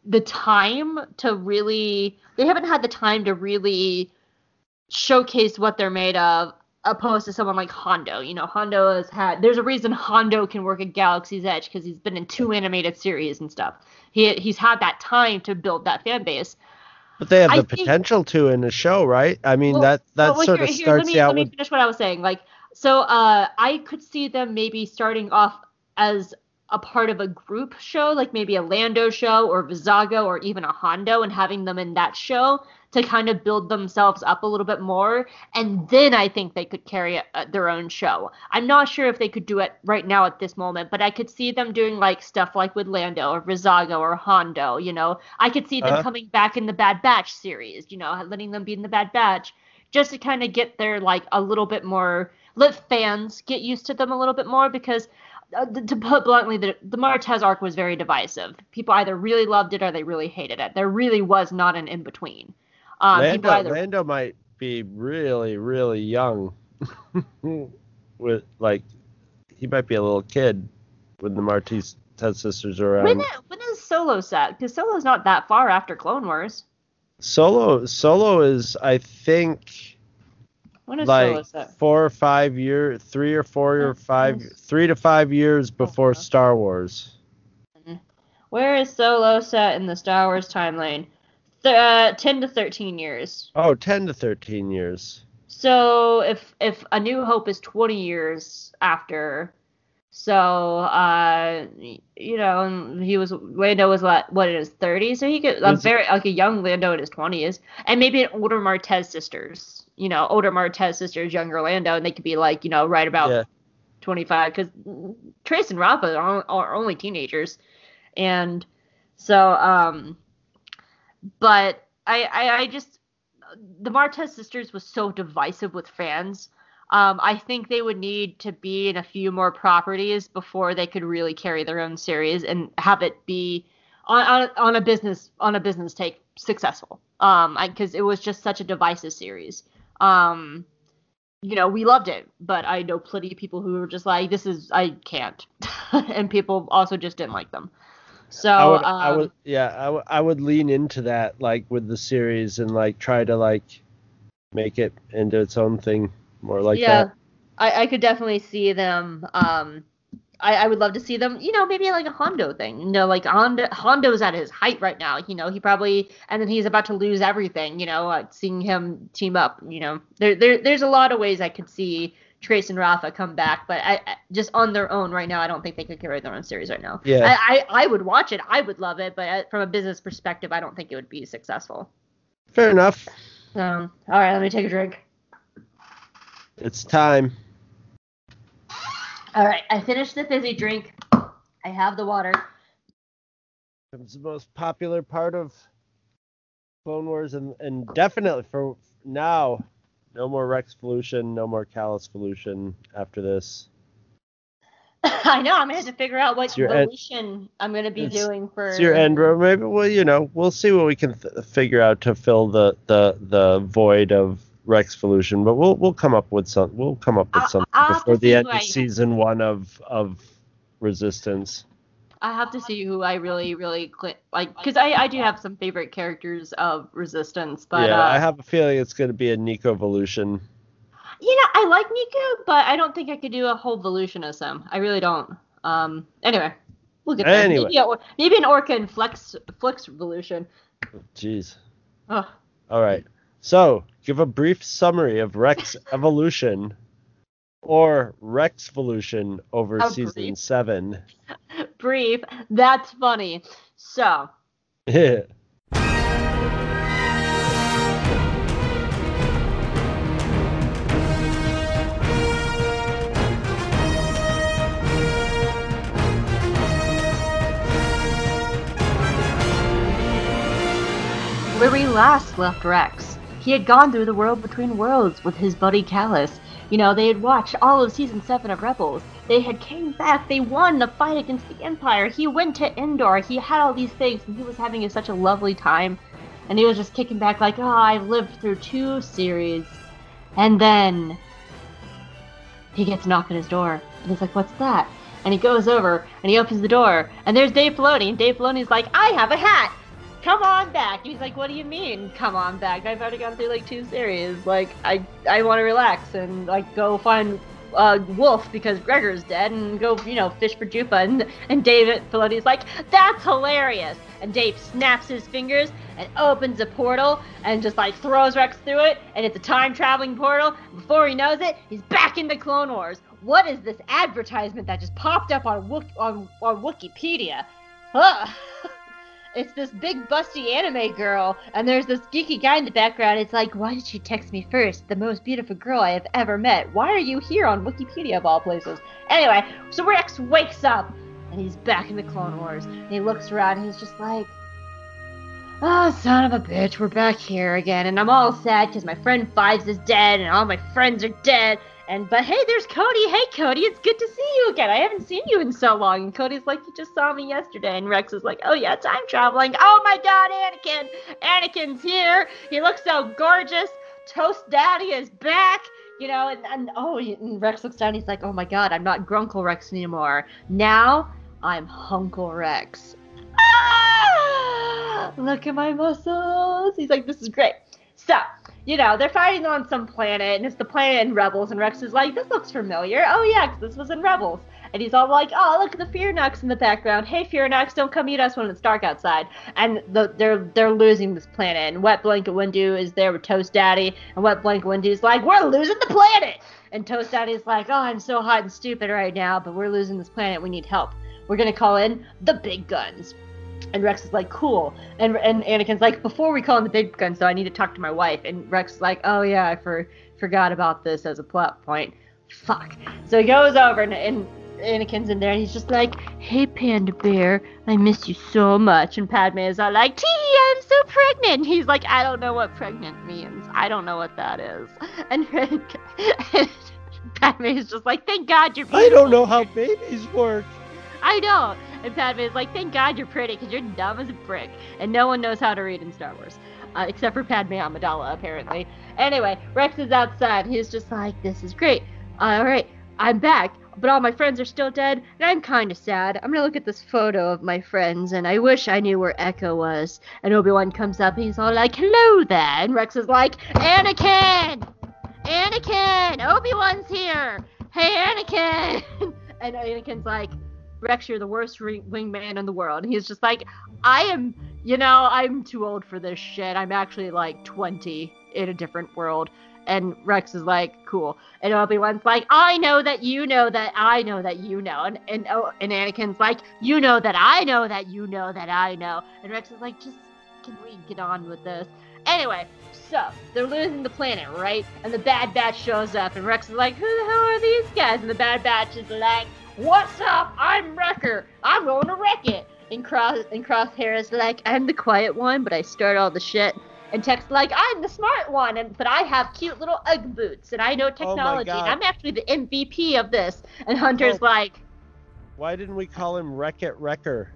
the time to really they haven't had the time to really showcase what they're made of opposed to someone like Hondo. You know, Hondo has had there's a reason Hondo can work at Galaxy's Edge because he's been in two animated series and stuff. He he's had that time to build that fan base. But they have I the think- potential to in the show, right? I mean Well- that that Well, sort here- of here, starts let me, out let me with finish what I was saying. Like, so uh, I could see them maybe starting off as a part of a group show, like maybe a Lando show or Vizago or even a Hondo, and having them in that show to kind of build themselves up a little bit more. And then I think they could carry a, a- their own show. I'm not sure if they could do it right now at this moment, but I could see them doing like stuff like with Lando or Vizago or Hondo. You know, I could see them Uh-huh. coming back in the Bad Batch series. You know, letting them be in the Bad Batch just to kind of get their like a little bit more let fans get used to them a little bit more because uh, to put bluntly the, the Martez arc was very divisive people either really loved it or they really hated it there really was not an in between um, Lando, either Lando might be really, really young. with like he might be a little kid when the Martez Ted sisters are around. When, when is Solo set? Because Solo's not that far after Clone Wars. Solo Solo is I think When is Solo like set? four or five year, three or four or five, three to five years before Uh-huh. Star Wars. Where is Solo set in the Star Wars timeline? Th- uh, 10 to 13 years. Oh, 10 to 13 years. So if if A New Hope is 20 years after, so uh, you know, and he was Lando was what what in his 30s, so he could a very like a young Lando in his 20s, and maybe an older Martez sisters, you know, older Martez sisters, younger Lando, and they could be like you know right about Yeah. 25 because Trace and Rafa are, are only teenagers, and so um, but I I, I just the Martez sisters was so divisive with fans. Um, I think they would need to be in a few more properties before they could really carry their own series and have it be on on, on a business on a business take successful. Um, because it was just such a divisive series. Um, you know, we loved it, but I know plenty of people who were just like, "This is I can't," and people also just didn't like them. So I would, um, I would, yeah, I would, I would lean into that, like with the series, and like try to like make it into its own thing, more like yeah, that. I, I could definitely see them. Um, I, I would love to see them. You know, maybe like a Hondo thing. You know, like Hondo, Hondo's at his height right now. You know, he probably and then he's about to lose everything. You know, like seeing him team up. You know, there, there there's a lot of ways I could see Trace and Rafa come back, but I, I just on their own right now, I don't think they could carry their own series right now. Yeah. I, I, I would watch it. I would love it, but uh, from a business perspective, I don't think it would be successful. Fair enough. Um, all right, let me take a drink. It's time. All right, I finished the fizzy drink. I have the water. It's the most popular part of Clone Wars, and, and definitely for now, no more Rex Volution, no more Kallus Volution after this. I know. I'm gonna have to figure out what It's your end- evolution I'm gonna be doing for. It's your end row. Maybe well, you know, we'll see what we can th- figure out to fill the, the the void of Rex Volution, but we'll we'll come up with some. We'll come up with I'll- something I'll before the end of season one of of Resistance. I have to see who I really, really cli like, because I, I do have some favorite characters of Resistance, but yeah, uh, I have a feeling it's going to be a Neeku Volution. you know, I like Neeku, but I don't think I could do a whole evolution as him. I really don't. Um, anyway, we'll get there. Anyway. Maybe, a, maybe an Orka and Flix Flix evolution. Jeez. Oh. All right. So, give a brief summary of Rex Evolution or Rex Evolution over How season brief. seven. Brief. That's funny. So, Where we last left Rex, he had gone through the world between worlds with his buddy Kallus. You know, they had watched all of season 7 of Rebels. They had came back, they won the fight against the Empire. He went to Endor, he had all these things, and he was having such a lovely time. And he was just kicking back like, ah, oh, I've lived through two series. And then he gets a knock his door. And he's like, what's that? And he goes over and he opens the door. And there's Dave Filoni. And Dave Filoni's like, I have a hat. Come on back. He's like, what do you mean, come on back? I've already gone through like two series. Like, I I want to relax and like go find uh, Wolffe because Gregor's dead and go, you know, fish for joopa. And, and David Filoni's like, that's hilarious. And Dave snaps his fingers and opens a portal and just like throws Rex through it. And it's a time traveling portal. Before he knows it, he's back in the Clone Wars. What is this advertisement that just popped up on Wik- on, on Wikipedia? Ugh. It's this big busty anime girl, and there's this geeky guy in the background. It's like, why did you text me first? The most beautiful girl I have ever met. Why are you here on Wikipedia of all places? Anyway, so Rex wakes up, and he's back in the Clone Wars. And he looks around, and he's just like, oh, son of a bitch, we're back here again. And I'm all sad because my friend Fives is dead, and all my friends are dead. And but hey, there's Cody. Hey, Cody, it's good to see you again. I haven't seen you in so long. And Cody's like, you just saw me yesterday. And Rex is like, oh yeah, time traveling. Oh my God, Anakin! Anakin's here. He looks so gorgeous. Toast Daddy is back. you know, and, and oh, and Rex looks down. He's like, oh my god, I'm not Grunkle Rex anymore. Now I'm Hunkle Rex. Ah! Look at my muscles. He's like, this is great. So, you know, they're fighting on some planet, and it's the planet in Rebels, and Rex is like, this looks familiar. Oh yeah, 'cause this was in Rebels. And he's all like, oh, look at the fyrnocks in the background. Hey, Fyrnock, don't come eat us when it's dark outside. And the, they're they're losing this planet. And Wet Blanket Windu is there with Toast Daddy. And Wet Blanket Windu's like, we're losing the planet. And Toast Daddy's like, oh, I'm so hot and stupid right now, but we're losing this planet. We need help. We're going to call in the big guns. And Rex is like, cool. And and Anakin's like, before we call in the big guns, though, I need to talk to my wife. And Rex is like, oh, yeah, I for, forgot about this as a plot point. Fuck. So he goes over and, and Anakin's in there and he's just like, Hey Panda Bear, I miss you so much. And Padme is all like, Tee, I'm so pregnant. And He's like, I don't know what pregnant means. I don't know what that is. And, and Padme is just like, Thank God you're I don't know how babies work. I don't know. And Padme is like, Thank God you're pretty because you're dumb as a brick. And no one knows how to read in Star Wars. Uh, except for Padme Amidala, apparently. Anyway, Rex is outside. He's just like, This is great. All right, I'm back but all my friends are still dead, and I'm kind of sad. I'm gonna look at this photo of my friends, and I wish I knew where Echo was. And Obi Wan comes up, and he's all like, "Hello there," and Rex is like, "Anakin, Anakin, Obi Wan's here. Hey, Anakin." and Anakin's like, "Rex, you're the worst wingman in the world." And he's just like, "I am." You know, I'm too old for this shit. I'm actually like 20 in a different world. And Rex is like, cool. And Obi Wan's like, I know that you know that I know that you know. And and oh, and Anakin's like, you know that I know that you know that I know. And Rex is like, just can we get on with this? Anyway, so they're losing the planet, right? And the Bad Batch shows up, and Rex is like, who the hell are these guys? And the Bad Batch is like, what's up? I'm Wrecker. I'm going to wreck it. And Cross and Crosshair is like, I'm the quiet one, but I start all the shit and Tech's like, I'm the smart one, and but I have cute little UGG boots, and I know oh technology, oh and I'm actually the MVP of this. And Hunter's oh. like, Why didn't we call him Wreck It Wrecker?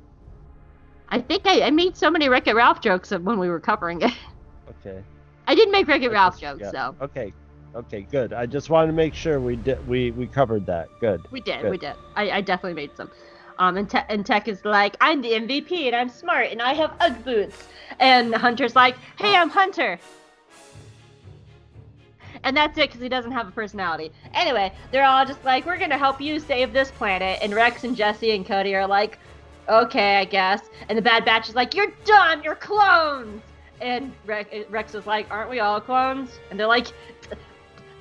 I think I, I made so many Wreck It Ralph jokes when we were covering it. Okay. I did make Wreck It Ralph jokes, yeah. so. Okay. Okay, good. I just wanted to make sure we did we we covered that. Good. We did. Good. We did. I, I definitely made some. Um, and, Te- and Tech is like, I'm the MVP and I'm smart and I have UGG boots. And Hunter's like, hey, I'm Hunter. And that's it because he doesn't have a personality. Anyway, they're all just like, we're going to help you save this planet. And Rex and Jesse and Cody are like, okay, I guess. And the Bad Batch is like, you're dumb, you're clones. And Rex is like, aren't we all clones? And they're like,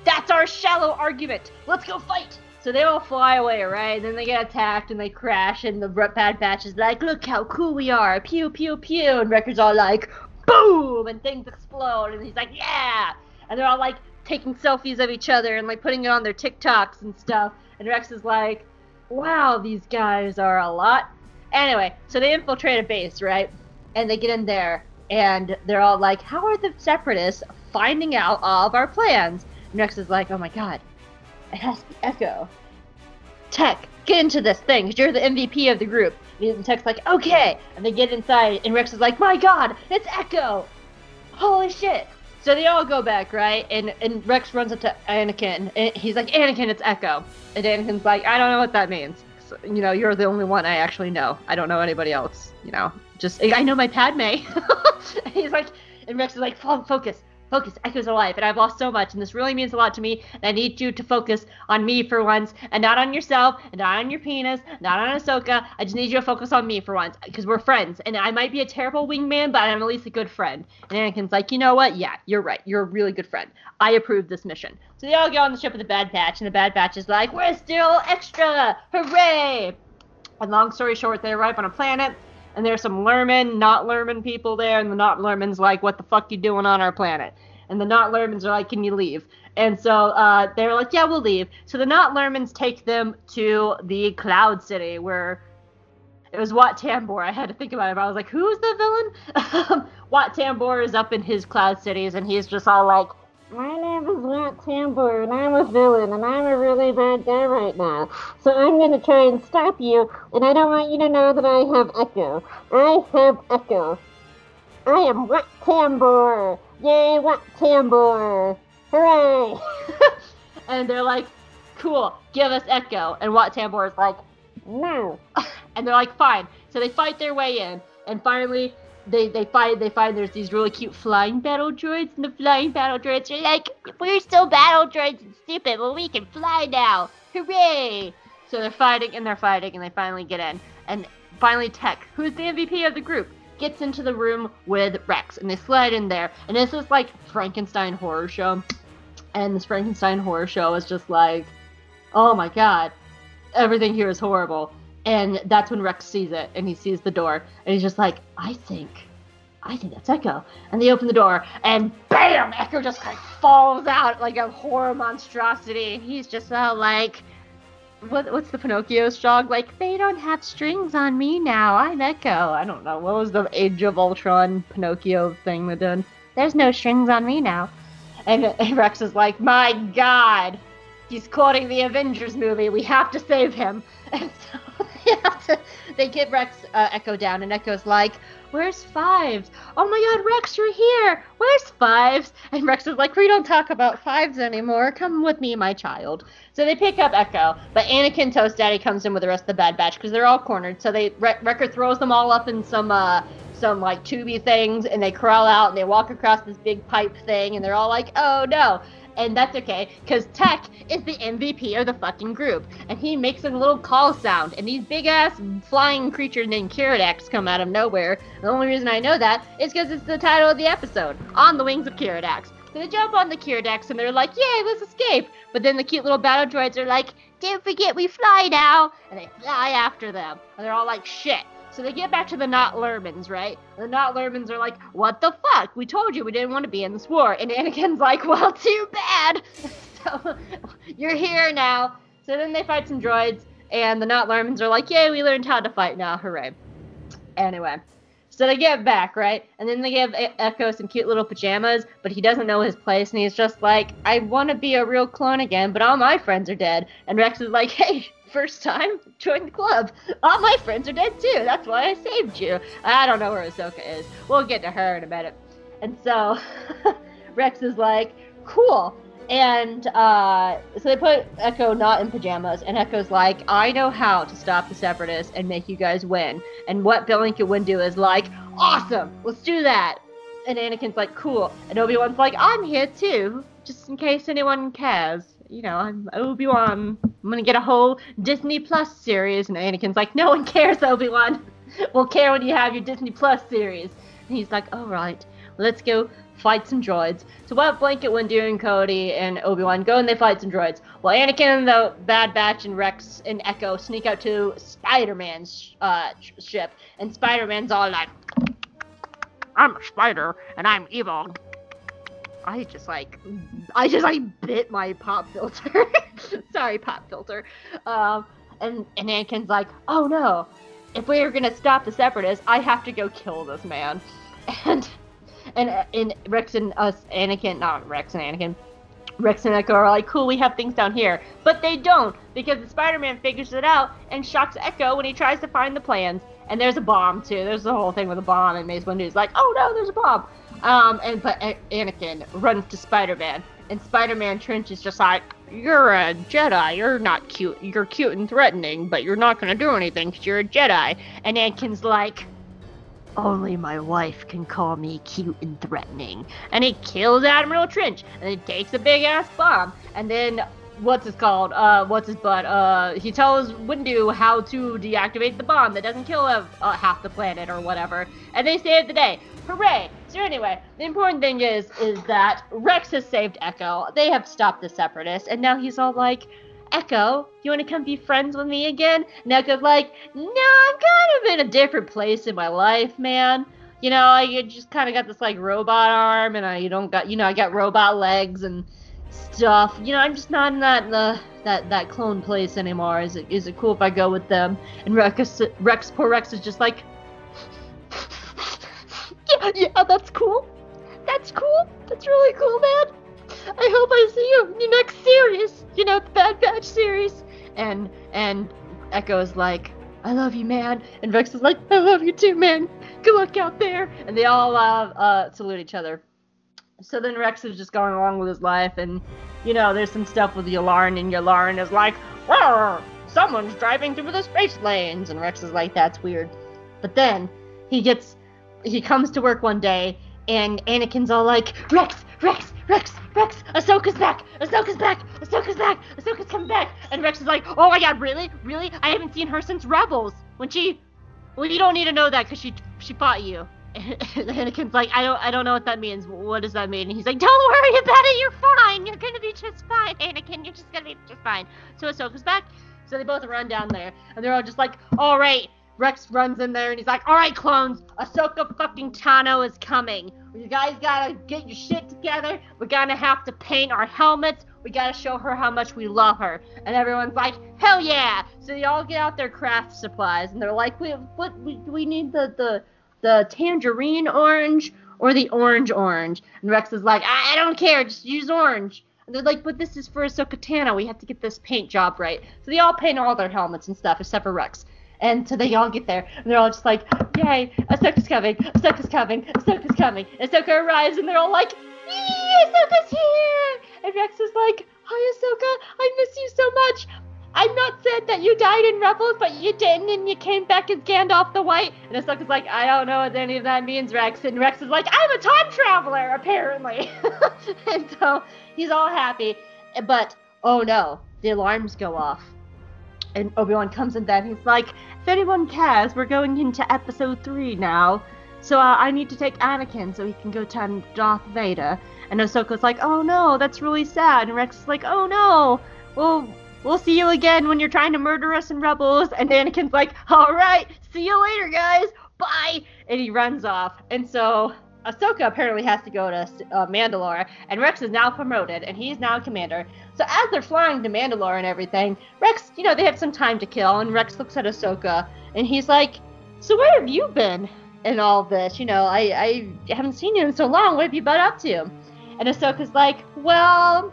that's our shallow argument. Let's go fight. So they all fly away, right? And then they get attacked and they crash, and the Bad Batch is like, look how cool we are, pew, pew, pew. And Wrecker's all like, boom, and things explode. And he's like, yeah. And they're all like taking selfies of each other and like putting it on their TikToks and stuff. And Rex is like, wow, these guys are a lot. Anyway, so they infiltrate a base, right? And they get in there, and they're all like, how are the separatists finding out all of our plans? Rex is like, oh my god, it has to be Echo. Tech, get into this thing, because you're the MVP of the group. And Tech's like, okay. And they get inside, and Rex is like, my god, it's Echo! Holy shit! So they all go back, right? And and Rex runs up to Anakin, and he's like, Anakin, it's Echo. And Anakin's like, I don't know what that means. So, you know, you're the only one I actually know. I don't know anybody else. You know, just I know my Padme. he's like, and Rex is like, focus, Focus, Echo's alive, and I've lost so much, and this really means a lot to me. And I need you to focus on me for once, and not on yourself, and not on your penis, not on Ahsoka. I just need you to focus on me for once, because we're friends. And I might be a terrible wingman, but I'm at least a good friend. And Anakin's like, you know what? Yeah, you're right. You're a really good friend. I approve this mission. So they all get on the ship with the Bad Batch, and the Bad Batch is like, we're still extra! Hooray! And long story short, they arrive on a planet and there's some Lurmen, not Lurmen people there, and the not Lurmen's like, what the fuck you doing on our planet? And the not Lurmens are like, can you leave? And so uh, they're like, yeah, we'll leave. So the not Lurmens take them to the Cloud City, where it was Wat Tambor. I had to think about it. I was like, who's the villain? Wat Tambor is up in his Cloud Cities, and he's just all like, my name is Wat Tambor, and I'm a villain, and I'm a really bad guy right now. So I'm gonna try and stop you, and I don't want you to know that I have Echo. I have Echo. I am Wat Tambor. Yay, Wat Tambor. Hooray! and they're like, "Cool, give us Echo." And Wat Tambor is like, No. and they're like, "Fine." So they fight their way in, and finally. They, they find they find there's these really cute flying battle droids and the flying battle droids are like we're still battle droids and stupid but we can fly now hooray so they're fighting and they're fighting and they finally get in and finally Tech who's the MVP of the group gets into the room with Rex and they slide in there. And this this like Frankenstein horror show. And this Frankenstein horror show is just like oh my god everything here is horrible. And that's when Rex sees it and he sees the door and he's just like I think I think that's Echo. And they open the door and bam Echo just like falls out like a horror monstrosity. And he's just all like what, what's the Pinocchio's dog like? They don't have strings on me now. I'm Echo. I don't know. What was the Age of Ultron Pinocchio thing they did? There's no strings on me now. And, Rex is like, my God, he's quoting the Avengers movie. We have to save him. And so they to. They get Rex uh, Echo down, and Echo's like, "Where's Fives? Oh my God, Rex, you're here. Where's Fives? And Rex is like, "We don't talk about Fives anymore. Come with me, my child." So they pick up Echo, but Anakin Toast Daddy comes in with the rest of the Bad Batch because they're all cornered. So they Re- Wrecker throws them all up in some uh, some like tubey things, and they crawl out and they walk across this big pipe thing, and they're all like, "Oh no." And that's okay, because Tech is the MVP of the fucking group. And he makes a little call sound, and these big ass flying creatures named Keeradaks come out of nowhere. The only reason I know that is because it's the title of the episode On the Wings of Keeradaks. So they jump on the Keeradaks and they're like, Yay, let's escape! But then the cute little battle droids are like, Don't forget we fly now! And they fly after them. And they're all like, Shit. So they get back to the Not Lurmens, right? The Not Lurmens are like, "What the fuck? We told you we didn't want to be in this war." And Anakin's like, "Well, too bad. so you're here now." So then they fight some droids, and the Not Lurmens are like, "Yay, we learned how to fight now! Hooray!" Anyway, so they get back, right? And then they give Echo some cute little pajamas, but he doesn't know his place, and he's just like, "I want to be a real clone again, but all my friends are dead." And Rex is like, "Hey." First time, join the club. All my friends are dead too. That's why I saved you. I don't know where Ahsoka is. We'll get to her in a minute. And so Rex is like, cool. And uh, so they put Echo not in pajamas, and Echo's like, I know how to stop the Separatists and make you guys win. And what Billington would do is like, awesome, let's do that. And Anakin's like, cool. And Obi Wan's like, I'm here too, just in case anyone cares. You know, I'm Obi Wan. I'm gonna get a whole Disney Plus series. And Anakin's like, no one cares, Obi Wan. we'll care when you have your Disney Plus series. And he's like, all right, let's go fight some droids. So what Blanket Windu and Cody and Obi-Wan go and they fight some droids. While Anakin and the Bad Batch and Rex and Echo sneak out to Spider-Man's uh, sh- ship. And Spider-Man's all like, I'm a spider and I'm evil. I just like, I just like bit my pop filter. Sorry, pop filter. Um, and, and Anakin's like, oh no, if we are gonna stop the Separatists, I have to go kill this man. And and and Rex and us, Anakin, not Rex and Anakin, Rex and Echo are like, cool, we have things down here, but they don't because the Spider-Man figures it out and shocks Echo when he tries to find the plans. And there's a bomb too. There's the whole thing with a bomb, and Mace Windu's like, oh no, there's a bomb. Um, and but Anakin runs to Spider-Man, and Spider-Man Trench is just like, you're a Jedi. You're not cute. You're cute and threatening, but you're not gonna do anything because you're a Jedi. And Anakin's like, only my wife can call me cute and threatening. And he kills Admiral Trench, and he takes a big ass bomb, and then what's it called? Uh, what's his butt? Uh, he tells Windu how to deactivate the bomb that doesn't kill uh, half the planet or whatever, and they save the day. Hooray! So anyway, the important thing is is that Rex has saved Echo. They have stopped the Separatists, and now he's all like. Echo, you want to come be friends with me again? And Echo's like, no, I'm kind of in a different place in my life, man. You know, I just kind of got this like robot arm, and I don't got, you know, I got robot legs and stuff. You know, I'm just not in that the that that clone place anymore. Is it is it cool if I go with them? And Rex, Rex, poor Rex is just like, yeah, that's cool. That's cool. That's really cool, man. I hope I see you in the next series. You know, the Bad Batch series. And and Echo's like, I love you, man. And Rex is like, I love you too, man. Good luck out there. And they all uh, uh, salute each other. So then Rex is just going along with his life, and you know, there's some stuff with Yularen, and Yularen is like, "Roar, someone's driving through the space lanes, and Rex is like, that's weird. But then he gets, he comes to work one day, and Anakin's all like, Rex, Rex, Rex, Rex, Ahsoka's back, Ahsoka's back, Ahsoka's back, Ahsoka's coming back. And Rex is like, oh my god, really, really? I haven't seen her since Rebels, when she, well, you don't need to know that because she, she fought you. And Anakin's like, I don't, I don't know what that means. What does that mean? And he's like, Don't worry about it. You're fine. You're gonna be just fine, Anakin. You're just gonna be just fine. So Ahsoka's back. So they both run down there, and they're all just like, All right. Rex runs in there and he's like, All right, clones. Ahsoka fucking Tano is coming. You guys gotta get your shit together. We're gonna have to paint our helmets. We gotta show her how much we love her. And everyone's like, Hell yeah! So they all get out their craft supplies, and they're like, We, what? We, we need the the the tangerine orange or the orange orange. And Rex is like, I, I don't care, just use orange. And they're like, but this is for Ahsoka Tano. We have to get this paint job right. So they all paint all their helmets and stuff, except for Rex. And so they all get there, and they're all just like, yay, Ahsoka's coming, Ahsoka's coming, Ahsoka's coming. Ahsoka arrives, and they're all like, yee, Ahsoka's here! And Rex is like, hi, Ahsoka, I miss you so much. I'm not sad that you died in Rebels, but you didn't, and you came back as Gandalf the White. And Ahsoka's like, I don't know what any of that means, Rex. And Rex is like, I'm a time traveler, apparently. and so he's all happy. But, oh no, the alarms go off. And Obi-Wan comes in then. He's like, if anyone cares, we're going into episode three now. So uh, I need to take Anakin so he can go turn Darth Vader. And Ahsoka's like, oh no, that's really sad. And Rex is like, oh no, well, we'll see you again when you're trying to murder us in Rebels. And Anakin's like, all right, see you later, guys. Bye. And he runs off. And so Ahsoka apparently has to go to uh, Mandalore, and Rex is now promoted, and he's now commander. So as they're flying to Mandalore and everything, Rex, you know, they have some time to kill, and Rex looks at Ahsoka, and he's like, "So where have you been in all this? You know, I I haven't seen you in so long. What have you been up to?" And Ahsoka's like, "Well."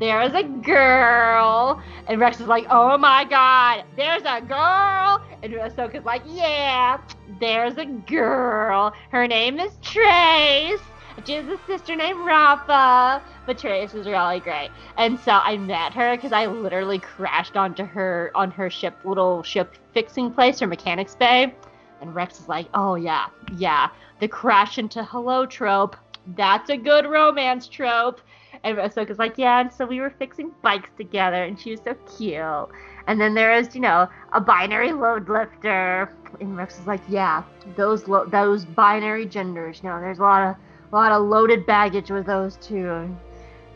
There's a girl, and Rex is like, "Oh my God, there's a girl!" And Ahsoka's like, "Yeah, there's a girl. Her name is Trace. She has a sister named Rafa, but Trace is really great. And so I met her because I literally crashed onto her on her ship, little ship fixing place, her mechanics bay. And Rex is like, oh yeah, yeah, the crash into hello trope. That's a good romance trope. And Ahsoka's like, yeah, and so we were fixing bikes together, and she was so cute. And then there is, you know, a binary load lifter. And Rex is like, yeah, those lo- those binary genders. You know, there's a lot of a lot of loaded baggage with those two.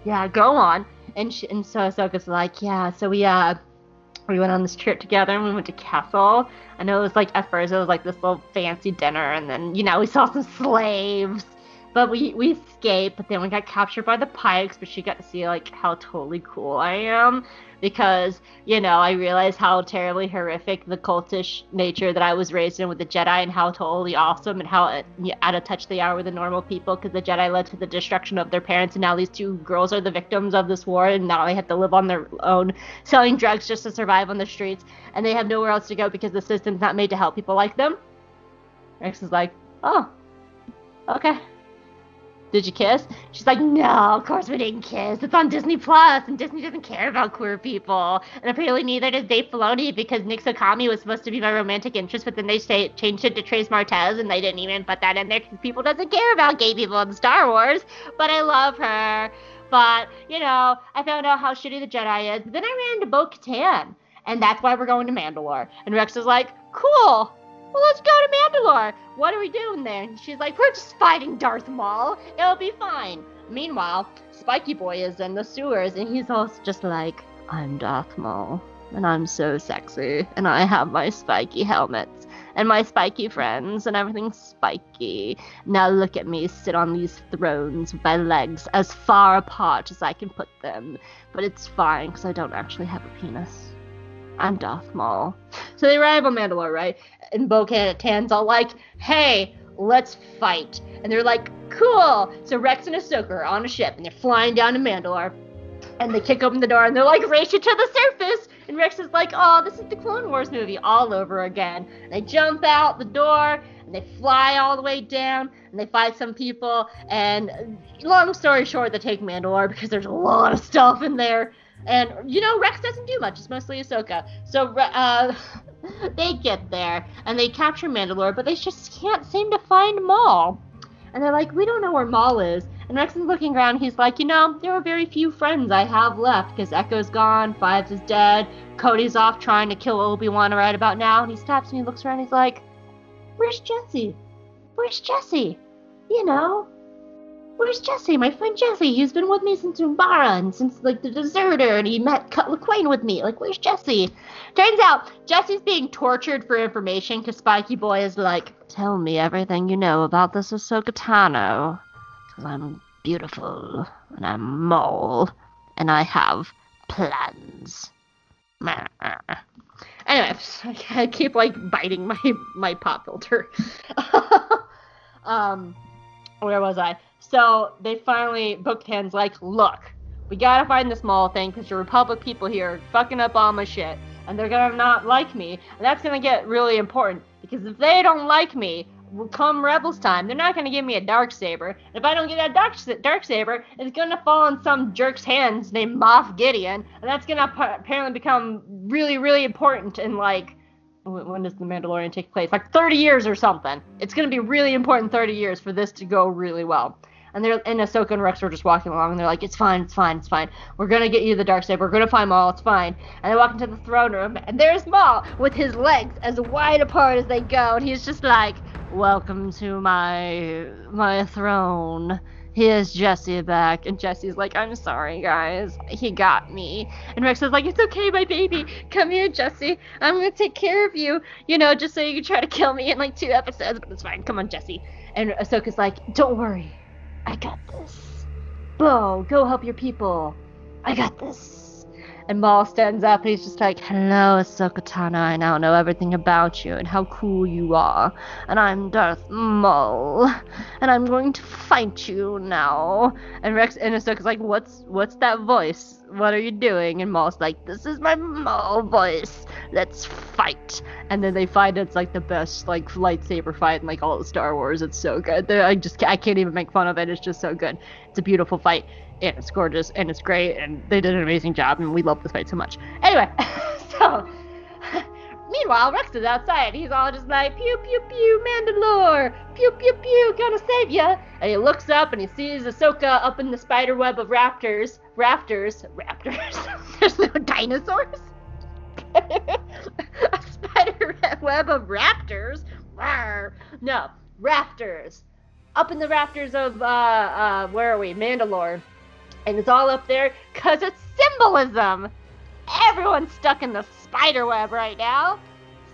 Yeah, go on. And she, and so Ahsoka's like, yeah, so we uh we went on this trip together and we went to Kessel. I know it was like at first it was like this little fancy dinner, and then you know we saw some slaves but we we escaped but then we got captured by the Pykes but she got to see like how totally cool i am. Because you know i realized how terribly horrific the cultish nature that i was raised in with the jedi and how totally awesome and how out of touch they are with the normal people because the jedi led to the destruction of their parents and now these two girls are the victims of this war and now they have to live on their own selling drugs just to survive on the streets and they have nowhere else to go because the system's not made to help people like them. Rex is like oh okay did you kiss? She's like, no, of course we didn't kiss. It's on Disney Plus, and Disney doesn't care about queer people. And apparently neither does Dave Filoni because Nick Sakami was supposed to be my romantic interest, but then they say, changed it to Trace Martez, and they didn't even put that in there because people doesn't care about gay people in Star Wars. But I love her. But, you know, I found out how shitty the Jedi is. But then I ran into Bo-Katan, and that's why we're going to Mandalore. And Rex is like, cool well, let's go to Mandalore. What are we doing there? And she's like, we're just fighting Darth Maul. It'll be fine. Meanwhile, Spiky Boy is in the sewers, and he's also just like, I'm Darth Maul, and I'm so sexy, and I have my spiky helmets and my spiky friends, and everything's spiky. Now look at me sit on these thrones with my legs as far apart as I can put them. But it's fine, because I don't actually have a penis. I'm Darth Maul. So they arrive on Mandalore, right? And Bo Katan's all like, hey, let's fight. And they're like, cool. So Rex and Ahsoka are on a ship and they're flying down to Mandalore. And they kick open the door and they're like, race you to the surface. And Rex is like, oh, this is the Clone Wars movie all over again. And they jump out the door and they fly all the way down and they fight some people. And long story short, they take Mandalore because there's a lot of stuff in there. And you know, Rex doesn't do much. It's mostly Ahsoka. So uh, they get there and they capture Mandalore, but they just can't seem to find Maul. And they're like, we don't know where Maul is. And Rex is looking around. He's like, you know, there are very few friends I have left because Echo's gone, Fives is dead, Cody's off trying to kill Obi Wan right about now. And he stops and he looks around. he's like, where's Jesse? Where's Jesse? You know, Where's Jesse? My friend Jesse. He's been with me since Umbara and since like the deserter, and he met Cut Lawquane with me. Like, where's Jesse? Turns out Jesse's being tortured for information because Spiky Boy is like, tell me everything you know about this Ahsoka Tano. Because I'm beautiful and I'm Maul and I have plans. Anyway, I keep like biting my my pop filter. um, where was I? So they finally, Bo-Katan's like, look, we gotta find this Maul thing because your Republic people here are fucking up all my shit. And they're gonna not like me. And that's gonna get really important because if they don't like me, come Rebels time, they're not gonna give me a dark saber. And if I don't get that dark dark saber, it's gonna fall in some jerk's hands named Moff Gideon, and that's gonna apparently become really, really important in like when does the Mandalorian take place? Like 30 years or something. It's gonna be really important 30 years for this to go really well and they're and Ahsoka and Rex are just walking along, and they're like, "It's fine, it's fine, it's fine. We're gonna get you the dark saber. We're gonna find Maul. It's fine." And they walk into the throne room, and there's Maul with his legs as wide apart as they go, and he's just like, "Welcome to my my throne." Here's Jesse back, and Jesse's like, "I'm sorry, guys. He got me." And Rex is like, "It's okay, my baby. Come here, Jesse. I'm gonna take care of you. You know, just so you can try to kill me in like two episodes, but it's fine. Come on, Jesse." And Ahsoka's like, "Don't worry. I got this. Bo, go help your people. I got this. And Maul stands up and he's just like, Hello, Ahsoka Tano. I now know everything about you and how cool you are. And I'm Darth Maul. And I'm going to fight you now. And Rex and Ahsoka's like, What's what's that voice? What are you doing? And Maul's like, This is my Maul voice. Let's fight. And then they find it's like the best like lightsaber fight in like all of Star Wars. It's so good. They're, I just I can't even make fun of it. It's just so good. It's a beautiful fight and it's gorgeous and it's great and they did an amazing job and we love this fight so much. Anyway, so meanwhile Rex is outside. He's all just like pew pew pew Mandalore, pew pew pew, gonna save ya. And he looks up and he sees Ahsoka up in the spider web of raptors, rafters, raptors. There's no dinosaurs. a spider web of raptors. Rawr. No, rafters. Up in the rafters of uh uh where are we? Mandalore and it's all up there because it's symbolism. Everyone's stuck in the spider web right now.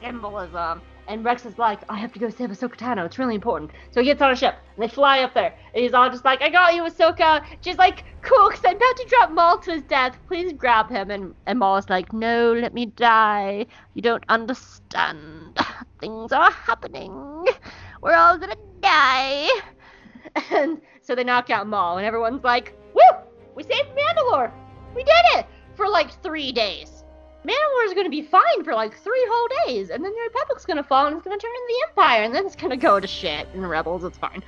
Symbolism. And Rex is like, I have to go save Ahsoka Tano. It's really important. So he gets on a ship and they fly up there. And he's all just like, I got you, Ahsoka. She's like, cool, because I'm about to drop Maul to his death. Please grab him. And, and Maul is like, no, let me die. You don't understand. Things are happening. We're all gonna die. And so they knock out Maul, and everyone's like, woo! We saved Mandalore. We did it for like three days. Mandalore is going to be fine for like three whole days, and then the Republic's going to fall and it's going to turn into the Empire, and then it's going to go to shit in Rebels. It's fine.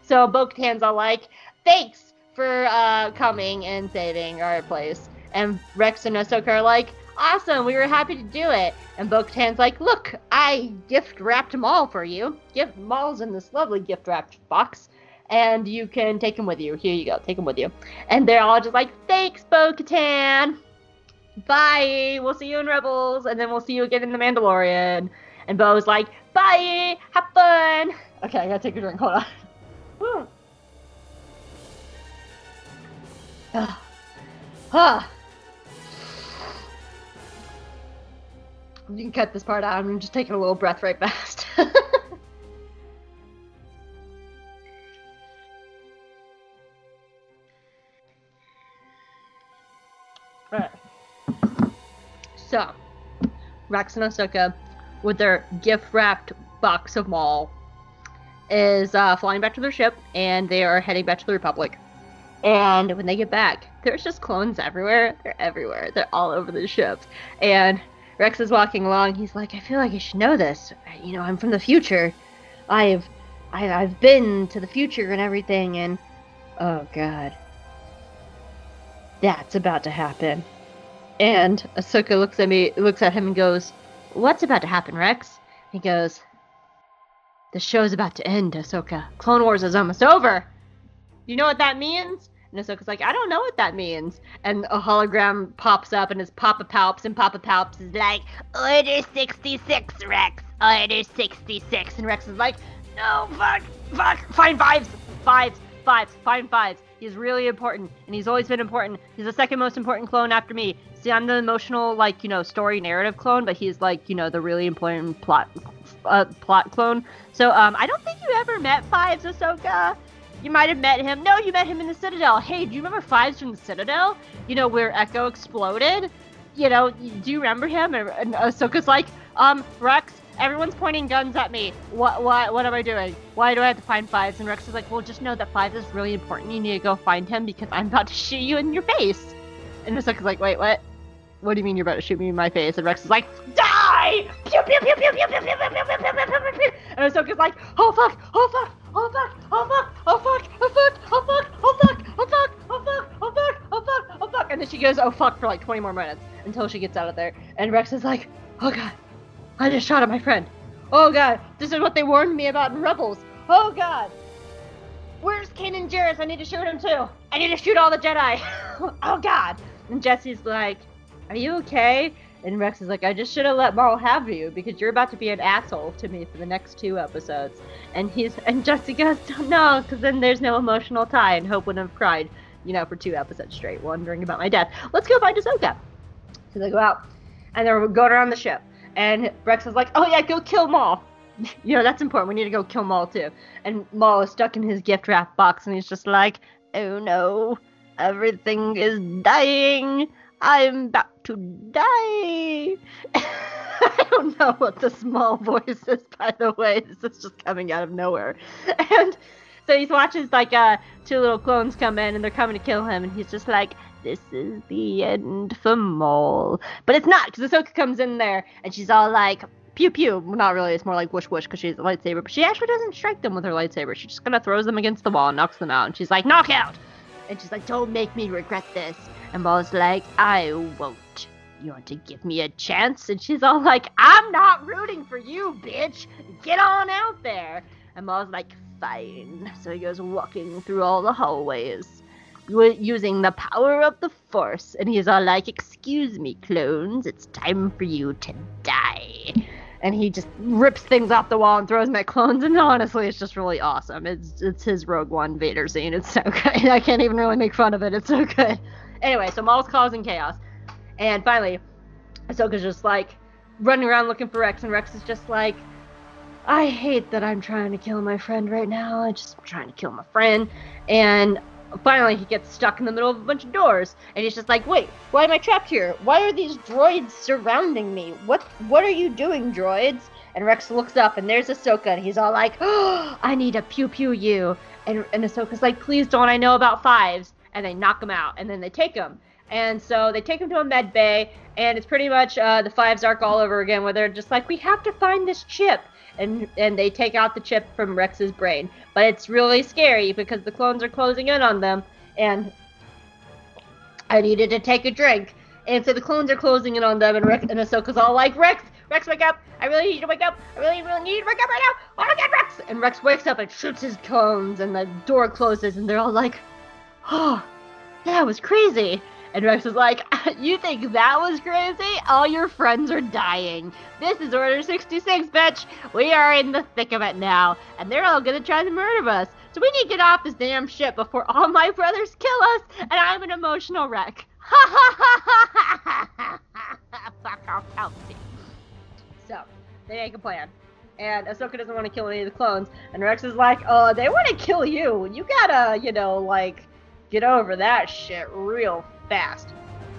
So Bo-Katan's all like, "Thanks for uh, coming and saving our place." And Rex and Ahsoka are like, "Awesome, we were happy to do it." And Bo-Katan's like, "Look, I gift wrapped Maul for you. Gift Maul's in this lovely gift wrapped box." And you can take him with you. Here you go, take him with you. And they're all just like, thanks, Bo Katan. Bye. We'll see you in Rebels, and then we'll see you again in The Mandalorian. And Bo's like, bye. Have fun. Okay, I gotta take a drink. Hold on. ah. You can cut this part out. I'm just taking a little breath right fast. So, Rex and Ahsoka, with their gift wrapped box of Maul, is uh, flying back to their ship, and they are heading back to the Republic. And when they get back, there's just clones everywhere. They're everywhere. They're all over the ship. And Rex is walking along. He's like, I feel like I should know this. You know, I'm from the future. I've, I, I've been to the future and everything. And oh god, that's about to happen. And Ahsoka looks at me, looks at him, and goes, "What's about to happen, Rex?" He goes, "The show's about to end, Ahsoka. Clone Wars is almost over. You know what that means?" And Ahsoka's like, "I don't know what that means." And a hologram pops up, and it's Papa Palps, and Papa Palps is like, "Order 66, Rex. Order 66." And Rex is like, "No, fuck, fuck, find fives, fives, fives, find fives." He's really important, and he's always been important. He's the second most important clone after me. See, I'm the emotional, like you know, story narrative clone, but he's like you know the really important plot uh, plot clone. So um, I don't think you ever met Fives Ahsoka. You might have met him. No, you met him in the Citadel. Hey, do you remember Fives from the Citadel? You know where Echo exploded. You know, do you remember him? And, Ahsoka's like, um, Rex, Everyone's pointing guns at me. What what what am I doing? Why do I have to find Fives? And Rex is like, well, just know that Fives is really important. You need to go find him because I'm about to shoot you in your face. And Ahsoka's like, wait, what? What do you mean you're about to shoot me in my face? And Rex is like, die! Pew pew pew pew pew pew pew pew pew pew pew pew pew pew. And Ahsoka's like, oh fuck, oh fuck, oh fuck, oh fuck, oh fuck, oh fuck, oh fuck, oh fuck, oh fuck, oh fuck, oh fuck, oh fuck, oh fuck. And then she goes, oh fuck, for like 20 more minutes until she gets out of there. And Rex is like, oh god. I just shot at my friend. Oh god, this is what they warned me about in Rebels. Oh god. Where's Kanan Jarrus? I need to shoot him too. I need to shoot all the Jedi. oh god. And Jesse's like, Are you okay? And Rex is like, I just should have let Maul have you because you're about to be an asshole to me for the next two episodes. And he's and Jesse goes, No, because then there's no emotional tie, and Hope wouldn't have cried, you know, for two episodes straight, wondering about my death. Let's go find Ahsoka. So they go out, and they're going around the ship. And Rex is like, oh yeah, go kill Maul. you know, that's important. We need to go kill Maul too. And Maul is stuck in his gift wrap box and he's just like, oh no, everything is dying. I'm about to die. I don't know what the small voice is, by the way. This is just coming out of nowhere. And so he watches like uh, two little clones come in and they're coming to kill him, and he's just like, this is the end for Maul. But it's not, because Ahsoka comes in there and she's all like, pew pew. Well, not really, it's more like whoosh whoosh because she's a lightsaber. But she actually doesn't strike them with her lightsaber. She just kind of throws them against the wall and knocks them out. And she's like, knockout! And she's like, don't make me regret this. And Maul's like, I won't. You want to give me a chance? And she's all like, I'm not rooting for you, bitch. Get on out there. And Maul's like, fine. So he goes walking through all the hallways using the power of the Force, and he's all like, Excuse me, clones, it's time for you to die. And he just rips things off the wall and throws them at clones, and honestly, it's just really awesome. It's it's his Rogue One Vader scene. It's so good. I can't even really make fun of it. It's so good. Anyway, so Maul's causing chaos, and finally, Ahsoka's just like running around looking for Rex, and Rex is just like, I hate that I'm trying to kill my friend right now. I'm just trying to kill my friend, and finally he gets stuck in the middle of a bunch of doors and he's just like wait why am i trapped here? Why are these droids surrounding me? What what are you doing droids? And rex looks up and there's ahsoka and he's all like oh i need a pew pew you. And, and ahsoka's like please don't i know about fives. And they knock him out and then they take him. And so they take him to a med bay and it's pretty much uh, the fives arc all over again where they're just like we have to find this chip and and they take out the chip from Rex's brain. But it's really scary because the clones are closing in on them, and I needed to take a drink. And so the clones are closing in on them, and Rex and Ahsoka's all like, Rex, Rex, wake up! I really need you to wake up! I really, really need you to wake up right now! Oh my God, Rex! And Rex wakes up and shoots his clones, and the door closes, and they're all like, Oh, that was crazy. And Rex is like, You think that was crazy? All your friends are dying. This is Order 66, bitch. We are in the thick of it now, and they're all gonna try to murder us. So we need to get off this damn ship before all my brothers kill us, and I'm an emotional wreck. Ha ha ha ha ha ha ha Fuck off, Palpatine. So, they make a plan. And Ahsoka doesn't want to kill any of the clones, and Rex is like, uh, they want to kill you. You gotta, you know, like, get over that shit real fast.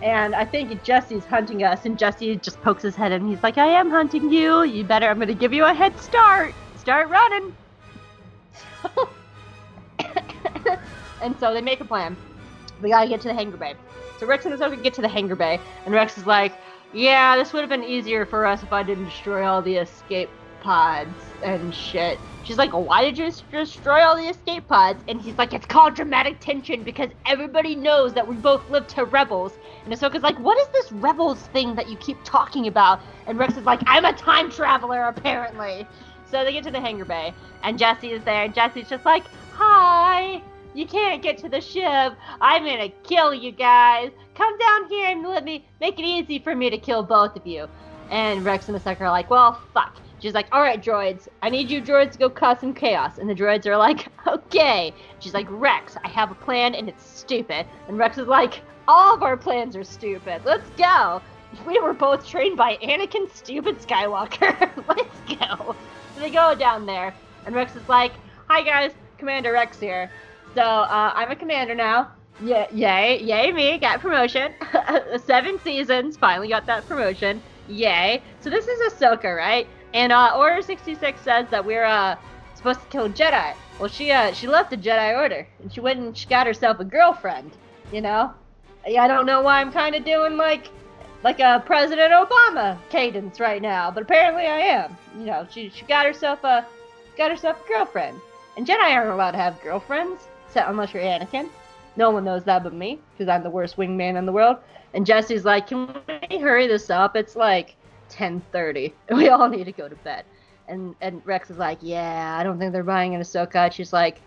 And I think Jesse's hunting us, and Jesse just pokes his head in. He's like, I am hunting you. You better, I'm going to give you a head start. Start running. and so they make a plan. We gotta get to the hangar bay. So Rex and Ahsoka get to the hangar bay, and Rex is like, "Yeah, this would have been easier for us if I didn't destroy all the escape pods and shit." She's like, "Why did you destroy all the escape pods?" And he's like, "It's called dramatic tension because everybody knows that we both live to rebels." And Ahsoka's like, "What is this rebels thing that you keep talking about?" And Rex is like, "I'm a time traveler, apparently." So they get to the hangar bay, and Jesse is there, and Jesse's just like, "Hi." You can't get to the ship. I'm gonna kill you guys. Come down here and let me make it easy for me to kill both of you. And Rex and the sucker are like, well, fuck. She's like, all right, droids, I need you droids to go cause some chaos. And the droids are like, okay. She's like, Rex, I have a plan and it's stupid. And Rex is like, all of our plans are stupid. Let's go. We were both trained by Anakin Stupid Skywalker. Let's go. So they go down there, and Rex is like, hi guys, Commander Rex here. So uh, I'm a commander now. Yeah, yay, yay me, got promotion. Seven seasons, finally got that promotion. Yay. So this is Ahsoka, right? And uh, Order 66 says that we're uh, supposed to kill Jedi. Well, she uh, she left the Jedi Order and she went and she got herself a girlfriend. You know, I don't know why I'm kind of doing like like a President Obama cadence right now, but apparently I am. You know, she she got herself a got herself a girlfriend. And Jedi aren't allowed to have girlfriends unless you're Anakin. No one knows that but me, because I'm the worst wingman in the world. And Jesse's like, "Can we hurry this up? It's like 10:30, we all need to go to bed." And and Rex is like, "Yeah, I don't think they're buying an Ahsoka." And she's like,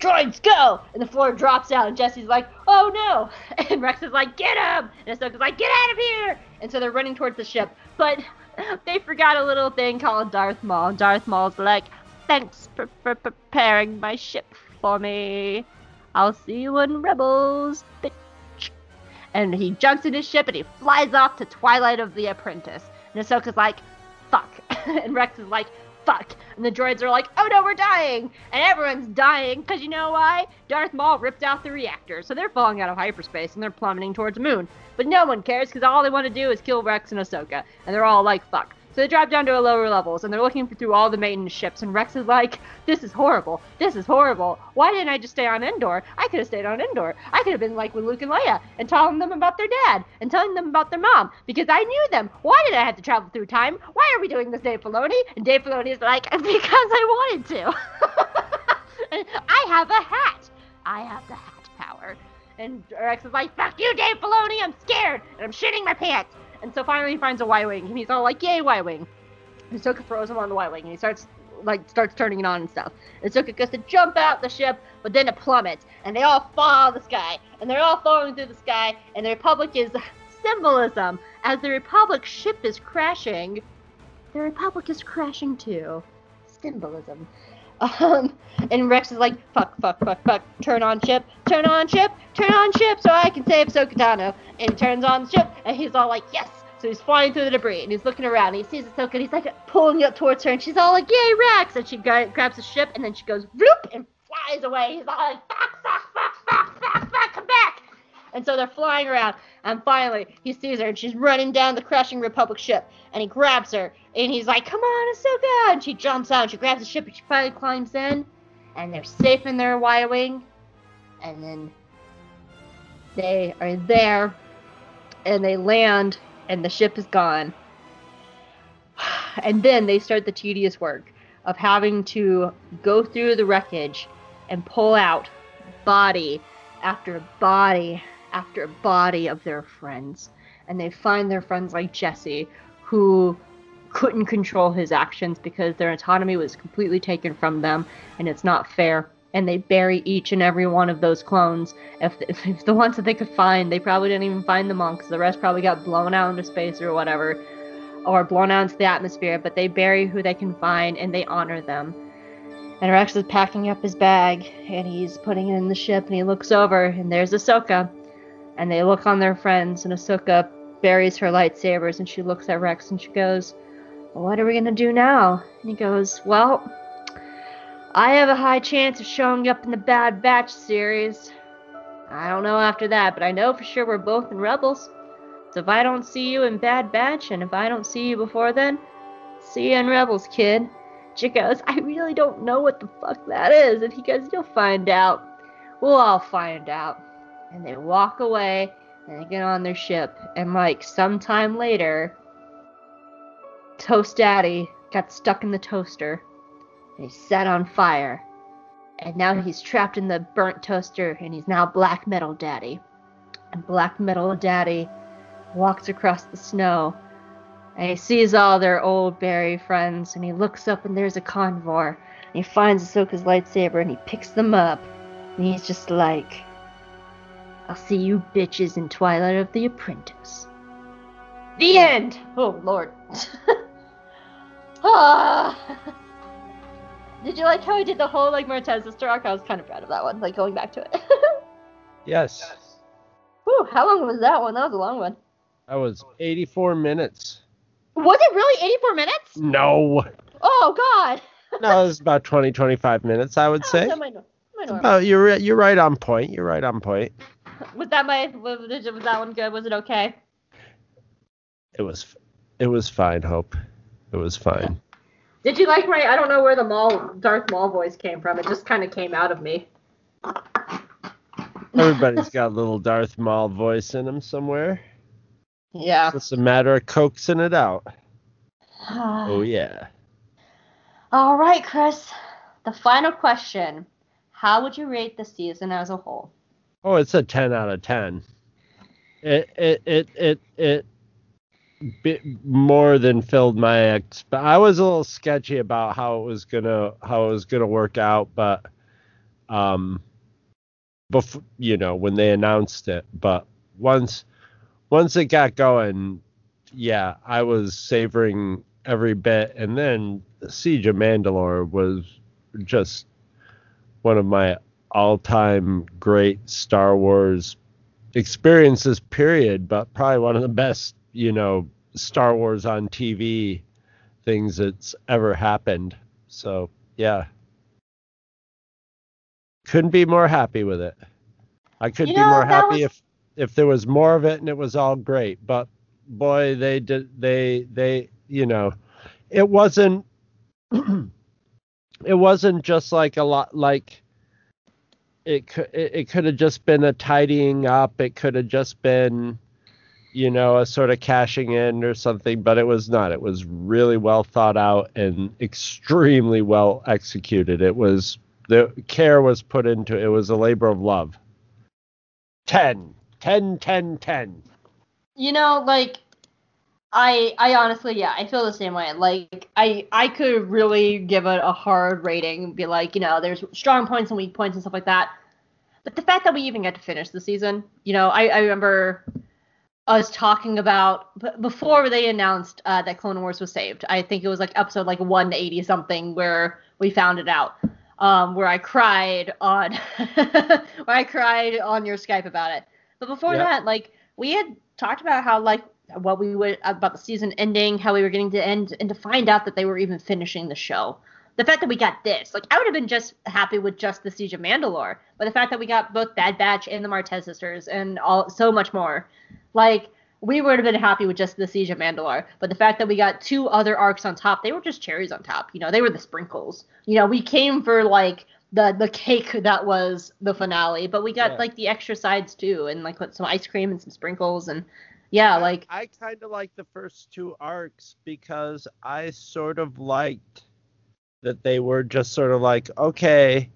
"Droids, go!" And the floor drops out, and Jesse's like, "Oh no!" And Rex is like, "Get him!" And Ahsoka's like, "Get out of here!" And so they're running towards the ship, but they forgot a little thing called Darth Maul. And Darth Maul's like, "Thanks for, for preparing my ship for me. I'll see you in Rebels, bitch. And he jumps in his ship and he flies off to Twilight of the Apprentice. And Ahsoka's like, fuck. and Rex is like, fuck. And the droids are like, oh no, we're dying. And everyone's dying because you know why? Darth Maul ripped out the reactor. So they're falling out of hyperspace and they're plummeting towards the moon. But no one cares because all they want to do is kill Rex and Ahsoka. And they're all like, fuck. So they drop down to a lower levels and they're looking through all the maintenance ships. And Rex is like, "This is horrible. This is horrible. Why didn't I just stay on Endor? I could have stayed on Endor. I could have been like with Luke and Leia and telling them about their dad and telling them about their mom because I knew them. Why did I have to travel through time? Why are we doing this, Dave Filoni?" And Dave Filoni is like, "Because I wanted to. I have a hat. I have the hat power." And Rex is like, "Fuck you, Dave Filoni. I'm scared and I'm shitting my pants." And so finally he finds a Y-wing, and he's all like, "Yay, Y-wing!" And Ahsoka throws him on the Y-wing, and he starts like starts turning it on and stuff. And Ahsoka gets to jump out the ship, but then it plummets, and they all fall out of the sky, and they're all falling through the sky, and the Republic is symbolism as the Republic ship is crashing. The Republic is crashing too. Symbolism. Um, and Rex is like, fuck, fuck, fuck, fuck, turn on ship, turn on ship, turn on ship, so I can save Ahsoka Tano. And he turns on the ship, and he's all like, yes. So he's flying through the debris, and he's looking around, and he sees Ahsoka, and he's like pulling up towards her, and she's all like, yay, Rex. And she grabs the ship, and then she goes, whoop, and flies away. He's all like, fuck, fuck, fuck, fuck, fuck, fuck, come back. And so they're flying around, and finally he sees her, and she's running down the crashing Republic ship, and he grabs her, and he's like, "Come on, Ahsoka!" And she jumps out, and she grabs the ship, and she finally climbs in, and they're safe in their Y-wing, and then they are there, and they land, and the ship is gone, and then they start the tedious work of having to go through the wreckage and pull out body after body after a body of their friends. And they find their friends like Jesse, who couldn't control his actions because their autonomy was completely taken from them, and it's not fair. And they bury each and every one of those clones. If, if, if the ones that they could find, they probably didn't even find them all because the rest probably got blown out into space or whatever, or blown out into the atmosphere. But they bury who they can find and they honor them. And Rex is packing up his bag and he's putting it in the ship and he looks over and there's Ahsoka and they look on their friends, and Ahsoka buries her lightsabers, and she looks at Rex and she goes, What are we gonna do now? And he goes, Well, I have a high chance of showing up in the Bad Batch series. I don't know after that, but I know for sure we're both in Rebels. So if I don't see you in Bad Batch, and if I don't see you before then, see you in Rebels, kid. She goes, I really don't know what the fuck that is. And he goes, You'll find out. We'll all find out. And they walk away and they get on their ship. And like sometime later, Toast Daddy got stuck in the toaster and he set on fire. And now he's trapped in the burnt toaster and he's now Black Metal Daddy. And Black Metal Daddy walks across the snow and he sees all their old Barry friends and he looks up and there's a convor. And he finds Ahsoka's lightsaber and he picks them up. And he's just like, I'll see you bitches in Twilight of the Apprentice. The end! Oh, Lord. ah. Did you like how I did the whole like Martez sister arc? I was kind of proud of that one, like going back to it. Yes. Whew, how long was that one? That was a long one. That was 84 minutes. Was it really 84 minutes? No. Oh God. No, it was about 20, 25 minutes, I would Oh, say. so my, no- my normal. About, you're you're right on point. You're right on point. Was that my was, was that one good? Was it okay? It was it was fine, Hope. It was fine. Did you like my? I don't know where the mall Darth Maul voice came from. It just kind of came out of me. Everybody's got a little Darth Maul voice in them somewhere. Yeah. It's just a matter of coaxing it out. Oh yeah. All right, Chris. The final question: How would you rate the season as a whole? Oh, it's a 10 out of 10. It it it it it bit more than filled my ex. But I was a little sketchy about how it was gonna how it was gonna work out, but um, before you know when they announced it, but once once it got going, yeah, I was savoring every bit, and then Siege of Mandalore was just one of my all-time great Star Wars experiences period but probably one of the best you know Star Wars on TV things that's ever happened. So yeah. Couldn't be more happy with it. I could You be more happy was- if if there was more of it and it was all great but boy they did they they you know it wasn't it wasn't just like a lot like it could it, it could have just been a tidying up. It could have just been you know a sort of cashing in or something but it was not. It was really well thought out and extremely well executed. It was the care was put into it was a labor of love. 10 10 10 10 You know, like I I honestly yeah, I feel the same way. Like I I could really give it a hard rating and be like, you know, there's strong points and weak points and stuff like that. But the fact that we even got to finish the season, you know, I, I remember us talking about before they announced uh, that Clone Wars was saved. I think it was like episode like 180 something where we found it out. Um, where I cried on where I cried on your Skype about it. But before Yeah. that, like we had talked about how like what we would uh, about the season ending, how we were getting to end, and to find out that they were even finishing the show. The fact that we got this, like I would have been just happy with just the Siege of Mandalore, but the fact that we got both Bad Batch and the Martez sisters and all so much more, like we would have been happy with just the Siege of Mandalore. But the fact that we got two other arcs on top, they were just cherries on top. You know, they were the sprinkles. You know, we came for like the the cake that was the finale, but we got Yeah. like the extra sides too, and like with some ice cream and some sprinkles, and yeah, like I kind of like the first two arcs because I sort of liked that they were just sort of like okay,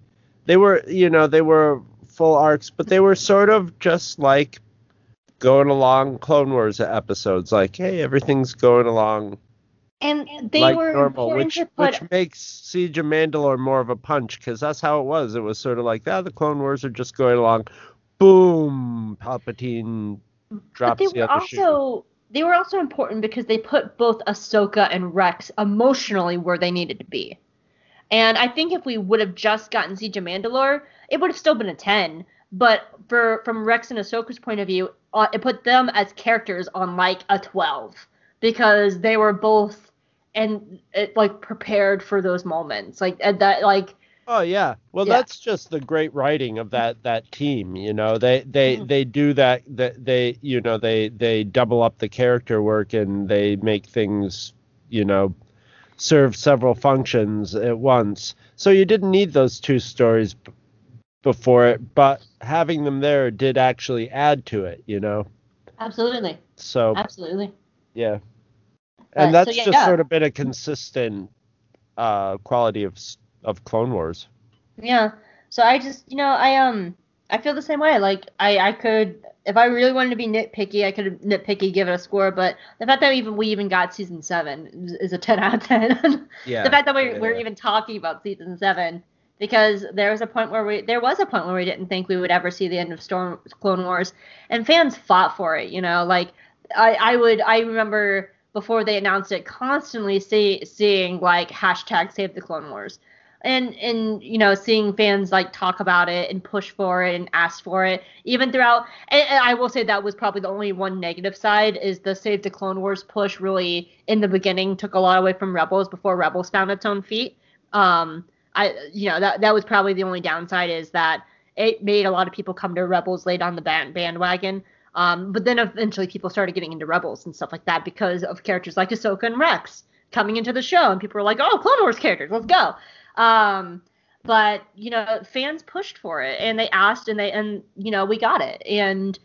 they were you know they were full arcs, but they were sort of just like going along Clone Wars episodes, like hey everything's going along and they like were normal, which put which makes Siege of Mandalore more of a punch because that's how it was. It was sort of like that. the Clone Wars are just going along, boom, Palpatine But they the were also they were also important because they put both Ahsoka and Rex emotionally where they needed to be. And I think if we would have just gotten Siege of Mandalore, it would have still been a 10. But for from Rex and Ahsoka's point of view, uh, it put them as characters on like a 12 because they were both and it, like prepared for those moments. Like and that like Oh yeah. Well, Yeah. that's just the great writing of that that team. You know, they they Mhm. they do that. That they you know they they double up the character work and they make things you know serve several functions at once. So you didn't need those two stories b- before it, but having them there did actually add to it, you know. Absolutely. So Absolutely. yeah, But, and that's so, yeah, just yeah. sort of been a consistent uh, quality of s- of Clone Wars. Yeah. So I just, you know, I um, I feel the same way. Like I, I could, if I really wanted to be nitpicky, I could have nitpicky give it a score. But the fact that even we even got season seven is, is a ten out of ten. Yeah. the fact that we're, yeah, we're yeah. even talking about season seven because there was a point where we there was a point where we didn't think we would ever see the end of Storm Clone Wars, and fans fought for it. You know, like I I would I remember before they announced it constantly see, seeing like hashtag Save the Clone Wars. And and you know seeing fans like talk about it and push for it and ask for it even throughout and, and I will say that was probably the only one negative side is the Save the Clone Wars push really in the beginning took a lot away from Rebels before Rebels found its own feet. Um, I you know that that was probably the only downside is that it made a lot of people come to Rebels late on the band bandwagon. Um, but then eventually people started getting into Rebels and stuff like that because of characters like Ahsoka and Rex coming into the show, and people were like, "Oh, Clone Wars characters, let's go." Um, but you know, fans pushed for it, and they asked, and they and you know, we got it. And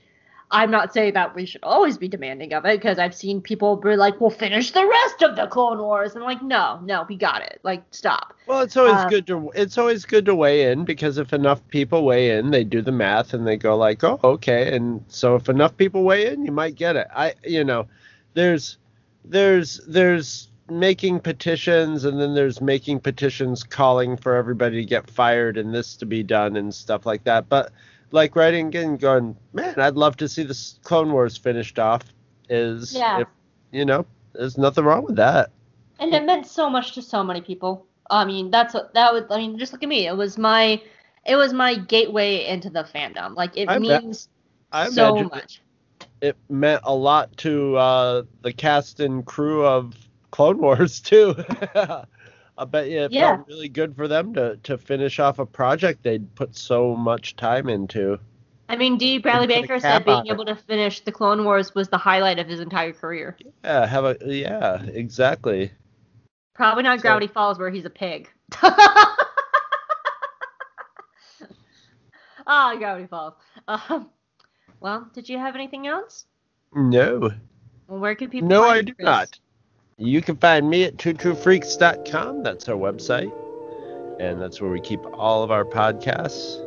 I'm not saying that we should always be demanding of it because I've seen people be like, "We'll finish the rest of the Clone Wars," and like, no, no, we got it. Like, stop. Well, it's always Um, good to it's always good to weigh in because if enough people weigh in, they do the math and they go like, "Oh, okay." And so if enough people weigh in, you might get it. I you know, there's there's there's making petitions and then there's making petitions calling for everybody to get fired and this to be done and stuff like that. But like writing and going, "Man, I'd love to see this Clone Wars finished off." Is Yeah. if, you know, there's nothing wrong with that. and it meant so much to so many people. I mean, that's what that was. I mean, just look at me. It was my, it was my gateway into the fandom. Like it I means I so much. it meant a lot to uh, the cast and crew of Clone Wars too. I bet you it Yeah. felt really good for them to, to finish off a project they'd put so much time into. I mean, D. Bradley Baker said being able to finish the Clone Wars was the highlight of his entire career. Yeah, have a yeah, exactly. Probably not So- Gravity Falls, where he's a pig. Ah, Gravity Falls. Um, well, did you have anything else? No, Well, where can people? no, I do not. You can find me at twotruefreaks.com. That's our website, and that's where we keep all of our podcasts.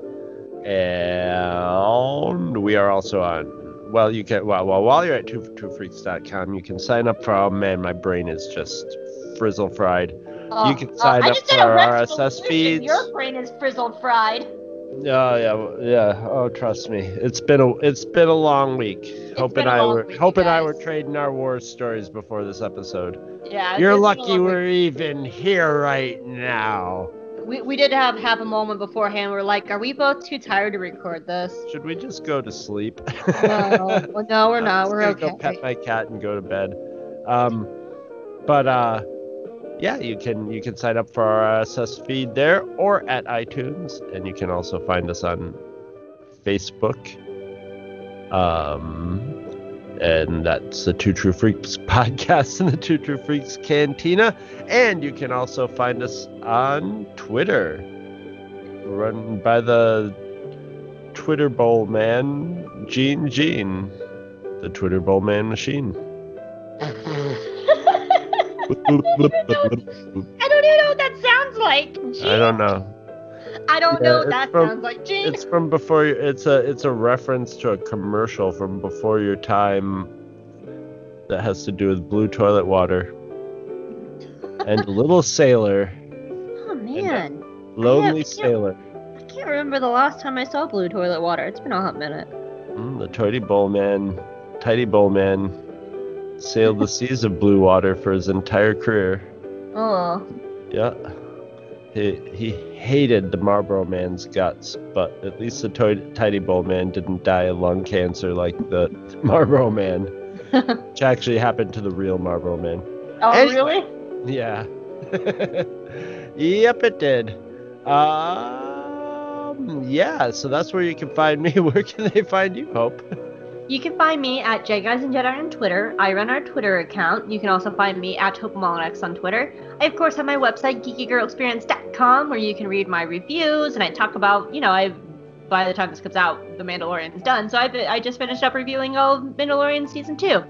And we are also on. Well, you can. Well, well while you're at two, twotruefreaks.com, you can sign up for. Oh man, my brain is just frizzle fried. Oh, You can oh, sign I up for our RSS feeds. Your brain is frizzled fried. Oh yeah, yeah. Oh, trust me, it's been a it's been a long week. hoping been a I were week, you hoping I were trading our war stories before this episode. Yeah. You're it's lucky we're even here right now. We, we did have have a moment beforehand. We're like, are we both too tired to record this? Should we just go to sleep? No, well, no, we're I'm not. just We're okay. Go pet my cat and go to bed. Um, but uh, yeah, you can you can sign up for our RSS feed there or at iTunes, and you can also find us on Facebook. Um, and that's the Two True Freaks podcast and the Two True Freaks Cantina, and you can also find us on Twitter, run by the Twitter Bowl man, Gene Gene, the Twitter Bowl man machine. I don't even know what that sounds like. Gene. I don't know. I don't Yeah, know what that from- sounds like. Gene. It's from before. It's a it's a reference to a commercial from before your time that has to do with blue toilet water and little sailor, oh man, lonely can't- sailor. I can't remember the last time I saw blue toilet water. It's been a hot minute. Mm, the Tidy Bowl man, Tidy Bowl man, sailed the seas of blue water for his entire career. Oh, Yeah. He, he hated the Marlboro man's guts, but at least the toy, Tidy Bowl man didn't die of lung cancer like the Marlboro man, which actually happened to the real Marlboro man. oh Anyway. really? Yeah. yep, it did. Um, yeah, so that's where you can find me. Where can they find you, Hope? You can find me at J Guys and Jedi on Twitter. I run our Twitter account. You can also find me at HopeMollex on Twitter. I of course have my website geekygirlexperience.com where you can read my reviews and I talk about, you know, I by the time this comes out, The Mandalorian is done. So I, I just finished up reviewing all Mandalorian season two.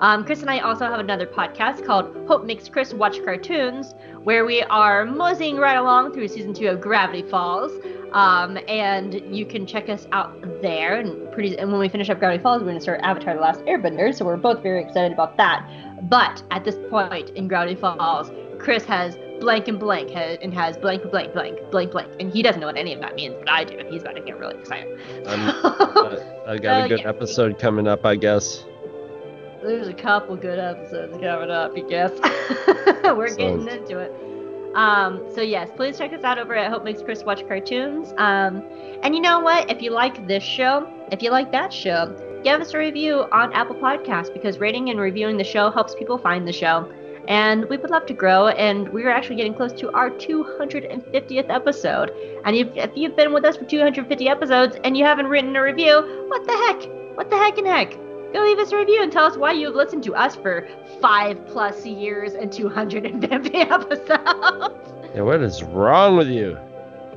Um, Chris and I also have another podcast called Hope Makes Chris Watch Cartoons, where we are moseying right along through season two of Gravity Falls. Um, and you can check us out there. And pretty, and when we finish up Gravity Falls, we're going to start Avatar: The Last Airbender. So we're both very excited about that. But at this point in Gravity Falls, Chris has blank and blank and has blank blank blank blank blank, and he doesn't know what any of that means, but I do. And he's about to get really excited. I got a good yeah. episode coming up, I guess. There's a couple good episodes coming up, I guess. We're getting Sounds- into it. Um, so yes, please check us out over at Hope Makes Chris Watch Cartoons. Um, and you know what? If you like this show, if you like that show, give us a review on Apple Podcasts because rating and reviewing the show helps people find the show. And we would love to grow, and we're actually getting close to our 250th episode. And if, if you've been with us for 250 episodes and you haven't written a review, what the heck? What the heck and heck? Go leave us a review and tell us why you've listened to us for five plus years and 250 episodes. Yeah, what is wrong with you?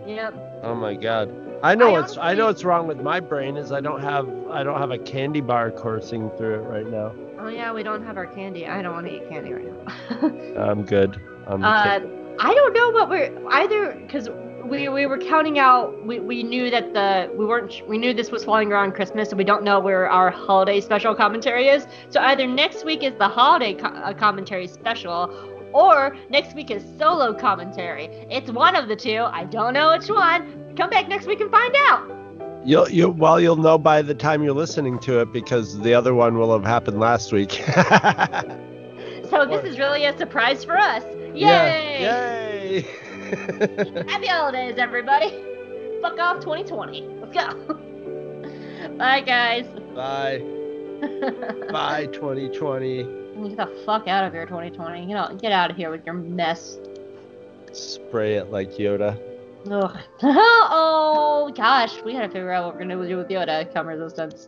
yep. Oh my god. I know I what's I know what's wrong with my brain is I don't have I don't have a candy bar coursing through it right now. Oh yeah, we don't have our candy. I don't want to eat candy right now. I'm good. I'm uh, I don't know what we're either because we, we were counting out. We, we knew that the we weren't we knew this was falling around Christmas, so we don't know where our holiday special commentary is. So either next week is the holiday co- uh, commentary special, or next week is solo commentary. It's one of the two. I don't know which one. Come back next week and find out. You'll you well you'll know by the time you're listening to it because the other one will have happened last week. So this is really a surprise for us. Yay! Yeah. Yay! Happy holidays, everybody. Fuck off 2020. Let's go. Bye, guys. Bye. Bye 2020. Get the fuck out of here, 2020. Get out, get out of here with your mess. Spray it like Yoda. Ugh. oh gosh, we gotta figure out what we're gonna do with Yoda. Come resistance.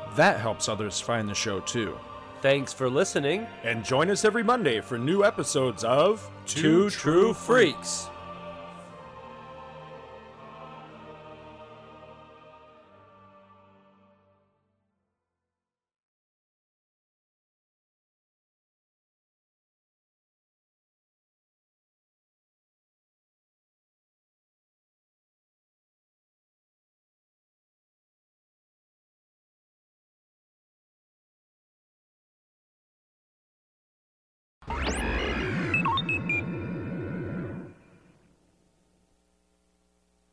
That helps others find the show too. Thanks for listening. And join us every Monday for new episodes of Two True Freaks.